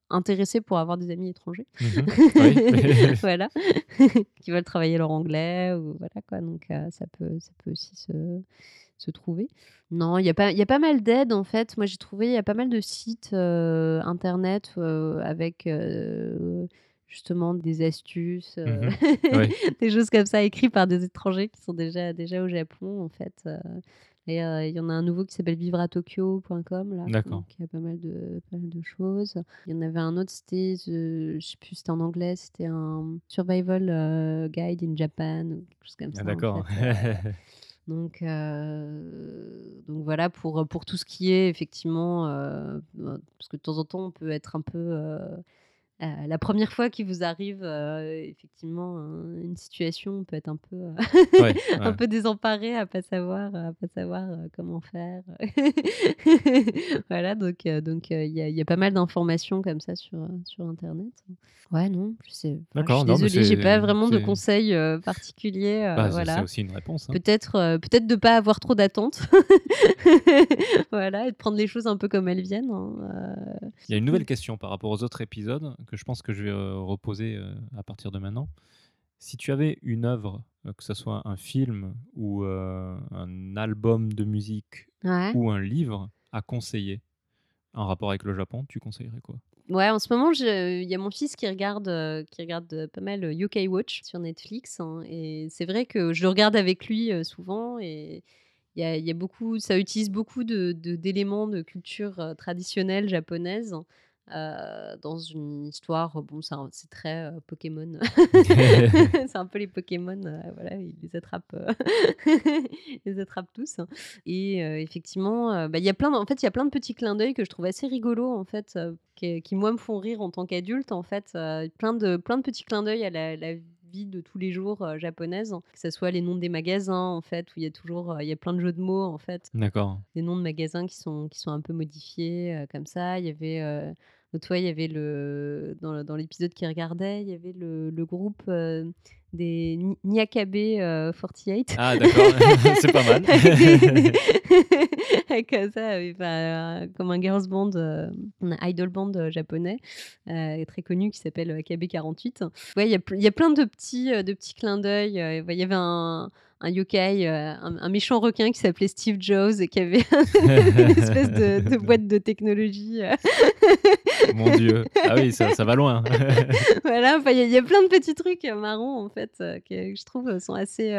intéressés pour avoir des amis étrangers. Mmh. Voilà, qui veulent travailler leur anglais ou voilà quoi, donc ça peut ça peut aussi se se trouver. Non, il y a pas y a pas mal d'aides en fait. Moi, j'ai trouvé, il y a pas mal de sites, internet, avec, justement des astuces, Mmh Ouais. des choses comme ça écrits par des étrangers qui sont déjà déjà au Japon en fait, heu et heu, il y en a un nouveau qui s'appelle vivreatokyo.com là, D'accord. donc il y a pas mal de pas mal de choses. Il y en avait un autre, c'était je sais plus, c'était en anglais, c'était un survival, guide in Japan ou quelque chose comme Ah ça en d'accord. fait, donc donc voilà pour, pour tout ce qui est effectivement, parce que de temps en temps on peut être un peu, Heu, la première fois qu'il vous arrive, heu, effectivement, un une situation, on peut être un peu, heu, Ouais, un ouais. peu désemparé à pas savoir, à pas savoir, heu, comment faire. Voilà, donc donc il y a il y a pas mal d'informations comme ça sur, sur internet. Ouais, non, je sais enfin, je D'accord, mais désolée, j'ai pas vraiment de conseils, particuliers, bah, heu, c'est voilà. aussi une réponse, hein. Peut-être, peut-être de pas avoir trop d'attentes. Voilà et de prendre les choses un peu comme elles viennent, hein, Il y a une nouvelle question par rapport aux autres épisodes que je pense que je vais, heu, reposer, heu, à partir de maintenant. Si tu avais une œuvre, heu, que ça soit un film ou, un album de musique Ouais. ou un livre à conseiller en rapport avec le Japon, tu conseillerais quoi? Ouais, en ce moment, il y a mon fils qui regarde, qui regarde, pas mal, Yokai Watch sur Netflix, hein et c'est vrai que je le regarde avec lui, souvent et il y a il y a beaucoup ça utilise beaucoup de de d'éléments de culture, traditionnelle japonaise, heu, dans une histoire, bon, c'est très, heu, Pokémon. C'est un peu les Pokémon, voilà, il les attrape, heu, il les attrape tous et heu, effectivement, bah, il y a plein de en fait, il y a plein de petits clins d'œil que je trouve assez rigolos, en fait, qui qui moi me font rire en tant qu'adulte, en fait, plein de plein de petits clins d'œil à la la vie de tous les jours, japonaise. Que ça soit les noms des magasins, en fait, où il y a toujours, il y a plein de jeux de mots, en fait. D'accord. Des noms de magasins qui sont qui sont un peu modifiés, comme ça. Il y avait, l'autre fois, il y avait le dans l'épisode qu'il regardait, il y avait le le groupe, heu, des Ni Nyakabe, heu, 48 Ah d'accord, c'est pas mal. heu, ça, bah, comme un girls band, heu, un idol band, japonais, très connu qui s'appelle, heu, AKB 48. Ouais, il y a y a plein de petits, de petits clins d'œil, il y avait un un yokai, heu, un un méchant requin qui s'appelait Steve Jobs et qui avait une espèce de de boîte de technologie, heu. Mon Dieu. Ah oui, ça ça va loin. Voilà, il y y a plein de petits trucs, heu, marrants, en fait, que je trouve, sont assez,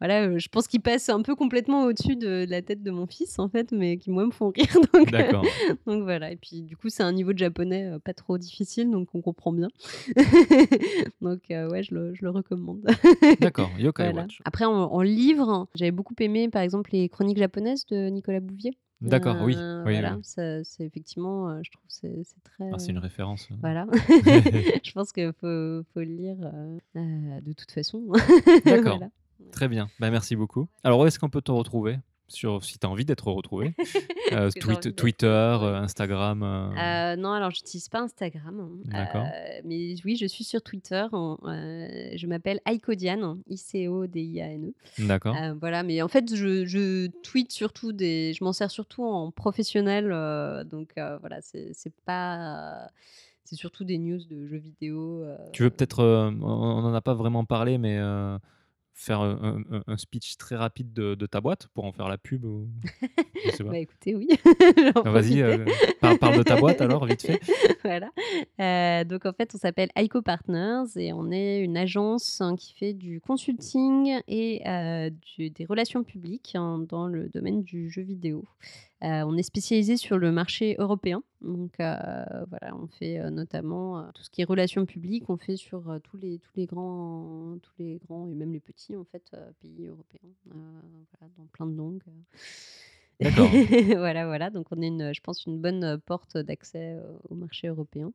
voilà, heu, je pense qu'ils passent un peu complètement au-dessus de de la tête de mon fils, en fait, mais qui, moi, me font rire donc D'accord, donc voilà et puis, du coup, c'est un niveau de japonais, heu, pas trop difficile donc on comprend bien. Donc ouais, je le je le recommande. d'accord, Yokai Voilà. Watch. Après en en livre, j'avais beaucoup aimé, par exemple, les chroniques japonaises de Nicolas Bouvier. D'accord, oui. Euh, oui, voilà, oui. c'est effectivement, euh, je trouve, c'est c'est très. Ah, c'est une référence. euh. Voilà. je pense qu'il faut, faut le lire euh, euh, de toute façon. D'accord. Voilà. Très bien. Bah, merci beaucoup. Alors, où est-ce qu'on peut te retrouver sur, si tu as envie d'être retrouvé Euh, Tweet- Twitter, euh, Instagram. euh, non, alors j'utilise pas Instagram. hein. D'accord. Mais oui, je suis sur Twitter. en- je m'appelle Icodiane, I-C-O-D-I-A-N-E. D'accord. Voilà, mais en fait, je, je tweete surtout des. Je m'en sers surtout en professionnel. donc voilà, c'est c'est pas. C'est surtout des news de jeux vidéo. euh, Tu veux peut-être, euh, on n'en a pas vraiment parlé, mais euh, faire un, un- un speech très rapide de, de ta boîte pour en faire la pub ou... Je sais pas. Bah écoutez, oui. Ah, Vas-y, euh, par- parle de ta boîte alors, vite fait. voilà. Euh, donc en fait, on s'appelle ICO Partners et on est une agence hein, qui fait du consulting et euh, du- des relations publiques hein, dans le domaine du jeu vidéo. On est spécialisé sur le marché européen. Donc voilà, on fait notamment tout ce qui est relations publiques. On fait sur tous les tous les grands tous les grands et même les petits en fait pays européens. Voilà, dans plein de langues. D'accord. voilà, voilà. Donc, on est, une, je pense, une bonne porte d'accès au marché européen.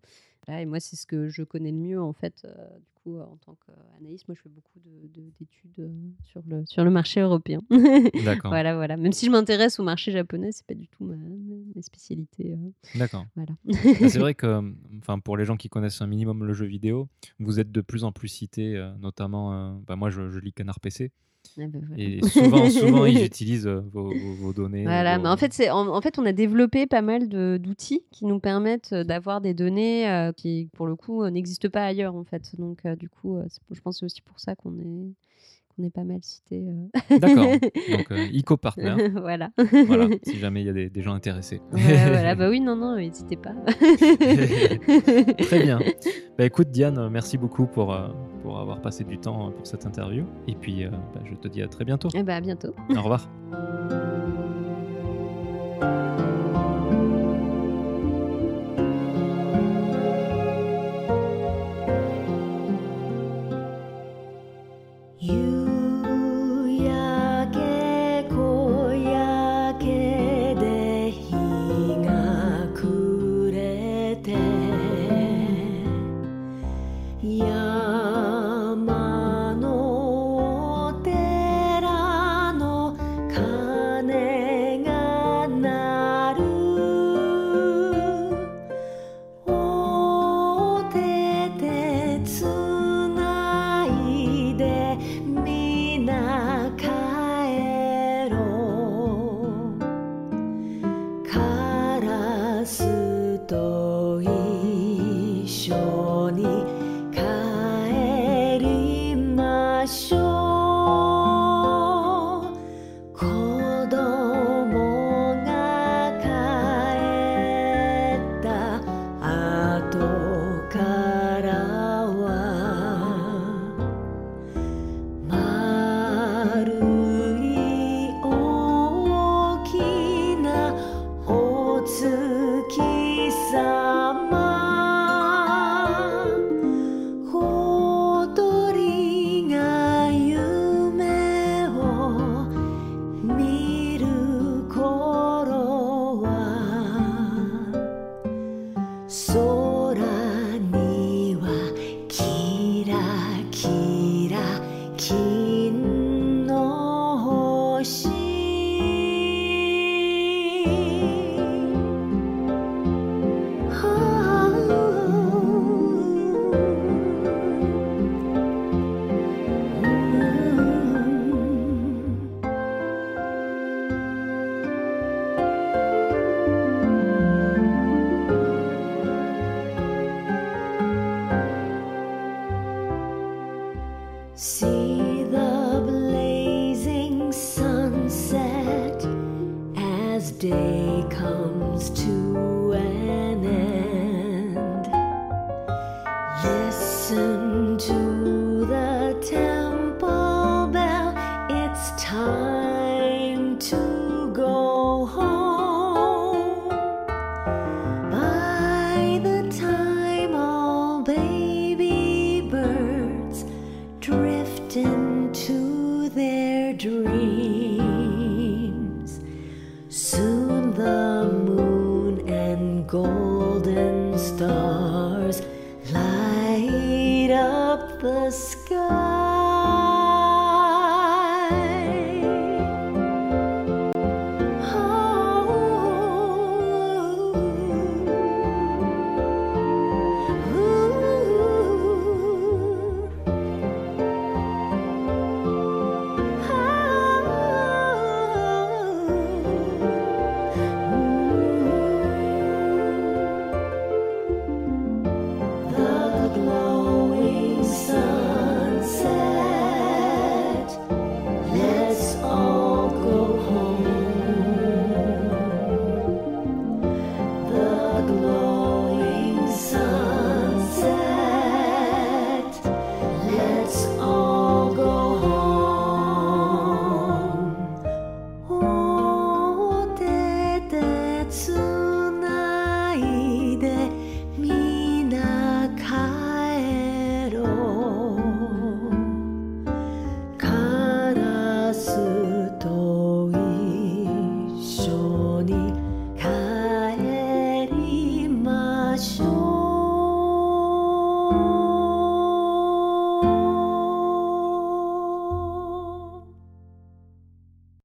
Voilà, et moi, c'est ce que je connais le mieux, en fait. euh, du coup, euh, en tant qu'analyste, moi, je fais beaucoup de- de- d'études sur, le, sur le marché européen. D'accord. voilà, voilà. Même si je m'intéresse au marché japonais, c'est pas du tout ma, ma- spécialité. euh, D'accord. voilà. Bah, c'est vrai que, enfin, pour les gens qui connaissent un minimum le jeu vidéo, vous êtes de plus en plus cités, notamment, bah, moi je, je lis Canard PC, Ah ben voilà. et souvent, souvent ils utilisent euh, vos, vos- vos données. Voilà, vos- mais en fait, c'est en, en fait, on a développé pas mal de- d'outils qui nous permettent euh, d'avoir des données euh, qui, pour le coup, n'existent pas ailleurs, en fait. Donc, euh, du coup, je pense c'est aussi pour ça qu'on est, qu'on est pas mal cité. euh. D'accord. Donc, euh, Ico Partner. voilà. voilà, si jamais il y a des, des gens intéressés. Voilà, voilà. Bah oui, non, non, n'hésitez pas. Très bien. Bah écoute Diane, euh, merci beaucoup pour, pour avoir passé du temps pour cette interview. Et puis bah, je te dis à très bientôt. Et bah, à bientôt. Au revoir.